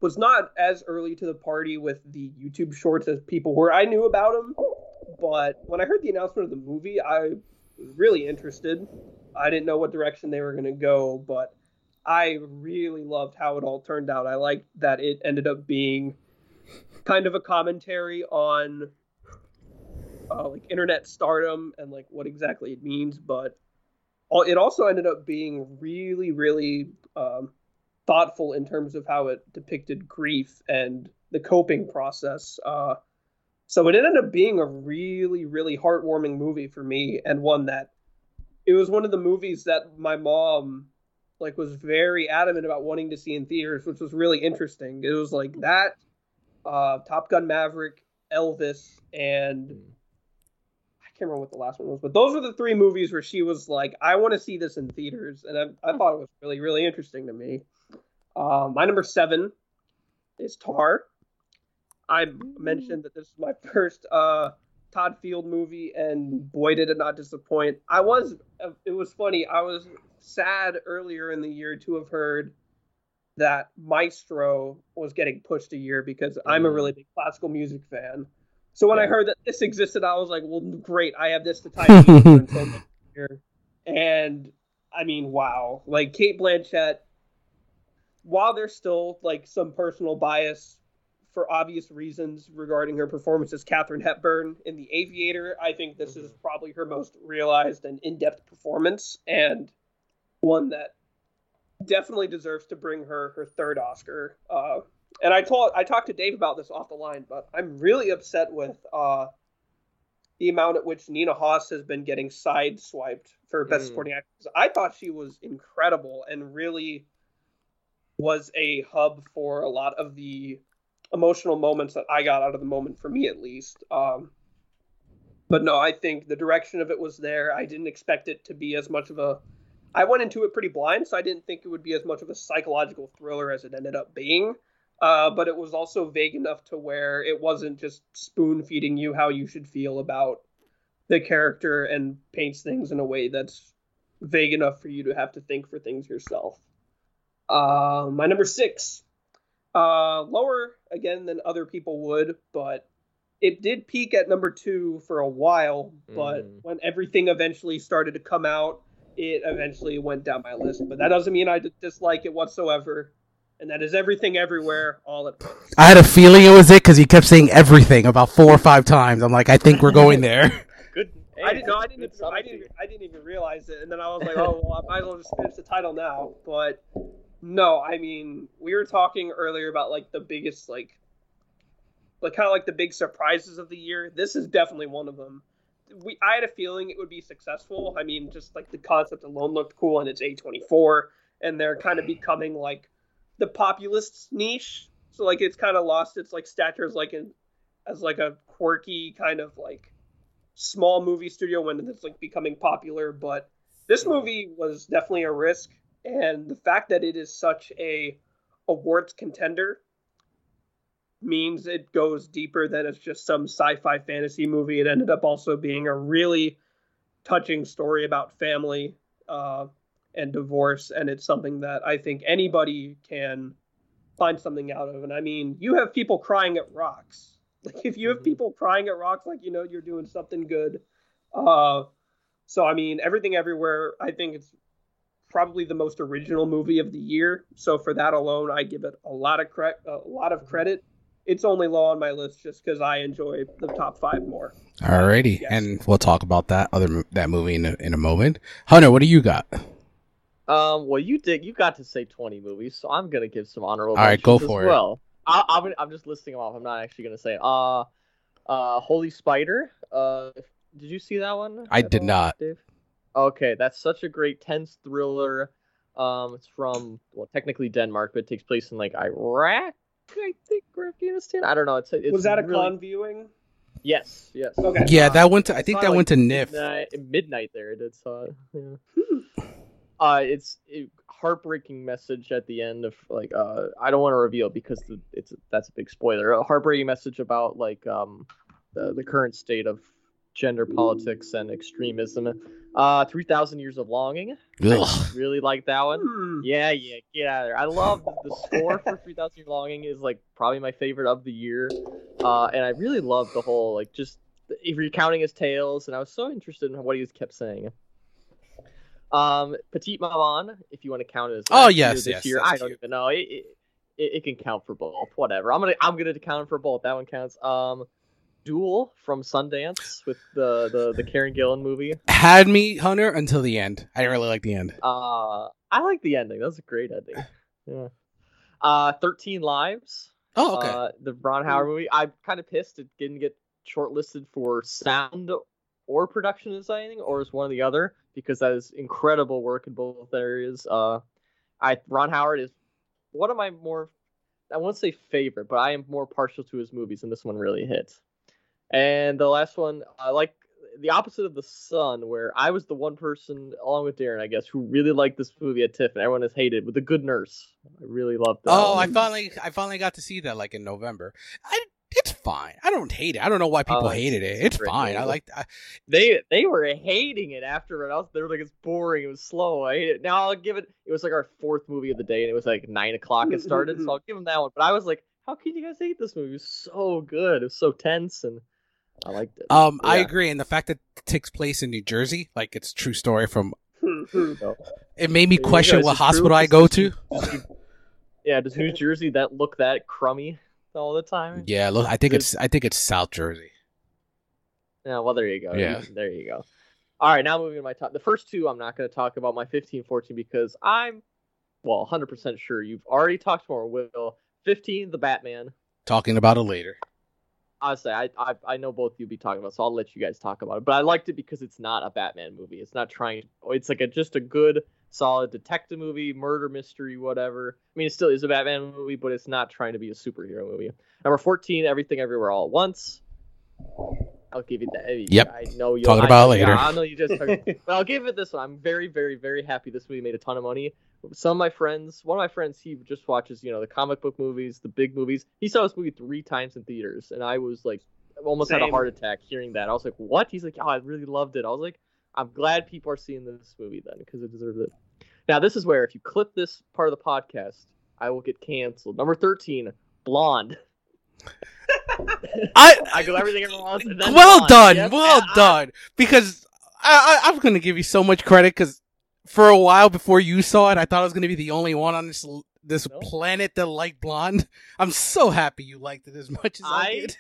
was not as early to the party with the YouTube shorts as people were. I knew about them, but when I heard the announcement of the movie, I was really interested. I didn't know what direction they were going to go, but I really loved how it all turned out. I liked that it ended up being kind of a commentary on uh, like internet stardom and like what exactly it means, but it also ended up being really, really um, thoughtful in terms of how it depicted grief and the coping process. Uh, so it ended up being a really, really heartwarming movie for me, and one that it was one of the movies that my mom like was very adamant about wanting to see in theaters, which was really interesting. It was like that, uh, Top Gun Maverick, Elvis, and I can't remember what the last one was, but those were the three movies where she was like, I want to see this in theaters. And I, I thought it was really, really interesting to me. Uh, my number seven is Tar. I mentioned that this is my first uh, Todd Field movie, and boy, did it not disappoint. I was, it was funny. I was sad earlier in the year to have heard that Maestro was getting pushed a year because I'm a Mm. really big classical music fan. So when I heard that this existed, I was like, well, great. I have this to tie me over until next year. And I mean, wow. Like Cate Blanchett, while there's still like some personal bias for obvious reasons regarding her performance as Katharine Hepburn in The Aviator, I think this is probably her most realized and in-depth performance and one that definitely deserves to bring her her third Oscar. Uh, and I told I talked to Dave about this off the line, but I'm really upset with uh, the amount at which Nina Hoss has been getting sideswiped for Best Mm. Supporting Actress. I thought she was incredible and really was a hub for a lot of the emotional moments that I got out of the moment, for me at least. Um, but no, I think the direction of it was there. I didn't expect it to be as much of a. I went into it pretty blind, so I didn't think it would be as much of a psychological thriller as it ended up being. Uh, but it was also vague enough to where it wasn't just spoon feeding you how you should feel about the character and paints things in a way that's vague enough for you to have to think for things yourself. Uh, my number six, uh, lower again than other people would, but it did peak at number two for a while. But Mm. when everything eventually started to come out, it eventually went down my list. But that doesn't mean I dislike it whatsoever. And that is everything everywhere all at once. I had a feeling it was it because he kept saying everything about four or five times. I'm like, I think we're going there. Good. I didn't know. I didn't. Even, I didn't. I didn't even realize it, and then I was like, "Oh, well, I might as well just finish the title now." But no, I mean, we were talking earlier about like the biggest, like, like kind of like the big surprises of the year. This is definitely one of them. We, I had a feeling it would be successful. I mean, just like the concept alone looked cool, and it's A24, and they're kind of becoming like the populist niche. So like, it's kind of lost its like stature as like an as like a quirky kind of like small movie studio when it's like becoming popular but this movie was definitely a risk and the fact that it is such a awards contender means it goes deeper than it's just some sci-fi fantasy movie it ended up also being a really touching story about family uh, and divorce and it's something that i think anybody can find something out of and i mean you have people crying at rocks like if you have Mhm. people crying at rocks, like you know you're doing something good. Uh, so I mean, everything everywhere. I think it's probably the most original movie of the year. So for that alone, I give it a lot of cre- a lot of credit. It's only low on my list just because I enjoy the top five more. Alrighty, Yes. and we'll talk about that other that movie in a, in a moment. Hunter, what do you got? Um, well, you did. You got to say twenty movies, so I'm gonna give some honorable. All right, go for as it. Well, I, I'm I'm just listing them off. I'm not actually gonna say. It. Uh, uh, Holy Spider. Uh, did you see that one? I at did all, not. Dave? Okay, that's such a great tense thriller. Um, it's from well, technically Denmark, but it takes place in like Iraq, I think, or Afghanistan. I don't know. It's, it's Was that a really... con viewing? Yes, yes. Okay. Yeah, Uh, that went to. I think that like went to NIF. midnight, midnight there. It did so. Yeah. uh, it's a heartbreaking message at the end of like uh, I don't want to reveal because the, it's that's a big spoiler. A heartbreaking message about like um the the current state of gender politics and extremism. Uh, three thousand years of longing. Ugh. Really like that one. Hmm. Yeah, yeah, get out of there. I love the, the score for 3000 Year Longing is like probably my favorite of the year. Uh, and I really love the whole like just if recounting his tales, and I was so interested in what he was kept saying. Um, Petite Maman, if you want to count it as Oh, yes, this yes, year, I don't cute. even know. It, it, it, it can count for both. Whatever. I'm gonna I'm gonna count for both. That one counts. Um, Dual from Sundance with the the the Karen Gillan movie. Had me Hunter until the end. I really like the end. Uh, I like the ending. That was a great ending. Yeah. Uh, Thirteen Lives. Oh, okay. Uh, the Ron Howard movie. I'm kind of pissed it didn't get shortlisted for sound or production designing, or is one or the other, because that is incredible work in both areas. Uh, I Ron Howard is one of my more, I won't say favorite, but I am more partial to his movies, and this one really hit. And the last one, I like the opposite of the Son, where I was the one person, along with Darren, I guess, who really liked this movie at TIFF, and everyone has hated with the Good Nurse. I really loved that. oh, I finally, I finally got to see that like in November. I, it's fine. I don't hate it. I don't know why oh, people Oh, hated it. it's a It's great fine. I movie. like. They they were hating it after it. I was, they were like, it's boring. It was slow. I hate it. Now I'll give it. It was like our fourth movie of the day, and it was like nine o'clock. It started, so I'll give them that one. But I was like, how can you guys hate this movie? It was so good. It was so tense, and I liked it. um, I agree, and the fact that it takes place in New Jersey, like it's a true story from. It made me question go. what Is this hospital true? I go to. yeah, does New Jersey that look that crummy all the time? Yeah, look, I think Good. it's I think it's South Jersey. Yeah, well, there you go. Yeah. There you go. All right, now moving to my top. The first two, I'm not going to talk about my 15, 14 because I'm, well, 100% sure you've already talked more. Will 15, the Batman. Talking about it later. Honestly, I, I I know both you be talking about, so I'll let you guys talk about it. But I liked it because it's not a Batman movie. It's not trying. It's like a just a good, solid detective movie, murder mystery, whatever. I mean, it still is a Batman movie, but it's not trying to be a superhero movie. Number fourteen, Everything Everywhere All at Once. I'll give you that. Yep. I know you. Talking I, about it yeah, later. I know you just. but I'll give it this one. I'm very, very, very happy this movie made a ton of money. Some of my friends, one of my friends, he just watches, you know, the comic book movies, the big movies. He saw this movie three times in theaters, and I was like, almost had a heart attack hearing that. I was like, what? He's like, oh, I really loved it. I was like, I'm glad people are seeing this movie then because it deserves it. Now, this is where if you clip this part of the podcast, I will get canceled. Number 13, Blonde. I I go everything. And then well done, Yes, well I- I- done. Because I, I, I'm going to give you so much credit because for a while before you saw it, I thought I was going to be the only one on this this No. planet that liked blonde. I'm so happy you liked it as much as I, I- did.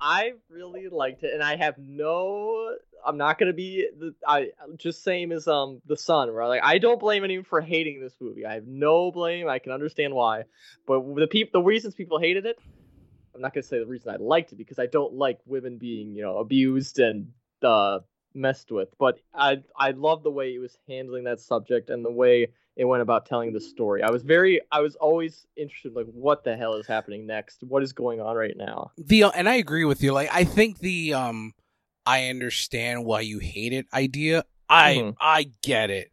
I really liked it, and I have no. I'm not gonna be the. I just same as um the Son, where like I don't blame anyone for hating this movie. I have no blame. I can understand why, but the people, the reasons people hated it, I'm not gonna say the reason I liked it because I don't like women being you know abused and uh messed with. But I I love the way it was handling that subject and the way it went about telling the story. I was very I was always interested like what the hell is happening next? What is going on right now? the and I agree with you. Like I think the um I understand why you hate it idea. I Mhm. I get it.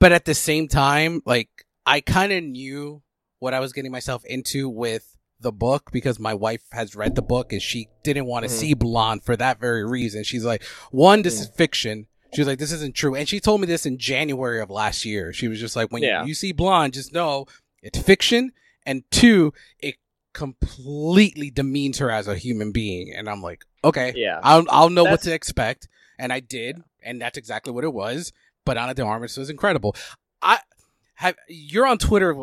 But at the same time, like I kind of knew what I was getting myself into with the book because my wife has read the book and she didn't want to Mhm. see Blonde for that very reason. She's like, one, this is fiction. She was like, this isn't true. And she told me this in January of last year. She was just like, when Yeah. you, you see Blonde, just know it's fiction. And two, it completely demeans her as a human being. And I'm like, okay, Yeah. I'll, I'll know what to expect. And I did. And that's exactly what it was. But Ana de Armas was incredible. I have, you're on Twitter.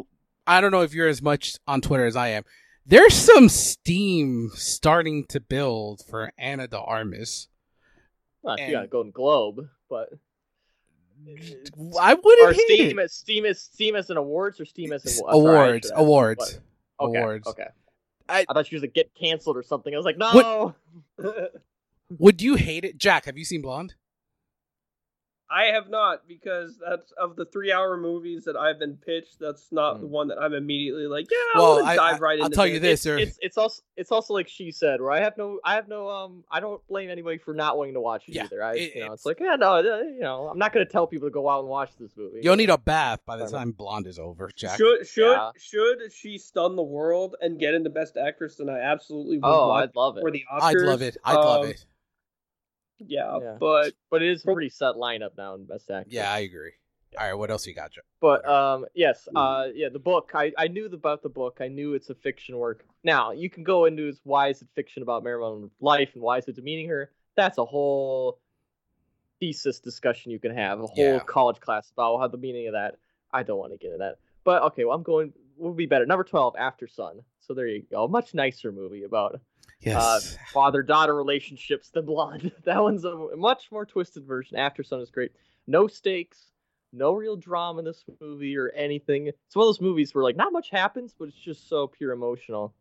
I don't know if you're as much on Twitter as I am. There's some steam starting to build for Ana de Armas. Well, she got a Golden Globe, but I wouldn't hate Steam it. as Steam as Steam as in awards or Steam as in uh, sorry, awards, awards, Okay, awards. Okay. I- I, thought she was like get canceled or something. I was like, no. Would you hate it, Jack? Have you seen Blonde? I have not because that's of the three-hour movies that I've been pitched. That's not the Mm. one that I'm immediately like, yeah, I Well, want I- to dive I- right I'll into tell you this, it's, there- it's it's also it's also like she said, where I have no I have no um I don't blame anybody for not wanting to watch it Yeah, either. I it- you know it's- it's like yeah no uh, you know I'm not gonna tell people to go out and watch this movie. You'll need a bath by the Fair enough. time Blonde is over, Jack. Should should Yeah. should she stun the world and get into Best Actress? And I absolutely would oh watch I'd love it. for the Oscars. I'd love it. I'd love Um, it. Yeah, Yeah. but but it is a pretty set lineup now in Best Actor. Yeah, I agree. All right, what else you got, Joe? But um, yes, uh, yeah, the book. I, I knew about the book. I knew it's a fiction work. Now you can go into is why is it fiction about Marilyn Monroe's life and why is it demeaning her? That's a whole thesis discussion you can have, a whole Yeah. college class about how the meaning of that. I don't want to get into that. But okay, well I'm going. Will be better. Number twelve, Aftersun. So there you go. A much nicer movie about Uh, yes. father-daughter relationships The Blonde. that one's a much more twisted version. Aftersun is great. No stakes, no real drama in this movie or anything. It's one of those movies where like not much happens, but it's just so pure emotional.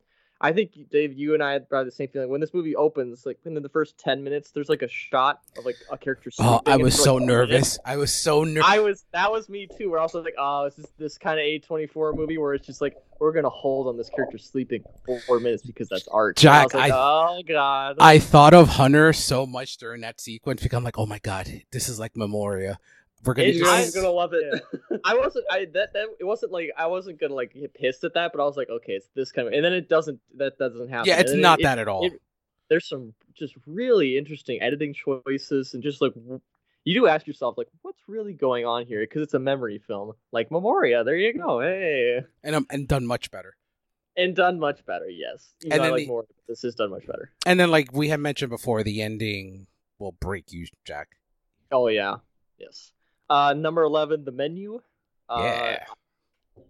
I think Dave, you and I had probably the same feeling when this movie opens. Like within the first ten minutes, there's like a shot of like a character. oh, I was so like, minute, nervous. I was so nervous. I was that was me too. Where I was like, oh, this is this kind of A24 movie where it's just like we're gonna hold on this character sleeping for four minutes because that's art. Jack, I like, I- oh god. I thought of Hunter so much during that sequence because I'm like, oh my god, this is like Memoria. We're gonna It's you're just gonna love it. I wasn't. I that that it wasn't like I wasn't gonna like get pissed at that, but I was like, okay, it's this kind of, and then it doesn't. That doesn't happen. yeah, it's And not it- that at all. it- there's some just really interesting editing choices and just like w- you do ask yourself like, what's really going on here? Because it's a memory film, like Memoria. There you go. Hey, and um, and done much better. and done much better. Yes, Even And I then like the- more. This is done much better. And then like we had mentioned before, the ending will break you, Jack. Oh yeah, yes. Uh, number eleven, the menu. Uh, Yeah.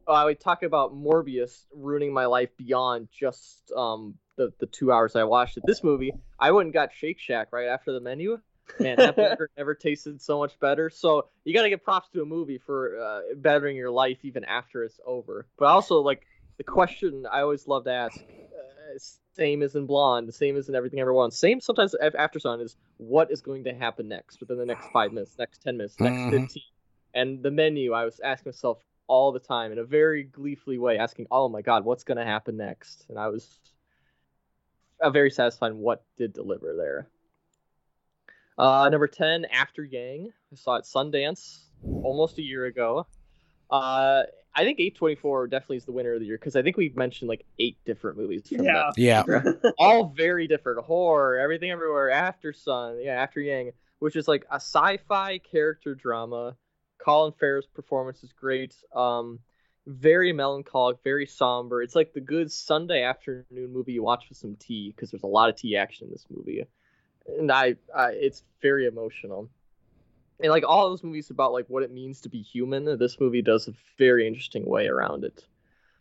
I would talk about Morbius ruining my life beyond just um the, the two hours I watched it. This movie, I went and got Shake Shack right after the menu. Man, that burger never tasted so much better. So you got to give props to a movie for uh, bettering your life even after it's over. But also, like the question I always love to ask: uh, same as in Blonde, same as in Everything Everyone. Same sometimes Aftersun is what is going to happen next within the next five minutes, next ten minutes, next Mhm. 15 And the menu, I was asking myself all the time in a very gleefully way, asking, "Oh my God, what's going to happen next?" And I was uh, very satisfied in what did deliver there. Uh, number ten, After Yang. I saw it Sundance almost a year ago. Uh, I think A24 definitely is the winner of the year because I think we've mentioned like eight different movies from Yeah. Yeah. All very different. Horror, everything everywhere, Aftersun, yeah, After Yang, which is like a sci-fi character drama. Colin Farrell's performance is great. Um, very melancholic, very somber. It's like the good Sunday afternoon movie you watch with some tea because there's a lot of tea action in this movie, and I, I it's very emotional. And like all those movies about like what it means to be human this movie does a very interesting way around it.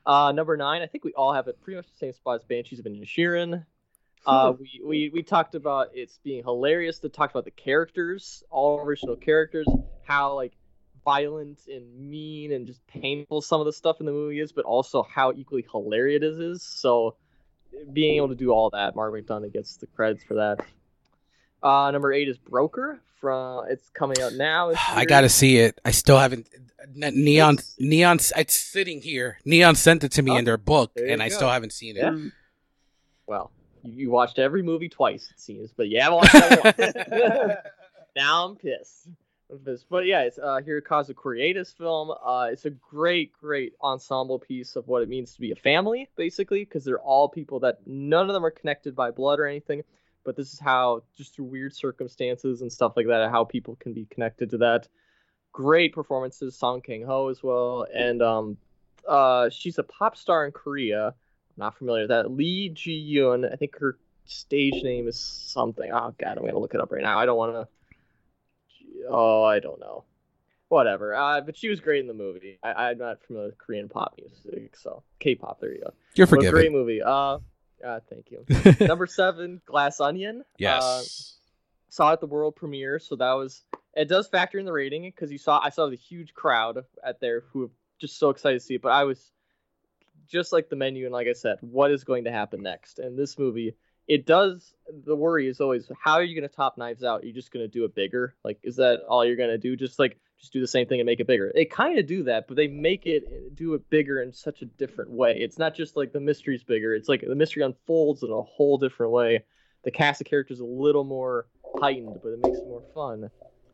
Uh number nine i think we all have it pretty much the same spot as banshees of Inisherin. uh we, we we talked about it's being hilarious to talk about the characters all original characters how like violent and mean and just painful some of the stuff in the movie is but also how equally hilarious it is. So being able to do all that mark McDonagh gets the credits for that uh, number eight is Broker. From it's coming out now. I gotta see it. I still haven't. Neon, It's- Neon. It's sitting here. Neon sent it to me Oh, in their book, there you and I go. still haven't seen it. Yeah. Well, you, you watched every movie twice, it seems, but you haven't watched that once. now I'm pissed. I'm pissed. But yeah, it's uh, Hirokazu Koreeda's film. Uh, it's a great, great ensemble piece of what it means to be a family, basically, because they're all people that none of them are connected by blood or anything. But this is how, just through weird circumstances and stuff like that, how people can be connected to that. Great performances, Song Kang Ho as well, and um, uh, she's a pop star in Korea. I'm not familiar with that. Lee Ji Yoon. I think her stage name is something. Oh god, I'm gonna look it up right now. I don't want to. Oh, I don't know. Whatever. Uh, but she was great in the movie. I, I'm not familiar with Korean pop music, so K-pop. There you go. You're But great movie. Uh, uh, thank you. Number seven, Glass Onion. Uh, yes. saw at the world premiere, so that was it. Does factor in the rating because you saw I saw the huge crowd at there who were just so excited to see it. But I was just like the menu, and like I said, what is going to happen next? And this movie, it does. The worry is always how are you going to top Knives Out? Are you just going to do it bigger? Like, is that all you're going to do? Just like just do the same thing and make it bigger. They kind of do that, but they make it do it bigger in such a different way. It's not just like the mystery's bigger. It's like the mystery unfolds in a whole different way. The cast of characters is a little more heightened, but it makes it more fun.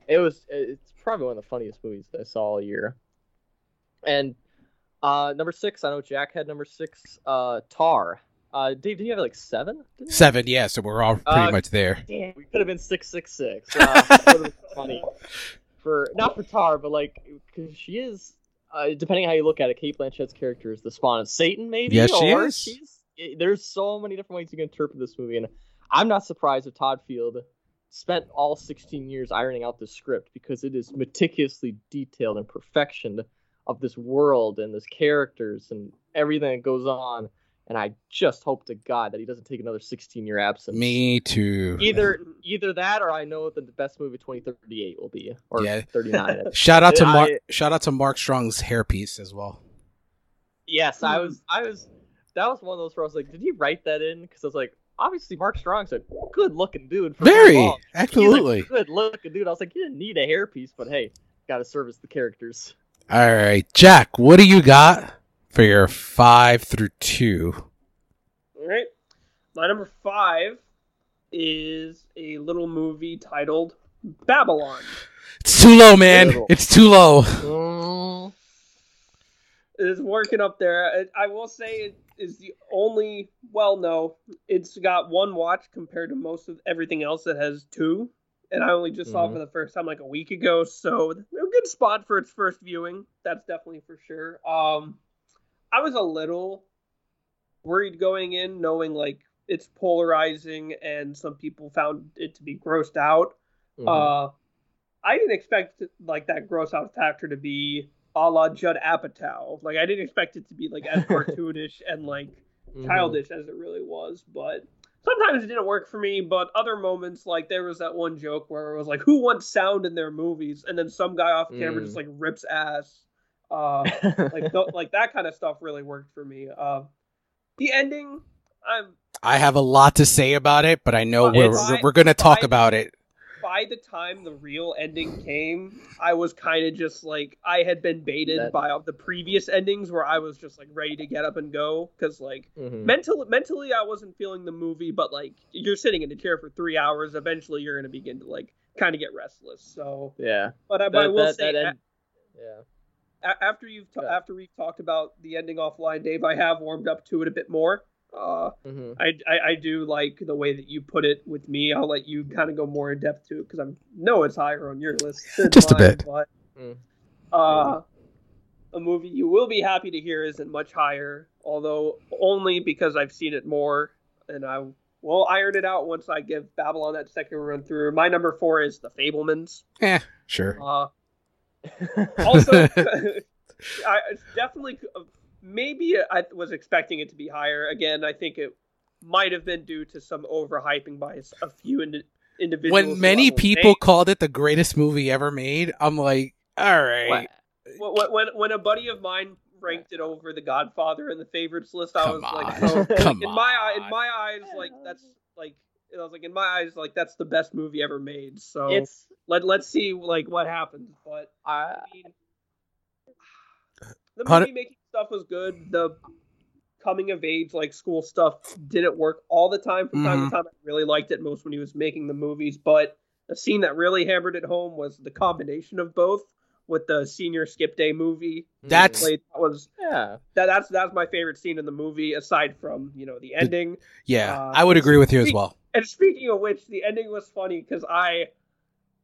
It was it's probably one of the funniest movies that I saw all year. And uh number six, I know Jack had number six, uh Tar. Uh Dave, did you have like seven? Seven. Yeah. So we're all pretty Uh, much there. Damn, we could have been six six six. Uh, that would've been funny for not for Tar, but like because she is, uh, depending on how you look at it, Cate Blanchett's character is the spawn of Satan, maybe. Yes, she or is. She's, it- there's so many different ways you can interpret this movie, and I'm not surprised if Todd Field spent all 16 years ironing out the script because it is meticulously detailed and perfection of this world and this characters and everything that goes on. And I just hope to God that he doesn't take another 16 year absence Me too. either either that or I know what the best movie 2038 will be or Yeah. 39. Shout out to I- Mark. Shout out to Mark Strong's hairpiece as well. yes, I hmm. was I was that was one of those where I was like, did he write that in? Because I was like, obviously Mark Strong's a good looking dude. For Very, absolutely. good looking dude. I was like, you didn't need a hairpiece, but hey, got to service the characters. All right, Jack. What do you got for your five through two? All right. My number five is a little movie titled Babylon. It's too low, man. Little. It's too low. Mm, It is working up there. I I will say it is the only. Well, no, it's got one watch compared to most of everything else that has two. And I only just saw it Mhm. for the first time like a week ago, so a good spot for its first viewing. That's definitely for sure. Um, I was a little worried going in, knowing like it's polarizing and some people found it to be grossed out. mhm. Uh, I didn't expect like that gross out factor to be a la Judd Apatow. Like I didn't expect it to be like as cartoonish and like Mhm. childish as it really was. But sometimes it didn't work for me. But other moments, like there was that one joke where it was like, "Who wants sound in their movies?" And then some guy off camera Mm. just like rips ass. Uh, like th- like that kind of stuff really worked for me. Uh, the ending, I'm I have a lot to say about it, but I know But we're it's- we're, we're gonna talk I- about it. by the time the real ending came, I was kind of just like I had been baited That- by the previous endings where I was just like ready to get up and go because like Mhm. mentally mentally I wasn't feeling the movie, but like you're sitting in a chair for three hours, eventually you're gonna begin to like kind of get restless. So, Yeah. but I, but I will that- say that a- end- yeah. A- after you've t- Yeah. after we've talked about the ending offline, Dave, I have warmed up to it a bit more. Uh, hmm I, I, I do like the way that you put it with me. I'll let you kind of go more in depth to it because I know it's higher on your list. than Just a bit. But, Mm. uh, a movie you will be happy to hear isn't much higher, although only because I've seen it more, and I will iron it out once I give Babylon that second run through. My number four is The Fabelmans. Yeah, sure. Uh, also, I definitely uh, maybe I was expecting it to be higher. Again, I think it might have been due to some overhyping by a few indi- individuals. when many people name. called it the greatest movie ever made, I'm like, all right, What? when, when when a buddy of mine ranked it over The Godfather in the favorites list, I Come was like, on. oh, Come in my in my eyes, like that's like. I was like, in my eyes, like that's the best movie ever made. So It's let let's see like what happens. But I I mean, the movie making stuff was good. The coming of age, like school stuff, didn't work all the time. From time Mhm. to time, I really liked it most when he was making the movies. But a scene that really hammered it home was the combination of both with the senior skip day movie. That's- Played, that was yeah. that, that's that's my favorite scene in the movie, aside from you know the ending. yeah, Uh, I would agree with you as speak- well. And speaking of which, the ending was funny because I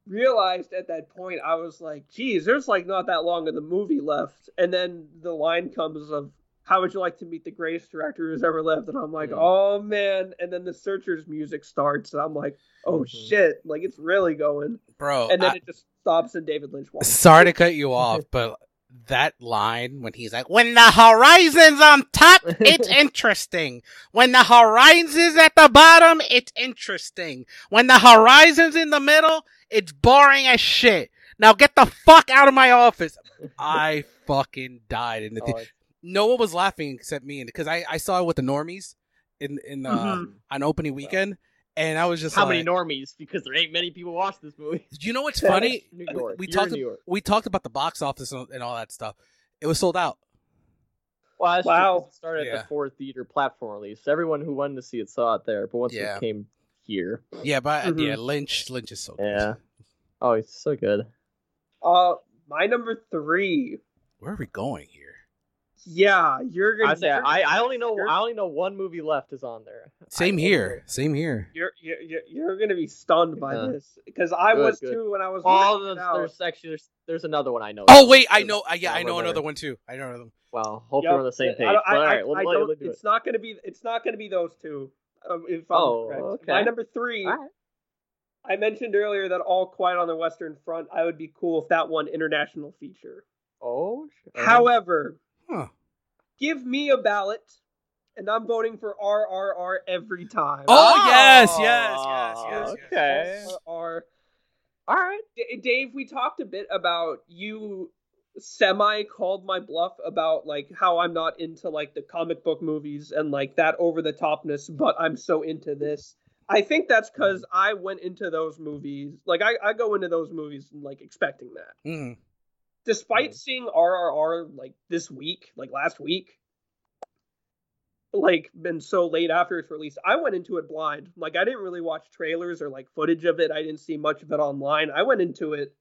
realized at that point I was like, "Geez, there's like not that long of the movie left," and then the line comes of. How would you like to meet the greatest director who's ever lived? And I'm like, oh man! And then the Searchers music starts, and I'm like, oh Mhm. shit! Like it's really going. Bro, And then I- it just stops, and David Lynch walks. sorry to cut you off, but that line when he's like, "When the horizon's on top, it's interesting. When the horizon's at the bottom, it's interesting. When the horizon's in the middle, it's boring as shit. Now get the fuck out of my office." I fucking died in the. Oh, no one was laughing except me, because I I saw it with the normies in in uh, Mhm. on opening weekend, and I was just How like, many normies? Because there ain't many people watch this movie. Do you know what's funny? New We- York. we You're talked in New York. we talked about the box office and and all that stuff. It was sold out. Well, that's Wow. wow. It started at the four theater platform release. Everyone who wanted to see it saw it there, but once Yeah. it came here, Yeah, but Mhm. yeah, Lynch Lynch is so good. yeah. Oh, he's so good. Uh, my number three. Where are we going here? Yeah, you're gonna. I say I, I only know I only know one movie left is on there. Same I- here. Same here. You're you're you're, you're gonna be stunned by Yeah. this because I Good, was good. too when I was. Oh, working it there's, there's actually there's there's another one I know. Oh wait, I know. Uh, yeah, Yeah, I know another there. one too. I know another one. Well, hopefully Yep. we're on the same I page. I- I- right, we'll, I we'll, don't- we'll do it's it. not gonna be. It's not gonna be those two. Um, if I'm Oh, correct. okay. My number three. All right. I mentioned earlier that All Quiet on the Western Front. I would be cool if that won international feature. Oh, sure. However, Huh. give me a ballot, and I'm voting for RRR every time. Oh, yes, yes, yes, yes, yes. Okay. RRR. All right. D- Dave, we talked a bit about you semi called my bluff about like how I'm not into like the comic book movies and like that over the topness, but I'm so into this. I think that's because I went into those movies like I, I go into those movies like expecting that. Mm. Despite seeing RRR like this week, like last week, like been so late after its release, I went into it blind. Like I didn't really watch trailers or like footage of it. I didn't see much of it online. I went into it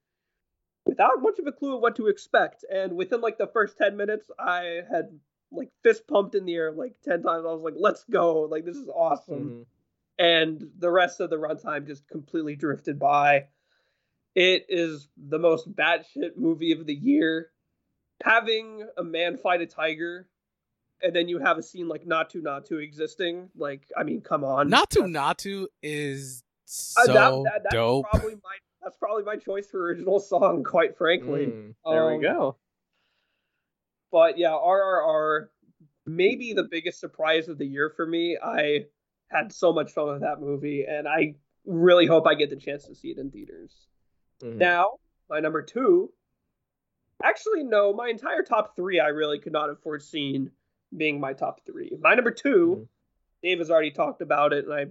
without much of a clue of what to expect. And within like the first 10 minutes, I had like fist pumped in the air like 10 times. I was like, let's go. Like this is awesome Mhm. and the rest of the runtime just completely drifted by. It is the most batshit movie of the year. Having a man fight a tiger, and then you have a scene like Natu Natu existing, like I mean, come on, Natu Natu is Uh, so that- that- that's dope. Probably my that's probably my choice for original song, quite frankly. Mm, there Um, we go. But yeah, RRR, maybe the biggest surprise of the year for me. I had so much fun with that movie, and I really hope I get the chance to see it in theaters. Mhm. Now, my number two. Actually, no, my entire top three I really could not have foreseen being my top three. My number 2 Dave has already talked about it, and I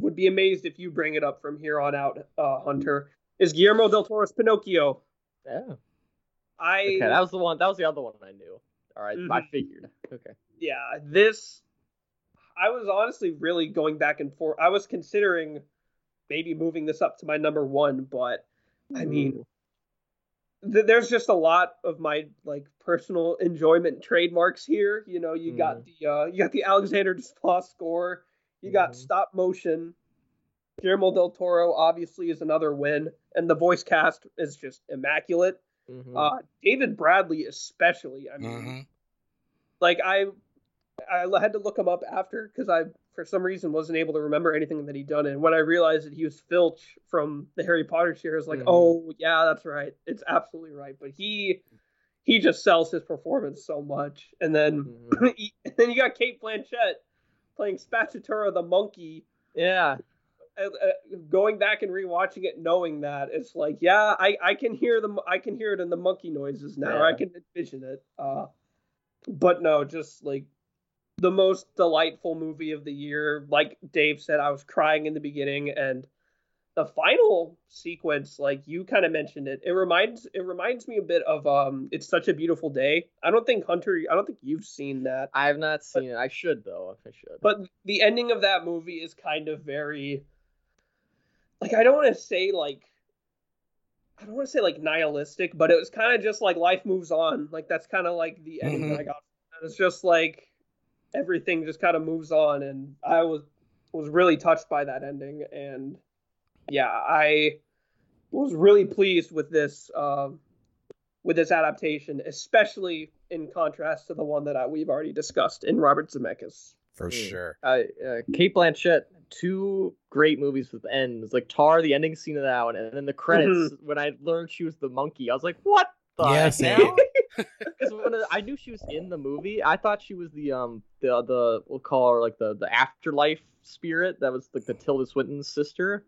would be amazed if you bring it up from here on out, uh, Hunter. Is Guillermo del Toro's Pinocchio? Yeah. I Okay, that was the one. That was the other one I knew. All right, I Mhm. figured. Okay. yeah, this I was honestly really going back and forth. I was considering maybe moving this up to my number one, but I mean, th- there's just a lot of my like personal enjoyment trademarks here. You know, you got the uh, you got the Alexander Desplat score, you got Mhm. stop motion. Guillermo del Toro obviously is another win, and the voice cast is just immaculate. Mhm. Uh, David Bradley especially. I mean, hmm like I I had to look him up after because I for some reason wasn't able to remember anything that he'd done. And when I realized that he was Filch from the Harry Potter series I was like Mhm. oh yeah that's right. It's absolutely right. But he he just sells his performance so much. And then Mhm. he- and then you got Cate Blanchett playing Spatula the monkey. Yeah. uh, uh, going back and rewatching it knowing that it's like yeah I I can hear them I can hear it in the monkey noises now. I can envision it. Uh but no just like the most delightful movie of the year like Dave said I was crying in the beginning and the final sequence like you kind of mentioned it it reminds it reminds me a bit of um it's such a beautiful day I don't think Hunter I don't think you've seen that I have not seen it. I should though. I should. but the ending of that movie is kind of very like I don't want to say like I don't want to say like nihilistic, but it was kind of just like life moves on. Like that's kind of like the ending that I got. It's just like everything just kind of moves on, and I was was really touched by that ending, and yeah, I was really pleased with this um, with this adaptation, especially in contrast to the one that I, we've already discussed in Robert Zemeckis. For Mm. sure. uh, uh, Cate Blanchett, two great movies with ends, like Tar, the ending scene of that one, and then the credits. When I learned she was the monkey, I was like, "What the Yeah, hell?" Because I knew she was in the movie, I thought she was the um the the we'll call her like the the afterlife spirit that was like the Tilda Swinton's sister.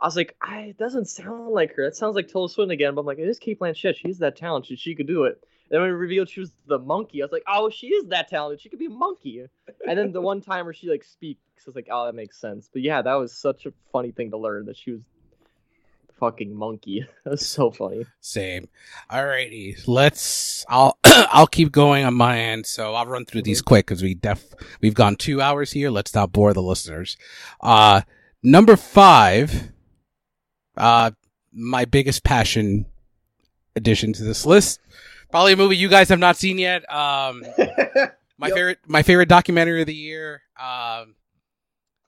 I was like, I it doesn't sound like her. It sounds like Tilda Swinton again. But I'm like, it is Cate Blanchett. She's that talented. She could do it. And then when it revealed she was the monkey, I was like, oh, she is that talented. She could be a monkey. And then the one time where she like speaks, I was like, oh, that makes sense. But yeah, that was such a funny thing to learn that she was fucking monkey. that was so funny. Same. Alrighty, let's. I'll I'll keep going on my end, so I'll run through these quick because we def we've gone two hours here. Let's not bore the listeners. Uh, number five. Uh, my biggest passion addition to this list. Probably a movie you guys have not seen yet. Um, my Yep. favorite my favorite documentary of the year um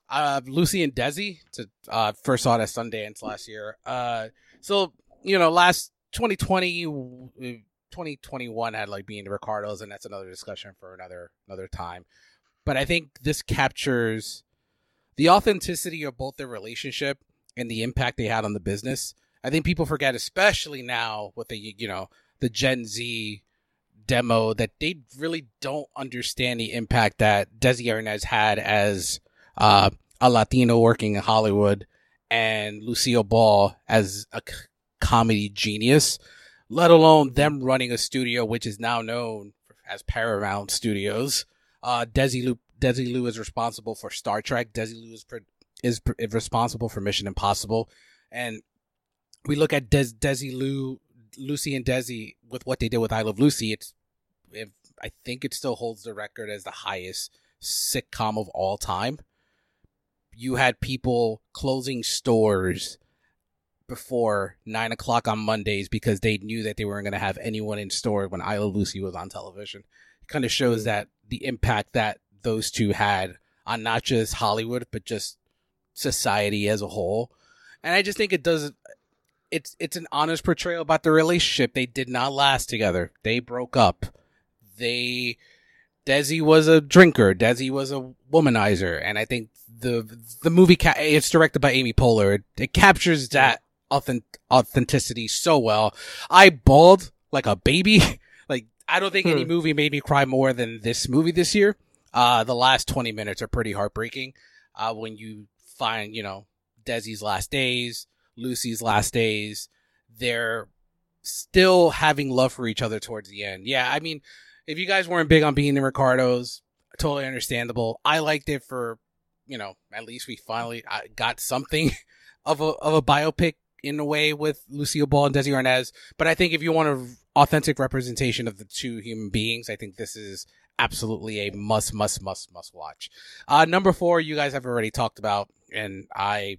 uh lucy and desi to uh first saw it at sundance last year. Uh so you know last 2020 uh, 2021 had like being the ricardos and that's another discussion for another another time. But i think this captures the authenticity of both their relationship and the impact they had on the business. I think people forget especially now with the you know the gen z demo that they really don't understand the impact that Desi Arnaz had as uh, a Latino working in Hollywood and Lucille Ball as a c- comedy genius, let alone them running a studio which is now known as Paramount Studios. Uh, Desilu, Desi Lu is responsible for Star Trek. Desilu is, pro- is, pr- is responsible for Mission Impossible. And we look at Des- Desilu, Lucy and Desi with what they did with I Love Lucy. It's, if, I think it still holds the record as the highest sitcom of all time. You had people closing stores before nine o'clock on Mondays because they knew that they weren't going to have anyone in store when I Love Lucy was on television. It kind of shows that the impact that those two had on not just Hollywood but just society as a whole. And I just think it does it's it's an honest portrayal about the relationship. They did not last together. They broke up. They Desi was a drinker. Desi was a womanizer, and I think the the movie ca- it's directed by Amy Poehler. It, it captures that authentic, authenticity so well. I bawled like a baby. like I don't think any Hmm. movie made me cry more than this movie this year. Uh, the last twenty minutes are pretty heartbreaking. Uh, when you find you know Desi's last days, Lucy's last days, they're still having love for each other towards the end. Yeah, I mean, if you guys weren't big on being the Ricardos, totally understandable. I liked it for, you know, at least we finally got something of a of a biopic in a way with Lucille Ball and Desi Arnaz. But I think if you want an authentic representation of the two human beings, I think this is absolutely a must, must, must, must watch. Uh, number four, you guys have already talked about, and I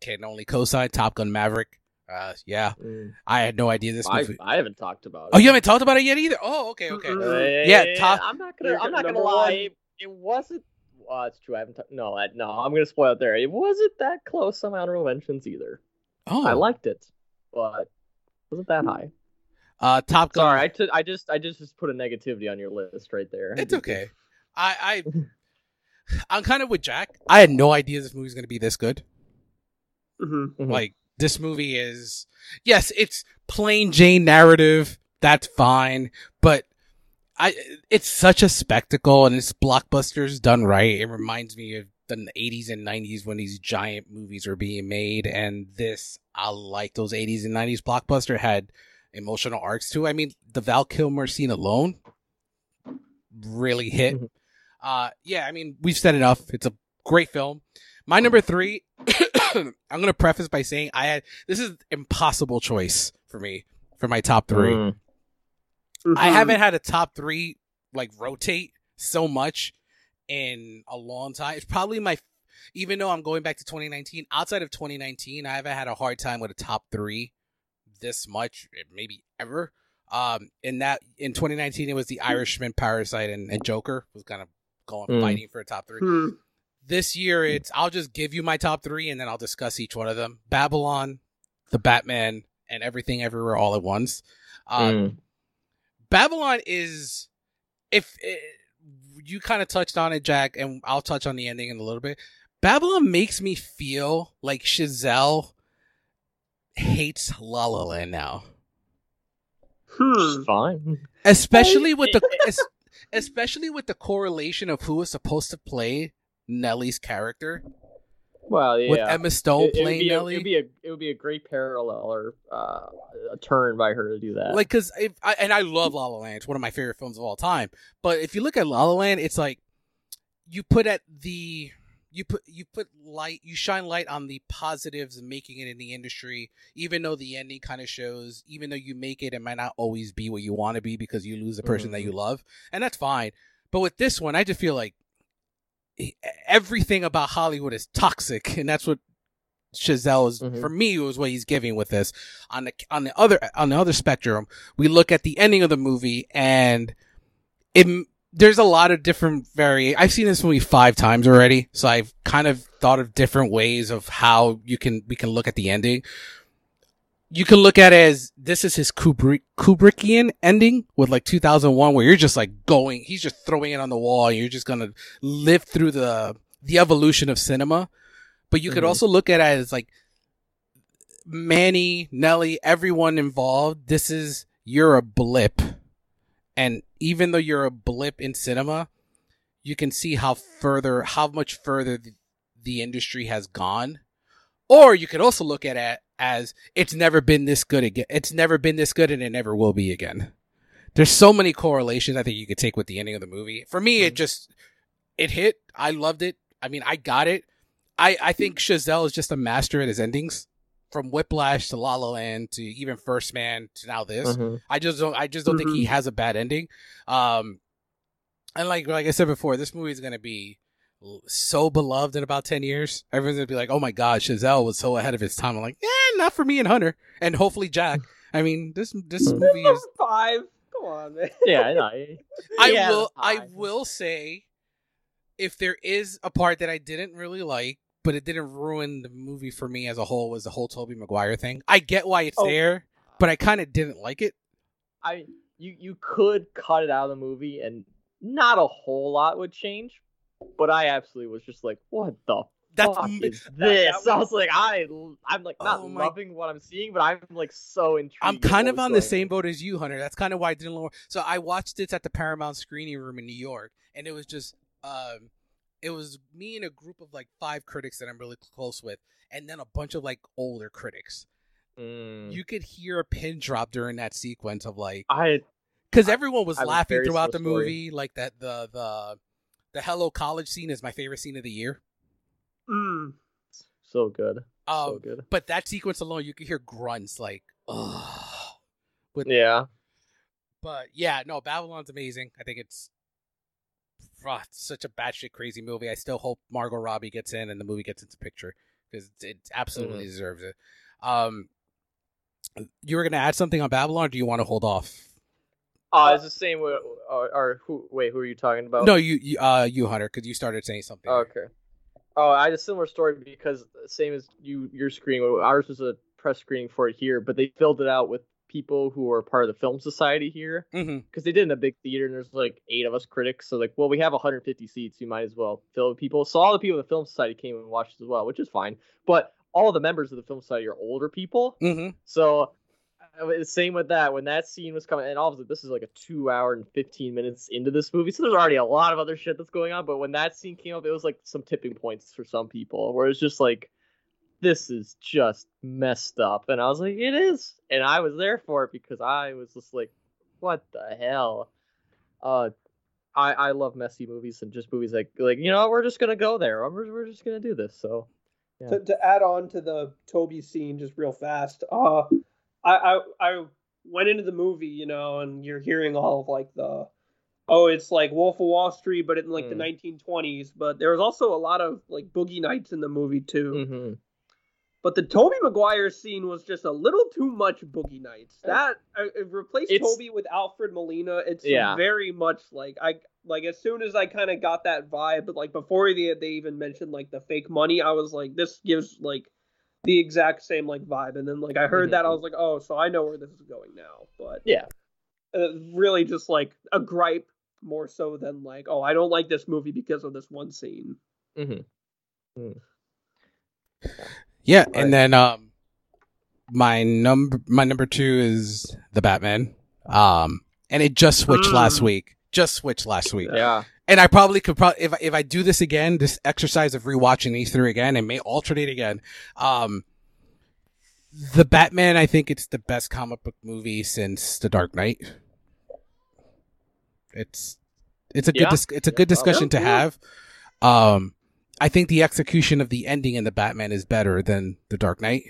can only co-sign Top Gun Maverick. Uh, yeah, Mm. I had no idea this I, movie. I haven't talked about it. Oh, you haven't talked about it yet either. Oh, okay, okay. Mm-mm. Yeah, Uh, top- I'm not gonna. I'm not gonna lie. one. It, it wasn't. Well, it's true. I haven't. ta- no, I, no. I'm gonna spoil it there. It wasn't that close on my honorable mentions either. Oh, I liked it, but it wasn't that high. uh, Top Gun. Sorry, I took. I just. I just, just put a negativity on your list right there. It's okay. I, I, I'm kind of with Jack. I had no idea this movie was going to be this good. hmm Mhm. Like this movie is, yes, it's plain Jane narrative. That's fine, but I, it's such a spectacle and it's blockbusters done right. It reminds me of the 80s and 90s when these giant movies were being made, and this, I like those 80s and 90s blockbuster had emotional arcs too. I mean, the Val Kilmer scene alone really hit. Mhm. Uh, yeah, I mean, we've said enough. It's a great film. My number three, I'm gonna preface by saying I had this is impossible choice for me for my top three. Mm. I Mhm. haven't had a top three like rotate so much in a long time. It's probably my, even though I'm going back to 2019, outside of 2019, I haven't had a hard time with a top three this much, maybe ever. Um, in that in 2019, it was The Irishman, Parasite, and, and Joker was kind of going Mm. fighting for a top three. Hmm. This year, it's I'll just give you my top three, and then I'll discuss each one of them. Babylon, The Batman, and Everything Everywhere All at Once. Uh, Mm. Babylon is if eh, you kind of touched on it, Jack, and I'll touch on the ending in a little bit. Babylon makes me feel like Chazelle hates La La Land now, Hmm. Fine. especially with the especially with the correlation of who is supposed to play Nellie's character Well, yeah. with Emma Stone It- it would playing a- Nellie. It would be a it would be a great parallel or uh, a turn by her to do that. like because if I, and I love La La Land, it's one of my favorite films of all time. But if you look at La La Land, it's like you put at the you put you put light you shine light on the positives of making it in the industry, even though the ending kind of shows, even though you make it, it might not always be what you want to be because you lose the person that you love, and that's fine. But with this one, I just feel like everything about Hollywood is toxic, and that's what Chazelle is Mhm. for me was what he's giving with this. On the on the other on the other spectrum, we look at the ending of the movie, and it there's a lot of different vari. I've seen this movie five times already, so I've kind of thought of different ways of how you can we can look at the ending. You can look at it as this is his Kubrick Kubrickian ending with like 2001, where you're just like going, he's just throwing it on the wall, and you're just gonna live through the the evolution of cinema. But you could Mhm. also look at it as like Manny, Nelly, everyone involved. This is you're a blip, and even though you're a blip in cinema, you can see how further, how much further the, the industry has gone. Or you could also look at it as it's never been this good again. It's never been this good, and it never will be again. There's so many correlations I think you could take with the ending of the movie. For me, it just it hit. I loved it. I mean, I got it. I I think Chazelle is just a master at his endings, from Whiplash to La La Land to even First Man to now this. Mhm. I just don't. I just don't think he has a bad ending. Um, and like like I said before, this movie is gonna be so beloved in about ten years. Everyone's gonna be like, "Oh my God, Chazelle was so ahead of his time." I'm like, "Yeah, not for me and Hunter, and hopefully Jack." I mean, this this movie is. five. Come on, man. Yeah, I know. I Yeah, will. I will say, if there is a part that I didn't really like, but it didn't ruin the movie for me as a whole, was the whole Tobey Maguire thing. I get why it's Oh. there, but I kind of didn't like it. I you you could cut it out of the movie and not a whole lot would change, but I absolutely was just like, what the That's fuck m- is that this? I was- was like, I I'm like not Oh my- loving what I'm seeing, but I'm like so intrigued. I'm kind of on the same boat as you, Hunter. That's kind of why I didn't. Lower. So I watched this at the Paramount screening room in New York, and it was just, um, it was me and a group of like five critics that I'm really close with, and then a bunch of like older critics. Mm. You could hear a pin drop during that sequence of like, I because everyone was I laughing very throughout the story. movie, like that the the the Hello College scene is my favorite scene of the year. Mm. So good. Um, so good. But that sequence alone, you can hear grunts like, ugh. Yeah. But yeah, no, Babylon's amazing. I think it's, ah, it's such a batshit crazy movie. I still hope Margot Robbie gets in and the movie gets into picture because it absolutely deserves it. Um, you were gonna add something on Babylon, or do you want to hold off? Uh, it's the same. With, or, or who? Wait, who are you talking about? No, you, you uh, you Hunter, because you started saying something. Okay. Oh, I had a similar story because same as you, your screening. Ours was a press screening for it here, but they filled it out with people who are part of the film society here Mm-hmm. because they did in a big theater and there's like eight of us critics. So like, well, we have 150 seats. You might as well fill with people. So all the people in the film society came and watched as well, which is fine. But all the members of the film society are older people. Mm-hmm. So uh, same with that. When that scene was coming, and obviously this is like a two hour and 15 minutes into this movie, so there's already a lot of other shit that's going on. But when that scene came up, it was like some tipping points for some people, where it's just like, this is just messed up, and I was like, it is, and I was there for it because I was just like, what the hell? Uh, I I love messy movies and just movies like like you know we're just gonna go there, we're we're just gonna do this. So Yeah. To, to add on to the Toby scene just real fast, uh, I, I I went into the movie, you know, and you're hearing all of like the, oh, it's like Wolf of Wall Street, but in like the Mm. 1920s. But there was also a lot of like boogie nights in the movie too. hmm But the Tobey Maguire scene was just a little too much boogie nights. That I, I replaced It's- Toby with Alfred Molina. It's Yeah. very much like I like as soon as I kind of got that vibe, but like before they they even mentioned like the fake money, I was like, this gives like the exact same like vibe. And then like I heard Mhm. that, I was like, oh, so I know where this is going now. But Yeah. uh, really just like a gripe more so than like, oh, I don't like this movie because of this one scene. hmm Yeah, Right. and then um, my number my number two is the Batman. Um, and it just switched last Mm. week. Just switched last week. Yeah. And I probably could probably if I- if I do this again, this exercise of rewatching these three again, and may alternate again. Um, the Batman, I think it's the best comic book movie since The Dark Knight. It's it's a good dis- it's a good Yeah. discussion to Yeah. have. Um, I think the execution of the ending in the Batman is better than The Dark Knight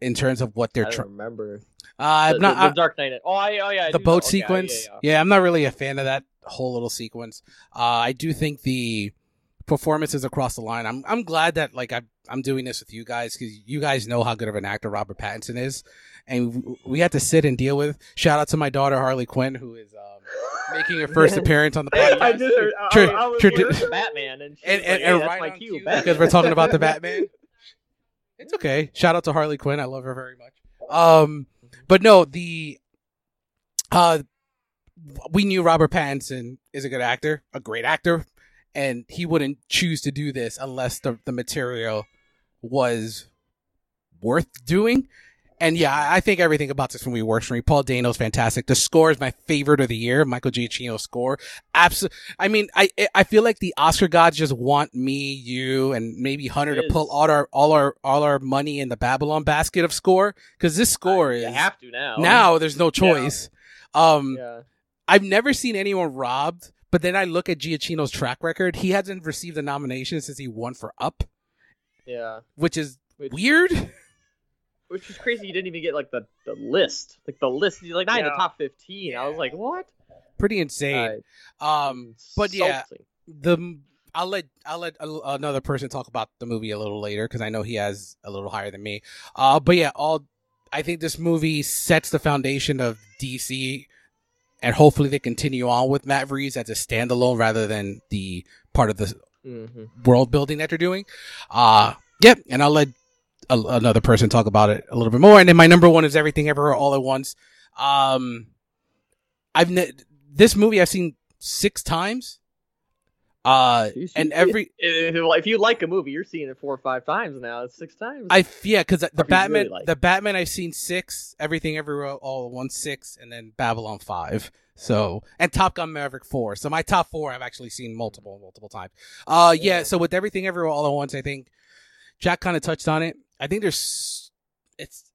in terms of what they're trying. remember. Uh, I'm not. the, the Dark Knight. Oh, I, oh yeah. I the boat know. Okay, sequence. Yeah, Yeah, yeah, I'm not really a fan of that whole little sequence. Uh, I do think the performances across the line. I'm I'm glad that like I I'm doing this with you guys because you guys know how good of an actor Robert Pattinson is, and we had to sit and deal with. Shout out to my daughter Harley Quinn who is um, making her first appearance on the podcast. I did. I, Tri- I, was tri- like- It's Batman, and, and, like, and, and right my on cue, cue because we're talking about the Batman. It's okay. Shout out to Harley Quinn. I love her very much. Um, but no, the uh, we knew Robert Pattinson is a good actor, a great actor, and he wouldn't choose to do this unless the the material was worth doing. And yeah, I I think everything about this movie works for me. Paul Dano's fantastic. The score is my favorite of the year. Michael Giacchino's score. Absolutely. I mean, I I feel like the Oscar gods just want me, you, and maybe Hunter to is. all our all our all our money in the Babylon basket of score because this score You is have to now. now there's no choice. Um, Yeah. I've never seen anyone robbed, but then I look at Giacchino's track record. He hasn't received a nomination since he won for Up, Yeah. which is Which, weird. which is crazy. You didn't even get like the, the list, like the list. You're like not in the top fifteen. I was like, what? Pretty insane. Um, but yeah, Insulting. the I'll let I'll let a- another person talk about the movie a little later because I know he has a little higher than me. Uh, but yeah, all I think this movie sets the foundation of DC, and hopefully they continue on with Matt Reeves as a standalone rather than the part of the Mhm. world building that they're doing. Uh, yep. And I'll let a, another person talk about it a little bit more. And then my number one is Everything Everywhere All at Once. Um, I've ne- this movie I've seen six times. Uh, and every If, if you like a movie, you're seeing it four or five times now. It's six times. I yeah, because the you really Batman, like the Batman I've seen six, Everything Everywhere All at Once six, and then Babylon five. So and Top Gun Maverick four. So my top four I've actually seen multiple multiple times. Uh, yeah. Yeah. So with Everything Everywhere All at Once, I think Jack kind of touched on it. I think there's it's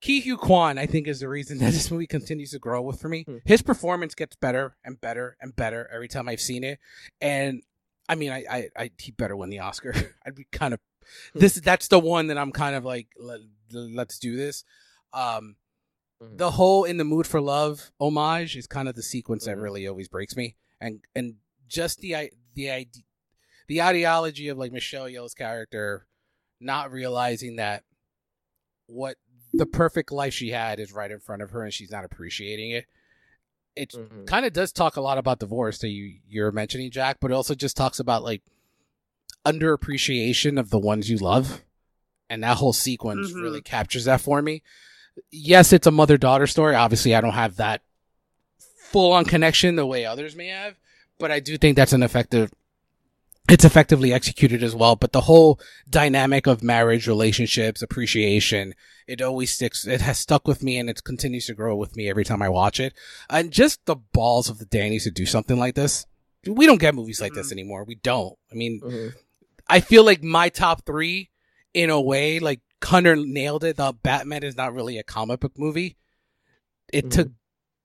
Ke Huy Kwan, I think, is the reason that this movie continues to grow with for me. Hmm. His performance gets better and better and better every time I've seen it, and I mean, I, I, I he better win the Oscar. I'd be kind of Hmm. this. That's the one that I'm kind of like, let, let's do this. Um, Mhm. the whole "In the Mood for Love" homage is kind of the sequence that Mhm. really always breaks me, and and just the i- the idea, the ideology of like Michelle Yeoh's character not realizing that what the perfect life she had is right in front of her and she's not appreciating it. It Mhm. kind of does talk a lot about divorce that you you're mentioning, Jack, but it also just talks about like underappreciation of the ones you love, and that whole sequence Mhm. really captures that for me. Yes, it's a mother daughter story. Obviously, I don't have that full on connection the way others may have, but I do think that's an effective. It's effectively executed as well, but the whole dynamic of marriage, relationships, appreciation, it always sticks. It has stuck with me and it continues to grow with me every time I watch it. And just the balls of the Dannies to do something like this. We don't get movies like this anymore. We don't. I mean, Mhm. I feel like my top three, in a way, like Connor nailed it. The Batman is not really a comic book movie. It Mhm. took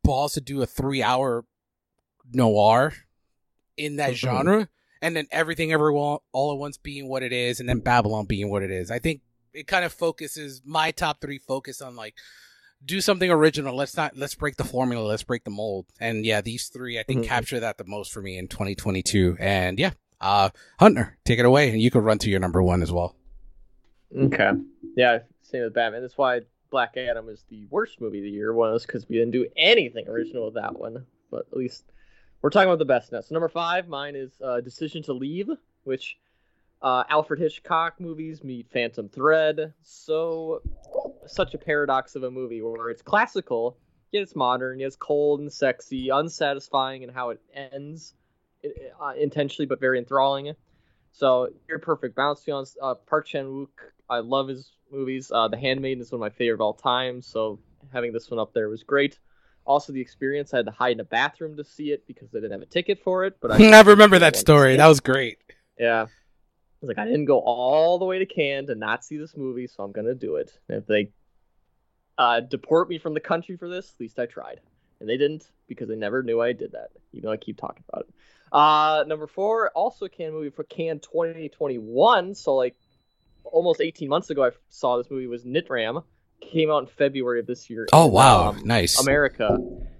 balls to do a three hour noir in that Mhm. genre, and then everything ever all at once being what it is, and then Babylon being what it is. I think it kind of focuses my top three focus on like do something original. Let's not let's break the formula. Let's break the mold. And yeah, these three I think Mhm. capture that the most for me in 2022. And yeah, uh, Hunter, take it away, and you can run to your number one as well. Okay. Yeah, same with Batman. That's why Black Adam is the worst movie of the year. One is because we didn't do anything original with that one. But at least we're talking about the best now. So number five, mine is uh, Decision to Leave, which uh, Alfred Hitchcock movies meet Phantom Thread. So such a paradox of a movie where it's classical, yet it's modern, yet it's cold and sexy, unsatisfying in how it ends, uh, intentionally but very enthralling. So you're perfect balance. On uh, Park Chan Wook, I love his movies. Uh, the Handmaiden is one of my favorite of all time. So having this one up there was great. Also, the experience I had to hide in a bathroom to see it because I didn't have a ticket for it. But I, I remember that story. That was great. Yeah. I was like, I didn't go all the way to Cannes to not see this movie, so I'm gonna do it. And if they uh, deport me from the country for this, at least I tried. And they didn't because they never knew I did that, even though I keep talking about it. Uh, number four, also a Cannes movie for Cannes 2021. So like almost 18 months ago, I saw this movie was Nitram. Came out in February of this year. Oh in, wow, um, nice. America.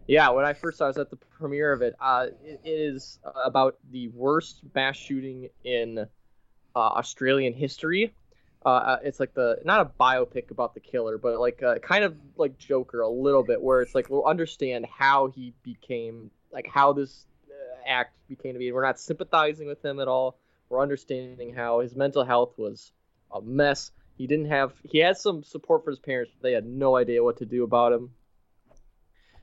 Yeah, when I first saw it, I was at the premiere of it. Uh, it, it is about the worst mass shooting in uh, Australian history. Uh, it's like the not a biopic about the killer, but like uh, kind of like Joker a little bit, where it's like we'll understand how he became, like how this uh, act became to be. We're not sympathizing with him at all. We're understanding how his mental health was a mess. He didn't have he had some support for his parents, but they had no idea what to do about him.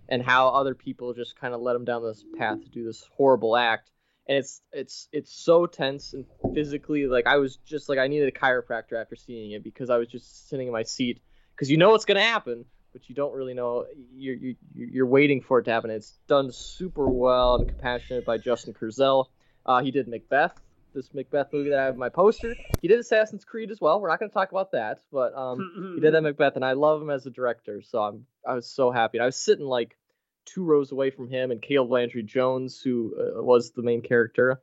And how other people just kind of led him down this path to do this horrible act. And it's it's it's so tense and physically like I was just like I needed a chiropractor after seeing it because I was just sitting in my seat because you know what's gonna happen, but you don't really know you're you, you're waiting for it to happen. It's done super well and compassionate by Justin Kurzel. Uh, he did Macbeth, this Macbeth movie that I have in my poster. He did Assassin's Creed as well. We're not going to talk about that, but um, he did that Macbeth, and I love him as a director. So I'm I was so happy. And I was sitting like two rows away from him and Caleb Landry Jones, who uh, was the main character.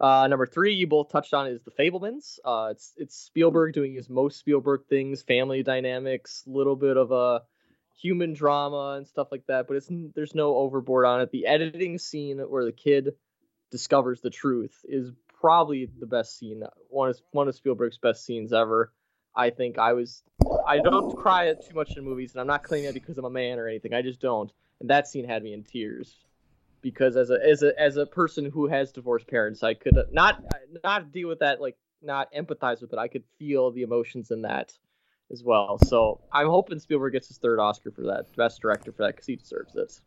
Uh, number three, you both touched on, is the Fabelmans. Uh, it's it's Spielberg doing his most Spielberg things, family dynamics, little bit of a human drama and stuff like that. But it's there's no overboard on it. The editing scene where the kid discovers the truth is probably the best scene. One of one of Spielberg's best scenes ever. I think I was. I don't cry at too much in movies, and I'm not claiming that because I'm a man or anything. I just don't. And that scene had me in tears because as a as a as a person who has divorced parents, I could not not deal with that like not empathize with it. I could feel the emotions in that as well. So I'm hoping Spielberg gets his third Oscar for that, best director for that, because he deserves it.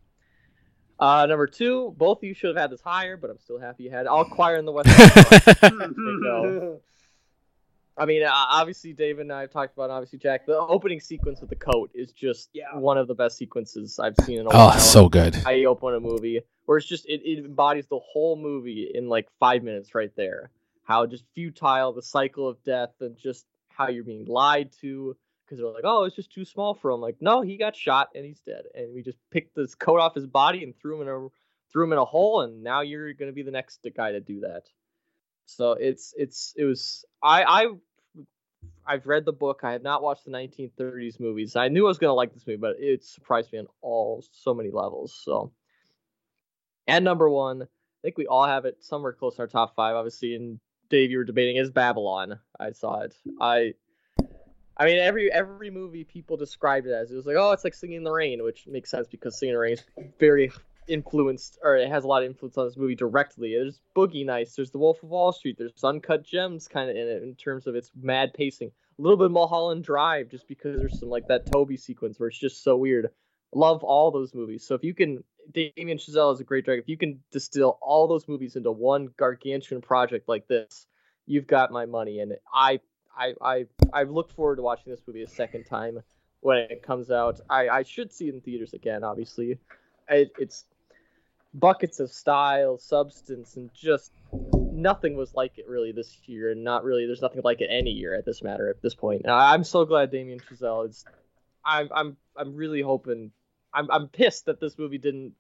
Uh, number two, both of you should have had this higher, but I'm still happy you had it. All Choir in the West. go. I mean, uh, obviously, David and I have talked about. it, Obviously, Jack. The opening sequence with the coat is just Yeah. one of the best sequences I've seen in a oh, so good. I open a movie where it's just it, it embodies the whole movie in like five minutes right there. How just futile the cycle of death and just how you're being lied to, because they're like, oh, it's just too small for him. Like, no, he got shot and he's dead, and we just picked this coat off his body and threw him in a threw him in a hole, and now you're gonna be the next guy to do that. So it's it's it was I I I've read the book. I have not watched the 1930s movies. I knew I was gonna like this movie, but it surprised me on all so many levels. So, and number one, I think we all have it somewhere close in our top five. Obviously, and Dave, you were debating is Babylon. I saw it. I, I mean, every every movie people described it as it was like, oh, it's like Singing in the Rain, which makes sense because Singing in the Rain is very influenced or it has a lot of influence on this movie directly. There's Boogie Nights, there's The Wolf of Wall Street, there's Uncut Gems kind of in it in terms of its mad pacing. A little bit Mulholland Drive just because there's some like that Toby sequence where it's just so weird. Love all those movies. So if you can, Damien Chazelle is a great director. If you can distill all those movies into one gargantuan project like this, you've got my money. And I, I, I, I look forward to watching this movie a second time when it comes out. I, I should see it in theaters again. Obviously, it, it's buckets of style, substance, and just nothing was like it really this year, and not really. There's nothing like it any year at this matter at this point. And I'm so glad Damien Chazelle is. I'm I'm I'm really hoping. I'm I'm pissed that this movie didn't.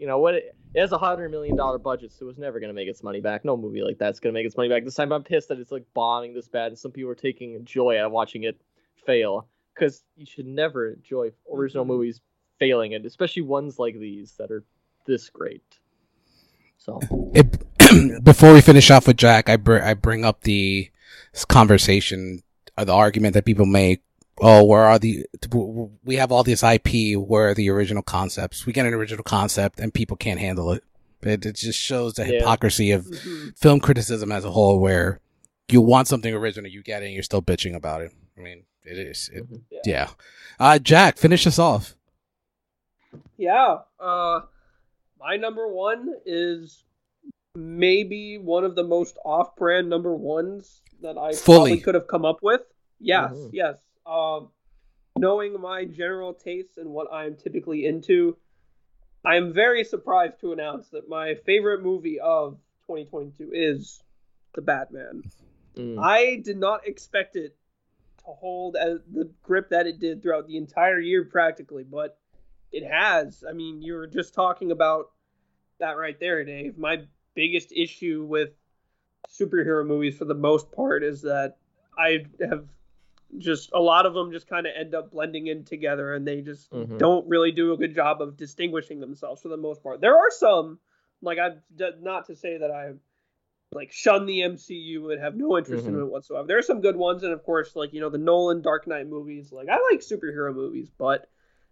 You know what? It, it has a hundred million dollar budget, so it was never gonna make its money back. No movie like that's gonna make its money back this time. I'm pissed that it's like bombing this bad, and some people are taking joy out of watching it fail. Because you should never enjoy original Mm-hmm. movies failing, and especially ones like these that are this great. So It, before we finish off with Jack, I br- I bring up the conversation or the argument that people make. Oh, where are the? We have all this IP. Where are the original concepts? We get an original concept, and people can't handle it. It, it just shows the Yeah. hypocrisy of Mhm. film criticism as a whole, where you want something original, you get it, and you're still bitching about it. I mean, it is. It, mhm. yeah. Uh, Jack, finish us off. Yeah. Uh, my number one is maybe one of the most off-brand number ones that I Fully. probably could have come up with. Yes, Mhm. yes. Um, knowing my general tastes and what I'm typically into, I am very surprised to announce that my favorite movie of 2022 is The Batman. Mm. I did not expect it to hold the grip that it did throughout the entire year, practically, but it has. I mean, you were just talking about that right there, Dave. My biggest issue with superhero movies, for the most part, is that I have just a lot of them just kind of end up blending in together, and they just Mhm. don't really do a good job of distinguishing themselves for the most part. There are some, like I, not to say that I like shun the MCU and have no interest in Mhm. it whatsoever. There are some good ones, and of course, like you know, the Nolan Dark Knight movies. Like I like superhero movies, but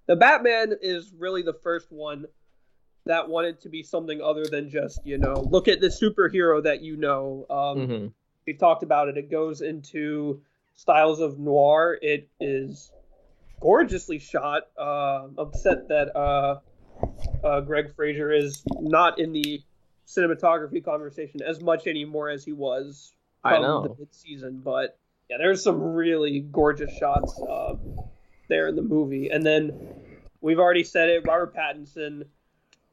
the Batman is really the first one that wanted to be something other than just you know, look at the superhero that you know. Um, Mhm. we talked about it. It goes into styles of noir. It is gorgeously shot. Uh, upset that uh, uh, Greig Fraser is not in the cinematography conversation as much anymore as he was I from know. the mid-season. But yeah, there's some really gorgeous shots uh, there in the movie. And then we've already said it, Robert Pattinson.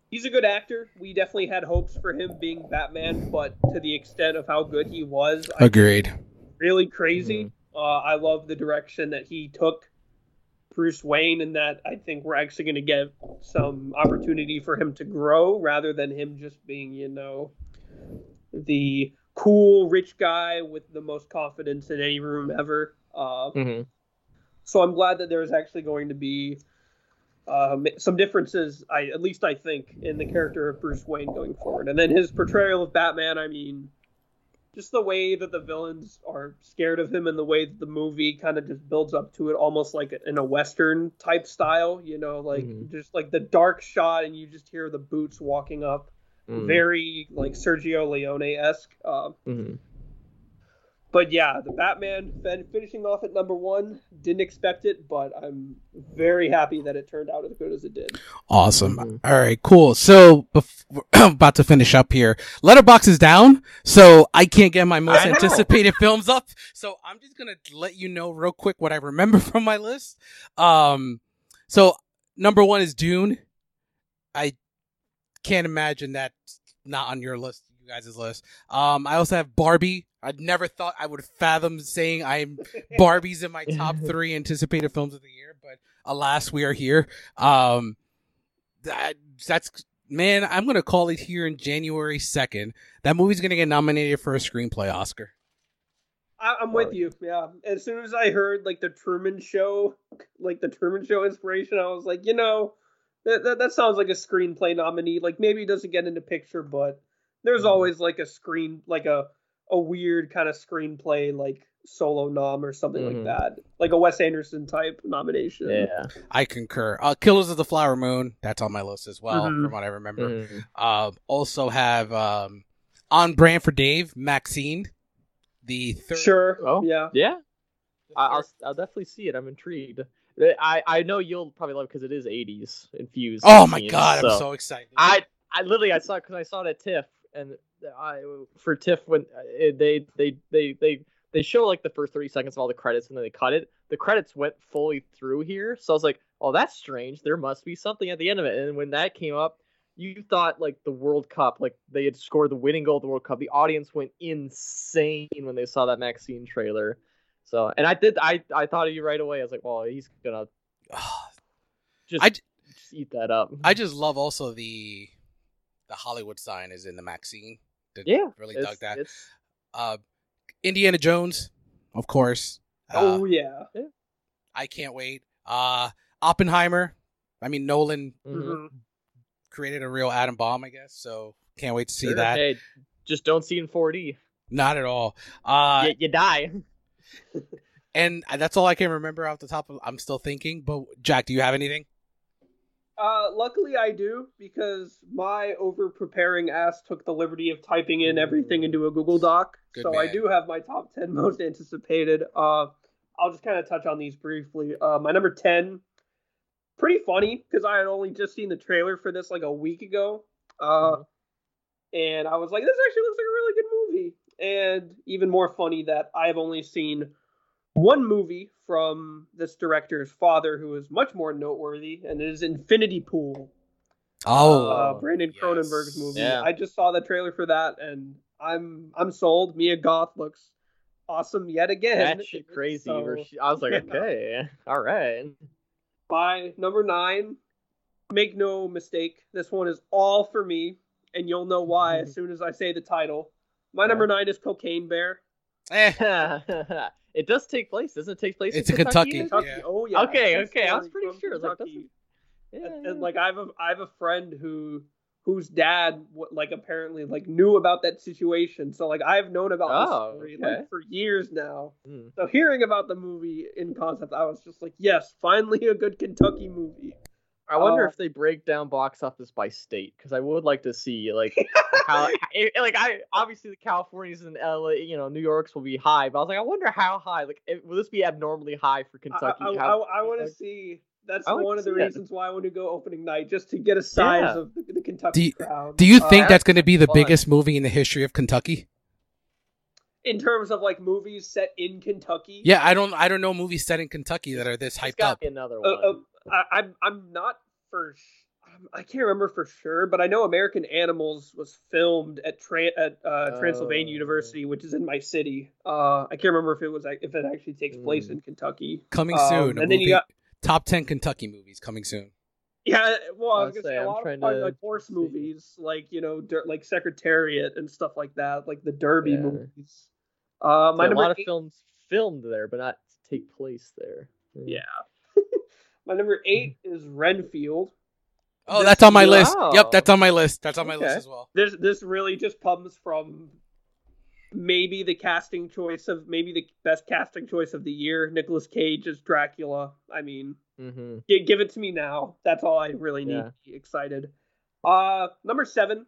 He's a good actor. We definitely had hopes for him being Batman, but to the extent of how good he was, I Agreed. really crazy. Mhm. Uh, I love the direction that he took Bruce Wayne, and that I think we're actually going to get some opportunity for him to grow rather than him just being, you know, the cool rich guy with the most confidence in any room ever. Uh, Mhm. so I'm glad that there's actually going to be um, some differences. I at least I think in the character of Bruce Wayne going forward, and then his portrayal of Batman. I mean, just the way that the villains are scared of him, and the way that the movie kind of just builds up to it, almost like in a western type style. You know, like Mhm. just like the dark shot, and you just hear the boots walking up. Mm. Very like Sergio Leone esque. Uh, Mhm. But yeah, the Batman fin- finishing off at number one. Didn't expect it, but I'm very happy that it turned out as good as it did. Awesome. Mhm. All right, cool. So, bef- we're about to finish up here. Letterboxd is down, so I can't get my most anticipated films up. So I'm just gonna let you know real quick what I remember from my list. Um, so number one is Dune. I can't imagine that's not on your list, you guys' list. Um, I also have Barbie. I never thought I would fathom saying I'm Barbie's in my top three anticipated films of the year, but alas, we are here. Um, that, that's man, I'm gonna call it here in January second. That movie's gonna get nominated for a screenplay Oscar. I, I'm with you. Yeah. As soon as I heard like the Truman Show, like the Truman Show inspiration, I was like, you know, that that, that sounds like a screenplay nominee. Like maybe it doesn't get into picture, but there's Mhm. always like a screen, like a a weird kind of screenplay, like solo nom or something Mhm. like that, like a Wes Anderson type nomination. Yeah. I concur. Uh, Killers of the Flower Moon. That's on my list as well, Mhm. from what I remember. Mhm. Uh, also have um, on brand for Dave, Maxine. The third. Sure. Oh. Yeah. Yeah. I- I'll I'll definitely see it. I'm intrigued. I I know you'll probably love it because it is 80s infused. Oh my themes, god, I'm so excited. I I literally I saw because I saw it at TIFF and I for TIFF when uh, they they they they they show like the first 30 seconds of all the credits and then they cut it. The credits went fully through here, so I was like, oh that's strange. There must be something at the end of it. And when that came up, you thought like the World Cup, like they had scored the winning goal of the World Cup. The audience went insane when they saw that Maxine trailer. So and I did I I thought of you right away. I was like, well he's gonna just, I- just eat that up. I just love also the the Hollywood sign is in the MaXXXine. Did- yeah really dug that. Uh, Indiana Jones, of course. Uh, oh yeah. I can't wait. Uh, Oppenheimer. I mean, Nolan mhm. Mhm. created a real atom bomb, I guess. So can't wait to see Sure. that. Hey, just don't see in 4D. Not at all. Uh, you, you die. and that's all I can remember off the top of. I'm still thinking. But Jack, do you have anything? Uh, luckily I do because my over preparing ass took the liberty of typing in everything into a Google Doc. Good so I do have my top ten most anticipated. Uh, I'll just kind of touch on these briefly. Uh, my number ten, pretty funny because I had only just seen the trailer for this like a week ago. Uh, and I was like, this actually looks like a really good movie. And even more funny that I've only seen one movie from this director's father who is much more noteworthy, and it is Infinity Pool, Oh, uh, Brandon yes. Cronenberg's movie. Yeah. I just saw the trailer for that, and I'm I'm sold. Mia Goth looks awesome yet again. that shit crazy. So, where she, I was like, yeah. okay, all right. my number nine, make no mistake, this one is all for me, and you'll know why as soon as I say the title. My number nine is Cocaine Bear. It does take place. Doesn't it take place It's in in Kentucky. Kentucky. Yeah. Oh yeah. Okay, True okay, I was pretty sure. I was like, Yeah, and, and, like I have a I have a friend who whose dad like apparently like knew about that situation. So like I've known about Oh, this story okay. like for years now. Mm. So hearing about the movie in concept, I was just like, yes, finally a good Kentucky movie. I wonder Uh, if they break down box office by state because I would like to see like how it- like I obviously the Californias and LA, you know, New York's will be high, but I was like, I wonder how high. Like, it, will this be abnormally high for I, Kentucky? I, How- want to like- see. That's I like one of the see that. reasons why I want to go opening night, just to get a size Yeah. of the, the Kentucky Do you- crowd. do you Uh, think that's going to be the fun. biggest movie in the history of Kentucky? in terms of like movies set in Kentucky? Yeah, I don't. I don't know movies set in Kentucky that are this There's hyped gotta up. be another Uh, one. uh, I, I'm I'm not for. sh- I'm- can't remember for sure, but I know American Animals was filmed at Tran at uh, Transylvania Oh. University, which is in my city. Uh, I can't remember if it was if it actually takes place Mm. in Kentucky. Coming Um, soon. and then you got- top ten Kentucky movies coming soon. Yeah, well, I I'll was gonna say, say a I'm lot trying of fun, to like horse movies, like you know, der- like Secretariat and stuff like that, like the Derby Yeah. movies. Uh, my Yeah, a number lot of films filmed there, but not take place there. Yeah. My number eight is Renfield. Oh, This that's on my is- list. Yep, that's on my list. That's on my list as well. this this really just comes from maybe the casting choice of maybe the best casting choice of the year. Nicolas Cage as Dracula. I mean, Mm-hmm. gi- give it to me now. That's all I really need Yeah. to be excited. Uh, number seven.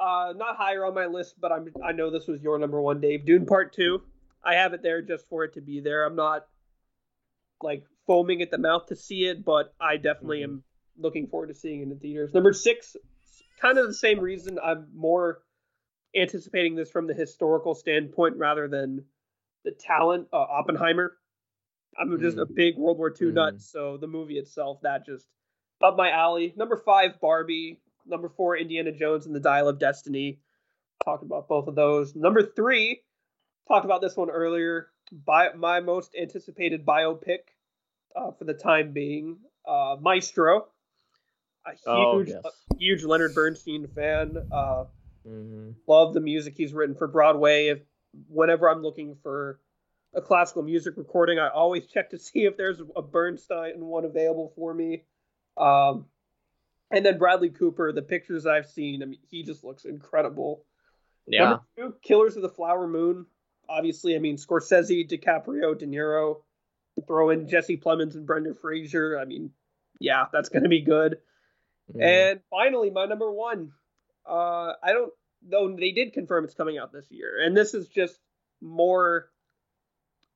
Uh, not higher on my list, but I'm I know this was your number one, Dave. Dune Part Two. I have it there just for it to be there. I'm not like foaming at the mouth to see it, but I definitely Mhm. am looking forward to seeing it in the theaters. Number six, kind of the same reason. I'm more anticipating this from the historical standpoint rather than the talent. Uh, Oppenheimer. I'm just a big World War II Mhm. nut, so the movie itself that just up my alley. Number five, Barbie. Number four, Indiana Jones and the Dial of Destiny. Talking about both of those. Number three, talked about this one earlier. By my most anticipated biopic uh, for the time being, uh, Maestro. A huge, Oh, yes. a huge Leonard Bernstein fan. Uh, hmm love the music he's written for Broadway. If whenever I'm looking for a classical music recording, I always check to see if there's a Bernstein one available for me. Um, and then Bradley Cooper, the pictures I've seen, I mean, he just looks incredible. Yeah. Number two, Killers of the Flower Moon. Obviously, I mean Scorsese, DiCaprio, De Niro. Throw in Jesse Plemons and Brendan Fraser. I mean, yeah, that's gonna be good. Mhm. And finally, my number one. Uh, I don't though they did confirm it's coming out this year, and this is just more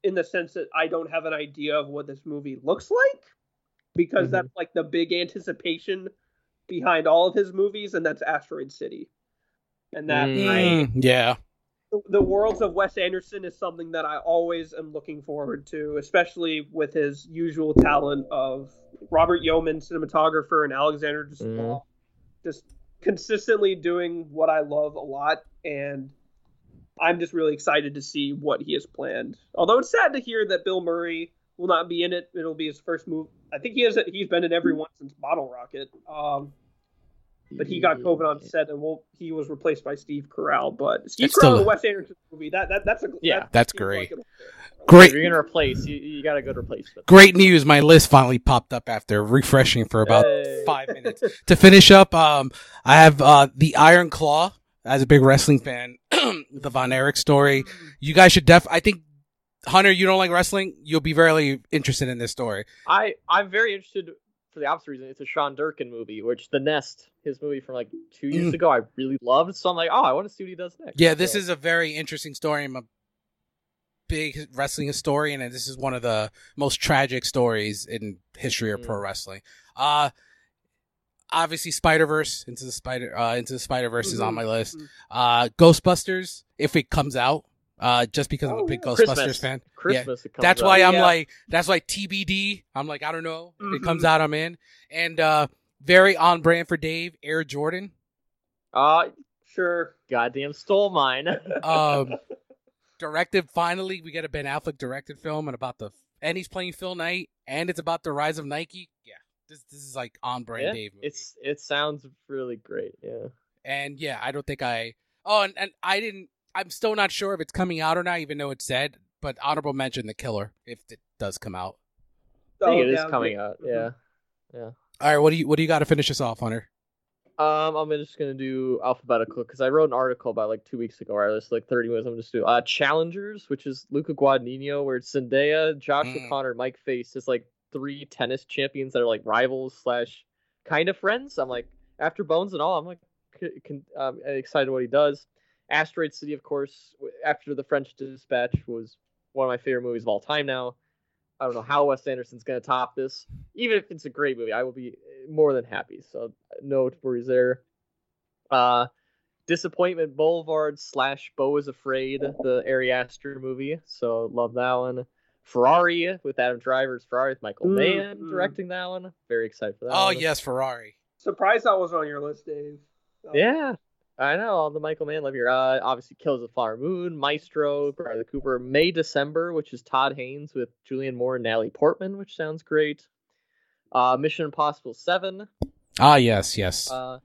in the sense that I don't have an idea of what this movie looks like because Mhm. that's like the big anticipation behind all of his movies, and that's Asteroid City. And that Mm. I Mm, yeah. The worlds of Wes Anderson is something that I always am looking forward to, especially with his usual talent of Robert Yeoman, cinematographer, and Alexander Desplat, just consistently doing what I love a lot, and I'm just really excited to see what he has planned. Although it's sad to hear that Bill Murray will not be in it. It'll be his first move. I think he has. He's been in every one since Bottle Rocket. Um, but he got COVID on set, and well, he was replaced by Steve Carell. But Steve That's Carell still in a- a Wes Anderson movie that, that that's a Yeah, that that's great. like. Great. If you're gonna replace, you, you got a good replacement. Great news. My list finally popped up after refreshing for about Hey. five minutes. to finish up, um, I have uh, the Iron Claw. As a big wrestling fan, the Von Erich story. You guys should def. I think Hunter, you don't like wrestling. You'll be very interested in this story. I I'm very interested for the opposite reason. It's a Sean Durkin movie, which The Nest, his movie from like two years Mm. ago, I really loved. So I'm like, oh, I want to see what he does next. Yeah, this So- is a very interesting story. I'm a big wrestling historian, and this is one of the most tragic stories in history of pro Mm. wrestling. Uh obviously Spider Verse into the Spider uh, into the Spider Verse is on Mhm, my list. mhm. Uh Ghostbusters, if it comes out, uh, just because I'm a Oh, big yeah. Ghostbusters Christmas. fan. Christmas. it comes That's out. why I'm Yeah. like, that's why TBD. I'm like, I don't know if it comes out, I'm in. And uh very on brand for Dave, Air Jordan. Uh, Sure. goddamn stole mine. Um, directed. Finally, we get a Ben Affleck directed film and about the and he's playing Phil Knight, and it's about the rise of Nike. Yeah, this this is like on brand yeah, Dave. Movie. it's it sounds really great. Yeah. and yeah, I don't think I. Oh, and, and I didn't. I'm still not sure if it's coming out or not, even though it said. But honorable mention, The Killer, if it does come out. I think Oh, it is yeah, coming okay. out. Mhm. Yeah. All right, what do you what do you got to finish us off, Hunter? Um, I'm just gonna do alphabetical because I wrote an article about like two weeks ago. Where I was like 30 minutes. I'm just do uh challengers, which is Luca Guadagnino, where it's Zendaya, Josh Mm. O'Connor, Mike Faist, is like three tennis champions that are like rivals slash kind of friends. I'm like after Bones and all, I'm like c- con- um, excited what he does. Asteroid City, of course, after the French Dispatch was one of my favorite movies of all time. Now, I don't know how Wes Anderson's gonna top this. Even if it's a great movie, I will be uh, more than happy. So no worries there. Uh, Disappointment Boulevard slash Beau is Afraid, the Ari Aster movie. So love that one. Ferrari with Adam Driver's Ferrari with Michael Mm, Mann mm. directing that one. Very excited for that. Oh one. yes, Ferrari. Surprised that was on your list, Dave. Oh. Yeah, I know all the Michael Mann love here. Uh, obviously, Kills of the Flower Moon, Maestro, Bradley Cooper, May December, which is Todd Haynes with Julianne Moore and Natalie Portman, which sounds great. Uh, Mission Impossible Seven. Ah yes, yes. Uh,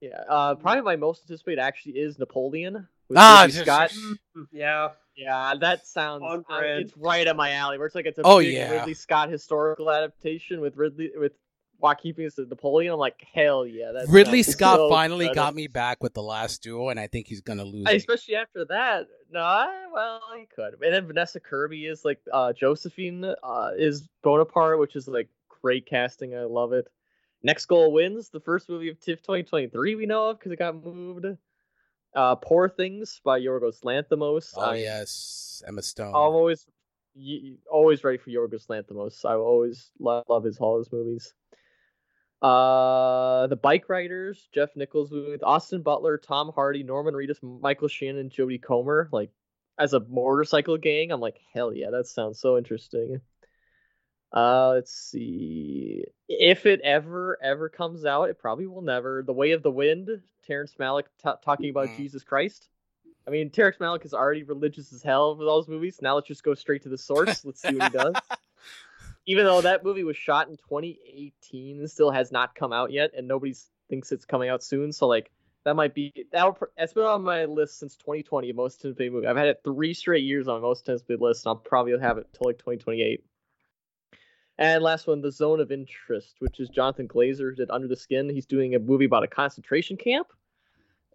yeah. Uh, probably my most anticipated actually is Napoleon with Ah, Ridley Scott. Mm, Yeah. Yeah, that sounds. Uh, it's right up my alley. Where it's like it's a Oh, big yeah. Ridley Scott historical adaptation with Ridley with Joaquin Phoenix as Napoleon. I'm like, hell yeah! That Ridley Scott so finally got me back with the last duel, and I think he's gonna lose. I- it. especially after that. No, I, well, he could. And then Vanessa Kirby is like uh, Josephine uh, is Bonaparte, which is like great casting. I love it. Next Goal Wins, the first movie of TIFF 2023 we know of because it got moved. Uh, Poor Things by Yorgos Lanthimos. Oh I- yes, Emma Stone. I'm always always ready for Yorgos Lanthimos. I always love, love his all his movies. Uh, the Bike Riders, Jeff Nichols with Austin Butler, Tom Hardy, Norman Reedus, Michael Shannon, Jodie Comer. Like as a motorcycle gang, I'm like, hell yeah, that sounds so interesting. Uh, let's see. If it ever ever comes out, it probably will never. The Way of the Wind, Terrence Malick t- talking about Mm. Jesus Christ. I mean, Terrence Malick is already religious as hell with all those movies. Now let's just go straight to the source. Let's see what he does. Even though that movie was shot in 2018 and still has not come out yet, and nobody thinks it's coming out soon. So like that might be that. It's been on my list since 2020. Most anticipated movie. I've had it three straight years on my most anticipated list, and I'll probably have it till like 2028. And last one, The Zone of Interest, which is Jonathan Glazer did Under the Skin. He's doing a movie about a concentration camp.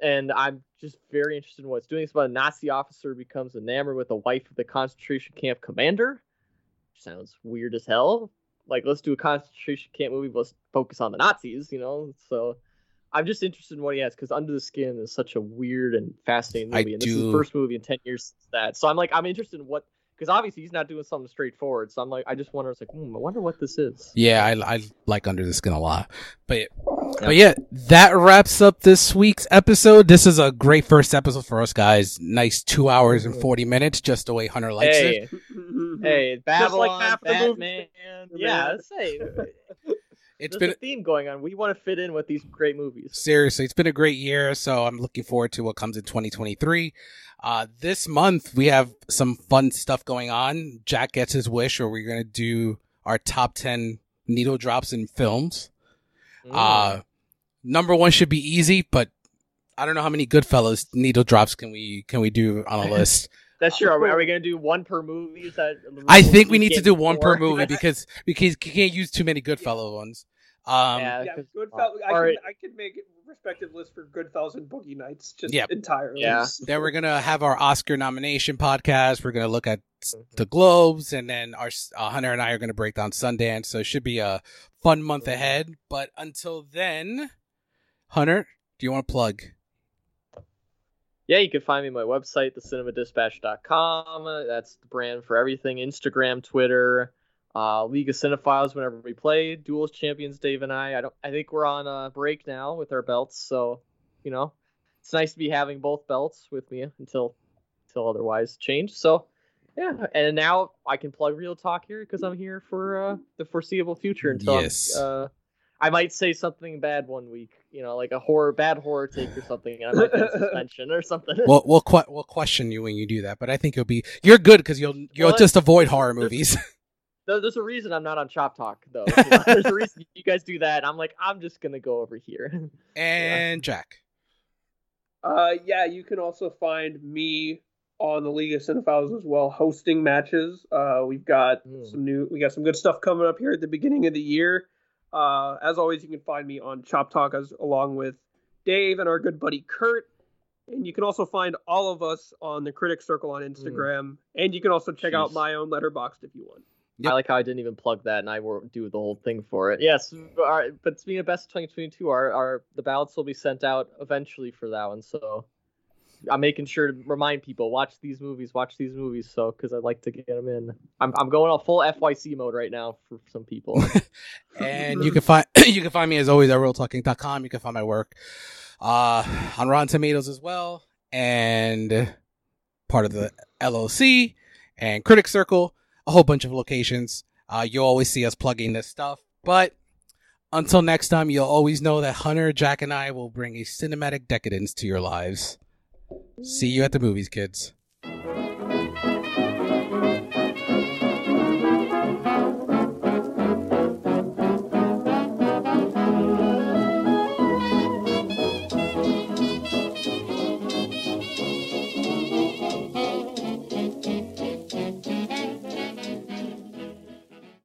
And I'm just very interested in what it's doing. It's about a Nazi officer becomes enamored with the wife of the concentration camp commander. Sounds weird as hell. Like, let's do a concentration camp movie, but let's focus on the Nazis, you know? So I'm just interested in what he has because Under the Skin is such a weird and fascinating movie. I and do... this is the first movie in 10 years since that. So I'm like, I'm interested in what because obviously he's not doing something straightforward. So I'm like, I just wonder. It's like, hmm, I wonder what this is. Yeah, I, I like Under the Skin a lot, but yeah. but yeah, that wraps up this week's episode. This is a great first episode for us guys. Nice two hours and forty minutes, just the way Hunter likes hey. it. hey, Babylon, like half Batman, yeah, say. It's There's been a theme going on. We want to fit in with these great movies. Seriously, it's been a great year, so I'm looking forward to what comes in 2023. Uh, this month we have some fun stuff going on. Jack gets his wish, or we're gonna do our top 10 needle drops in films. Mm. Uh, number one should be easy, but I don't know how many Goodfellas needle drops can we can we do on a list. That's true. Are we, are we, gonna do one per movie? That, I think we need to do one per movie because because you can't use too many Goodfellas ones. Um, yeah, yeah Goodfellas. I, could, I could make a respective list for Goodfellas and Boogie Nights just yep. entirely. Yeah. then we're gonna have our Oscar nomination podcast. We're gonna look at the Globes, and then our uh, Hunter and I are gonna break down Sundance. So it should be a fun month ahead. But until then, Hunter, do you want to plug? Yeah, you can find me on my website, thecinemadispatch.com. That's the brand for everything Instagram, Twitter, uh, League of Cinephiles whenever we play. Duels champions, Dave and I. I don't. I think we're on a break now with our belts, so you know, it's nice to be having both belts with me until until otherwise changed. So yeah, and now I can plug Real Talk here because I'm here for uh, the foreseeable future until yes. uh, I might say something bad one week, you know, like a horror, bad horror take or something, and I might get suspension or something. We'll we'll, que- we'll question you when you do that, but I think you'll be you're good because you'll you'll well, just avoid horror movies. there's a reason I'm not on Chop Talk though. You there's a reason you guys do that. I'm like, I'm just gonna go over here. And yeah. Jack. Uh, yeah, you can also find me on the League of Cinephiles as well, hosting matches. Uh, we've got mm. some new, we got some good stuff coming up here at the beginning of the year. Uh, as always, you can find me on Chop Talk as along with Dave and our good buddy Kurt. And you can also find all of us on the Critic Circle on Instagram. Mm. And you can also check Jeez. out my own Letterboxd if you want. Yep. I like how I didn't even plug that, and I will do the whole thing for it. Yes, our, but speaking of best 2022, our, our the ballots will be sent out eventually for that one. So I'm making sure to remind people watch these movies, watch these movies. So because I'd like to get them in. I'm I'm going on full FYC mode right now for some people. and you can find you can find me as always at realtalking.com. You can find my work uh, on Rotten Tomatoes as well, and part of the LOC and Critic Circle a whole bunch of locations. Uh, you'll always see us plugging this stuff. But until next time, you'll always know that Hunter, Jack, and I will bring a cinematic decadence to your lives. See you at the movies, kids.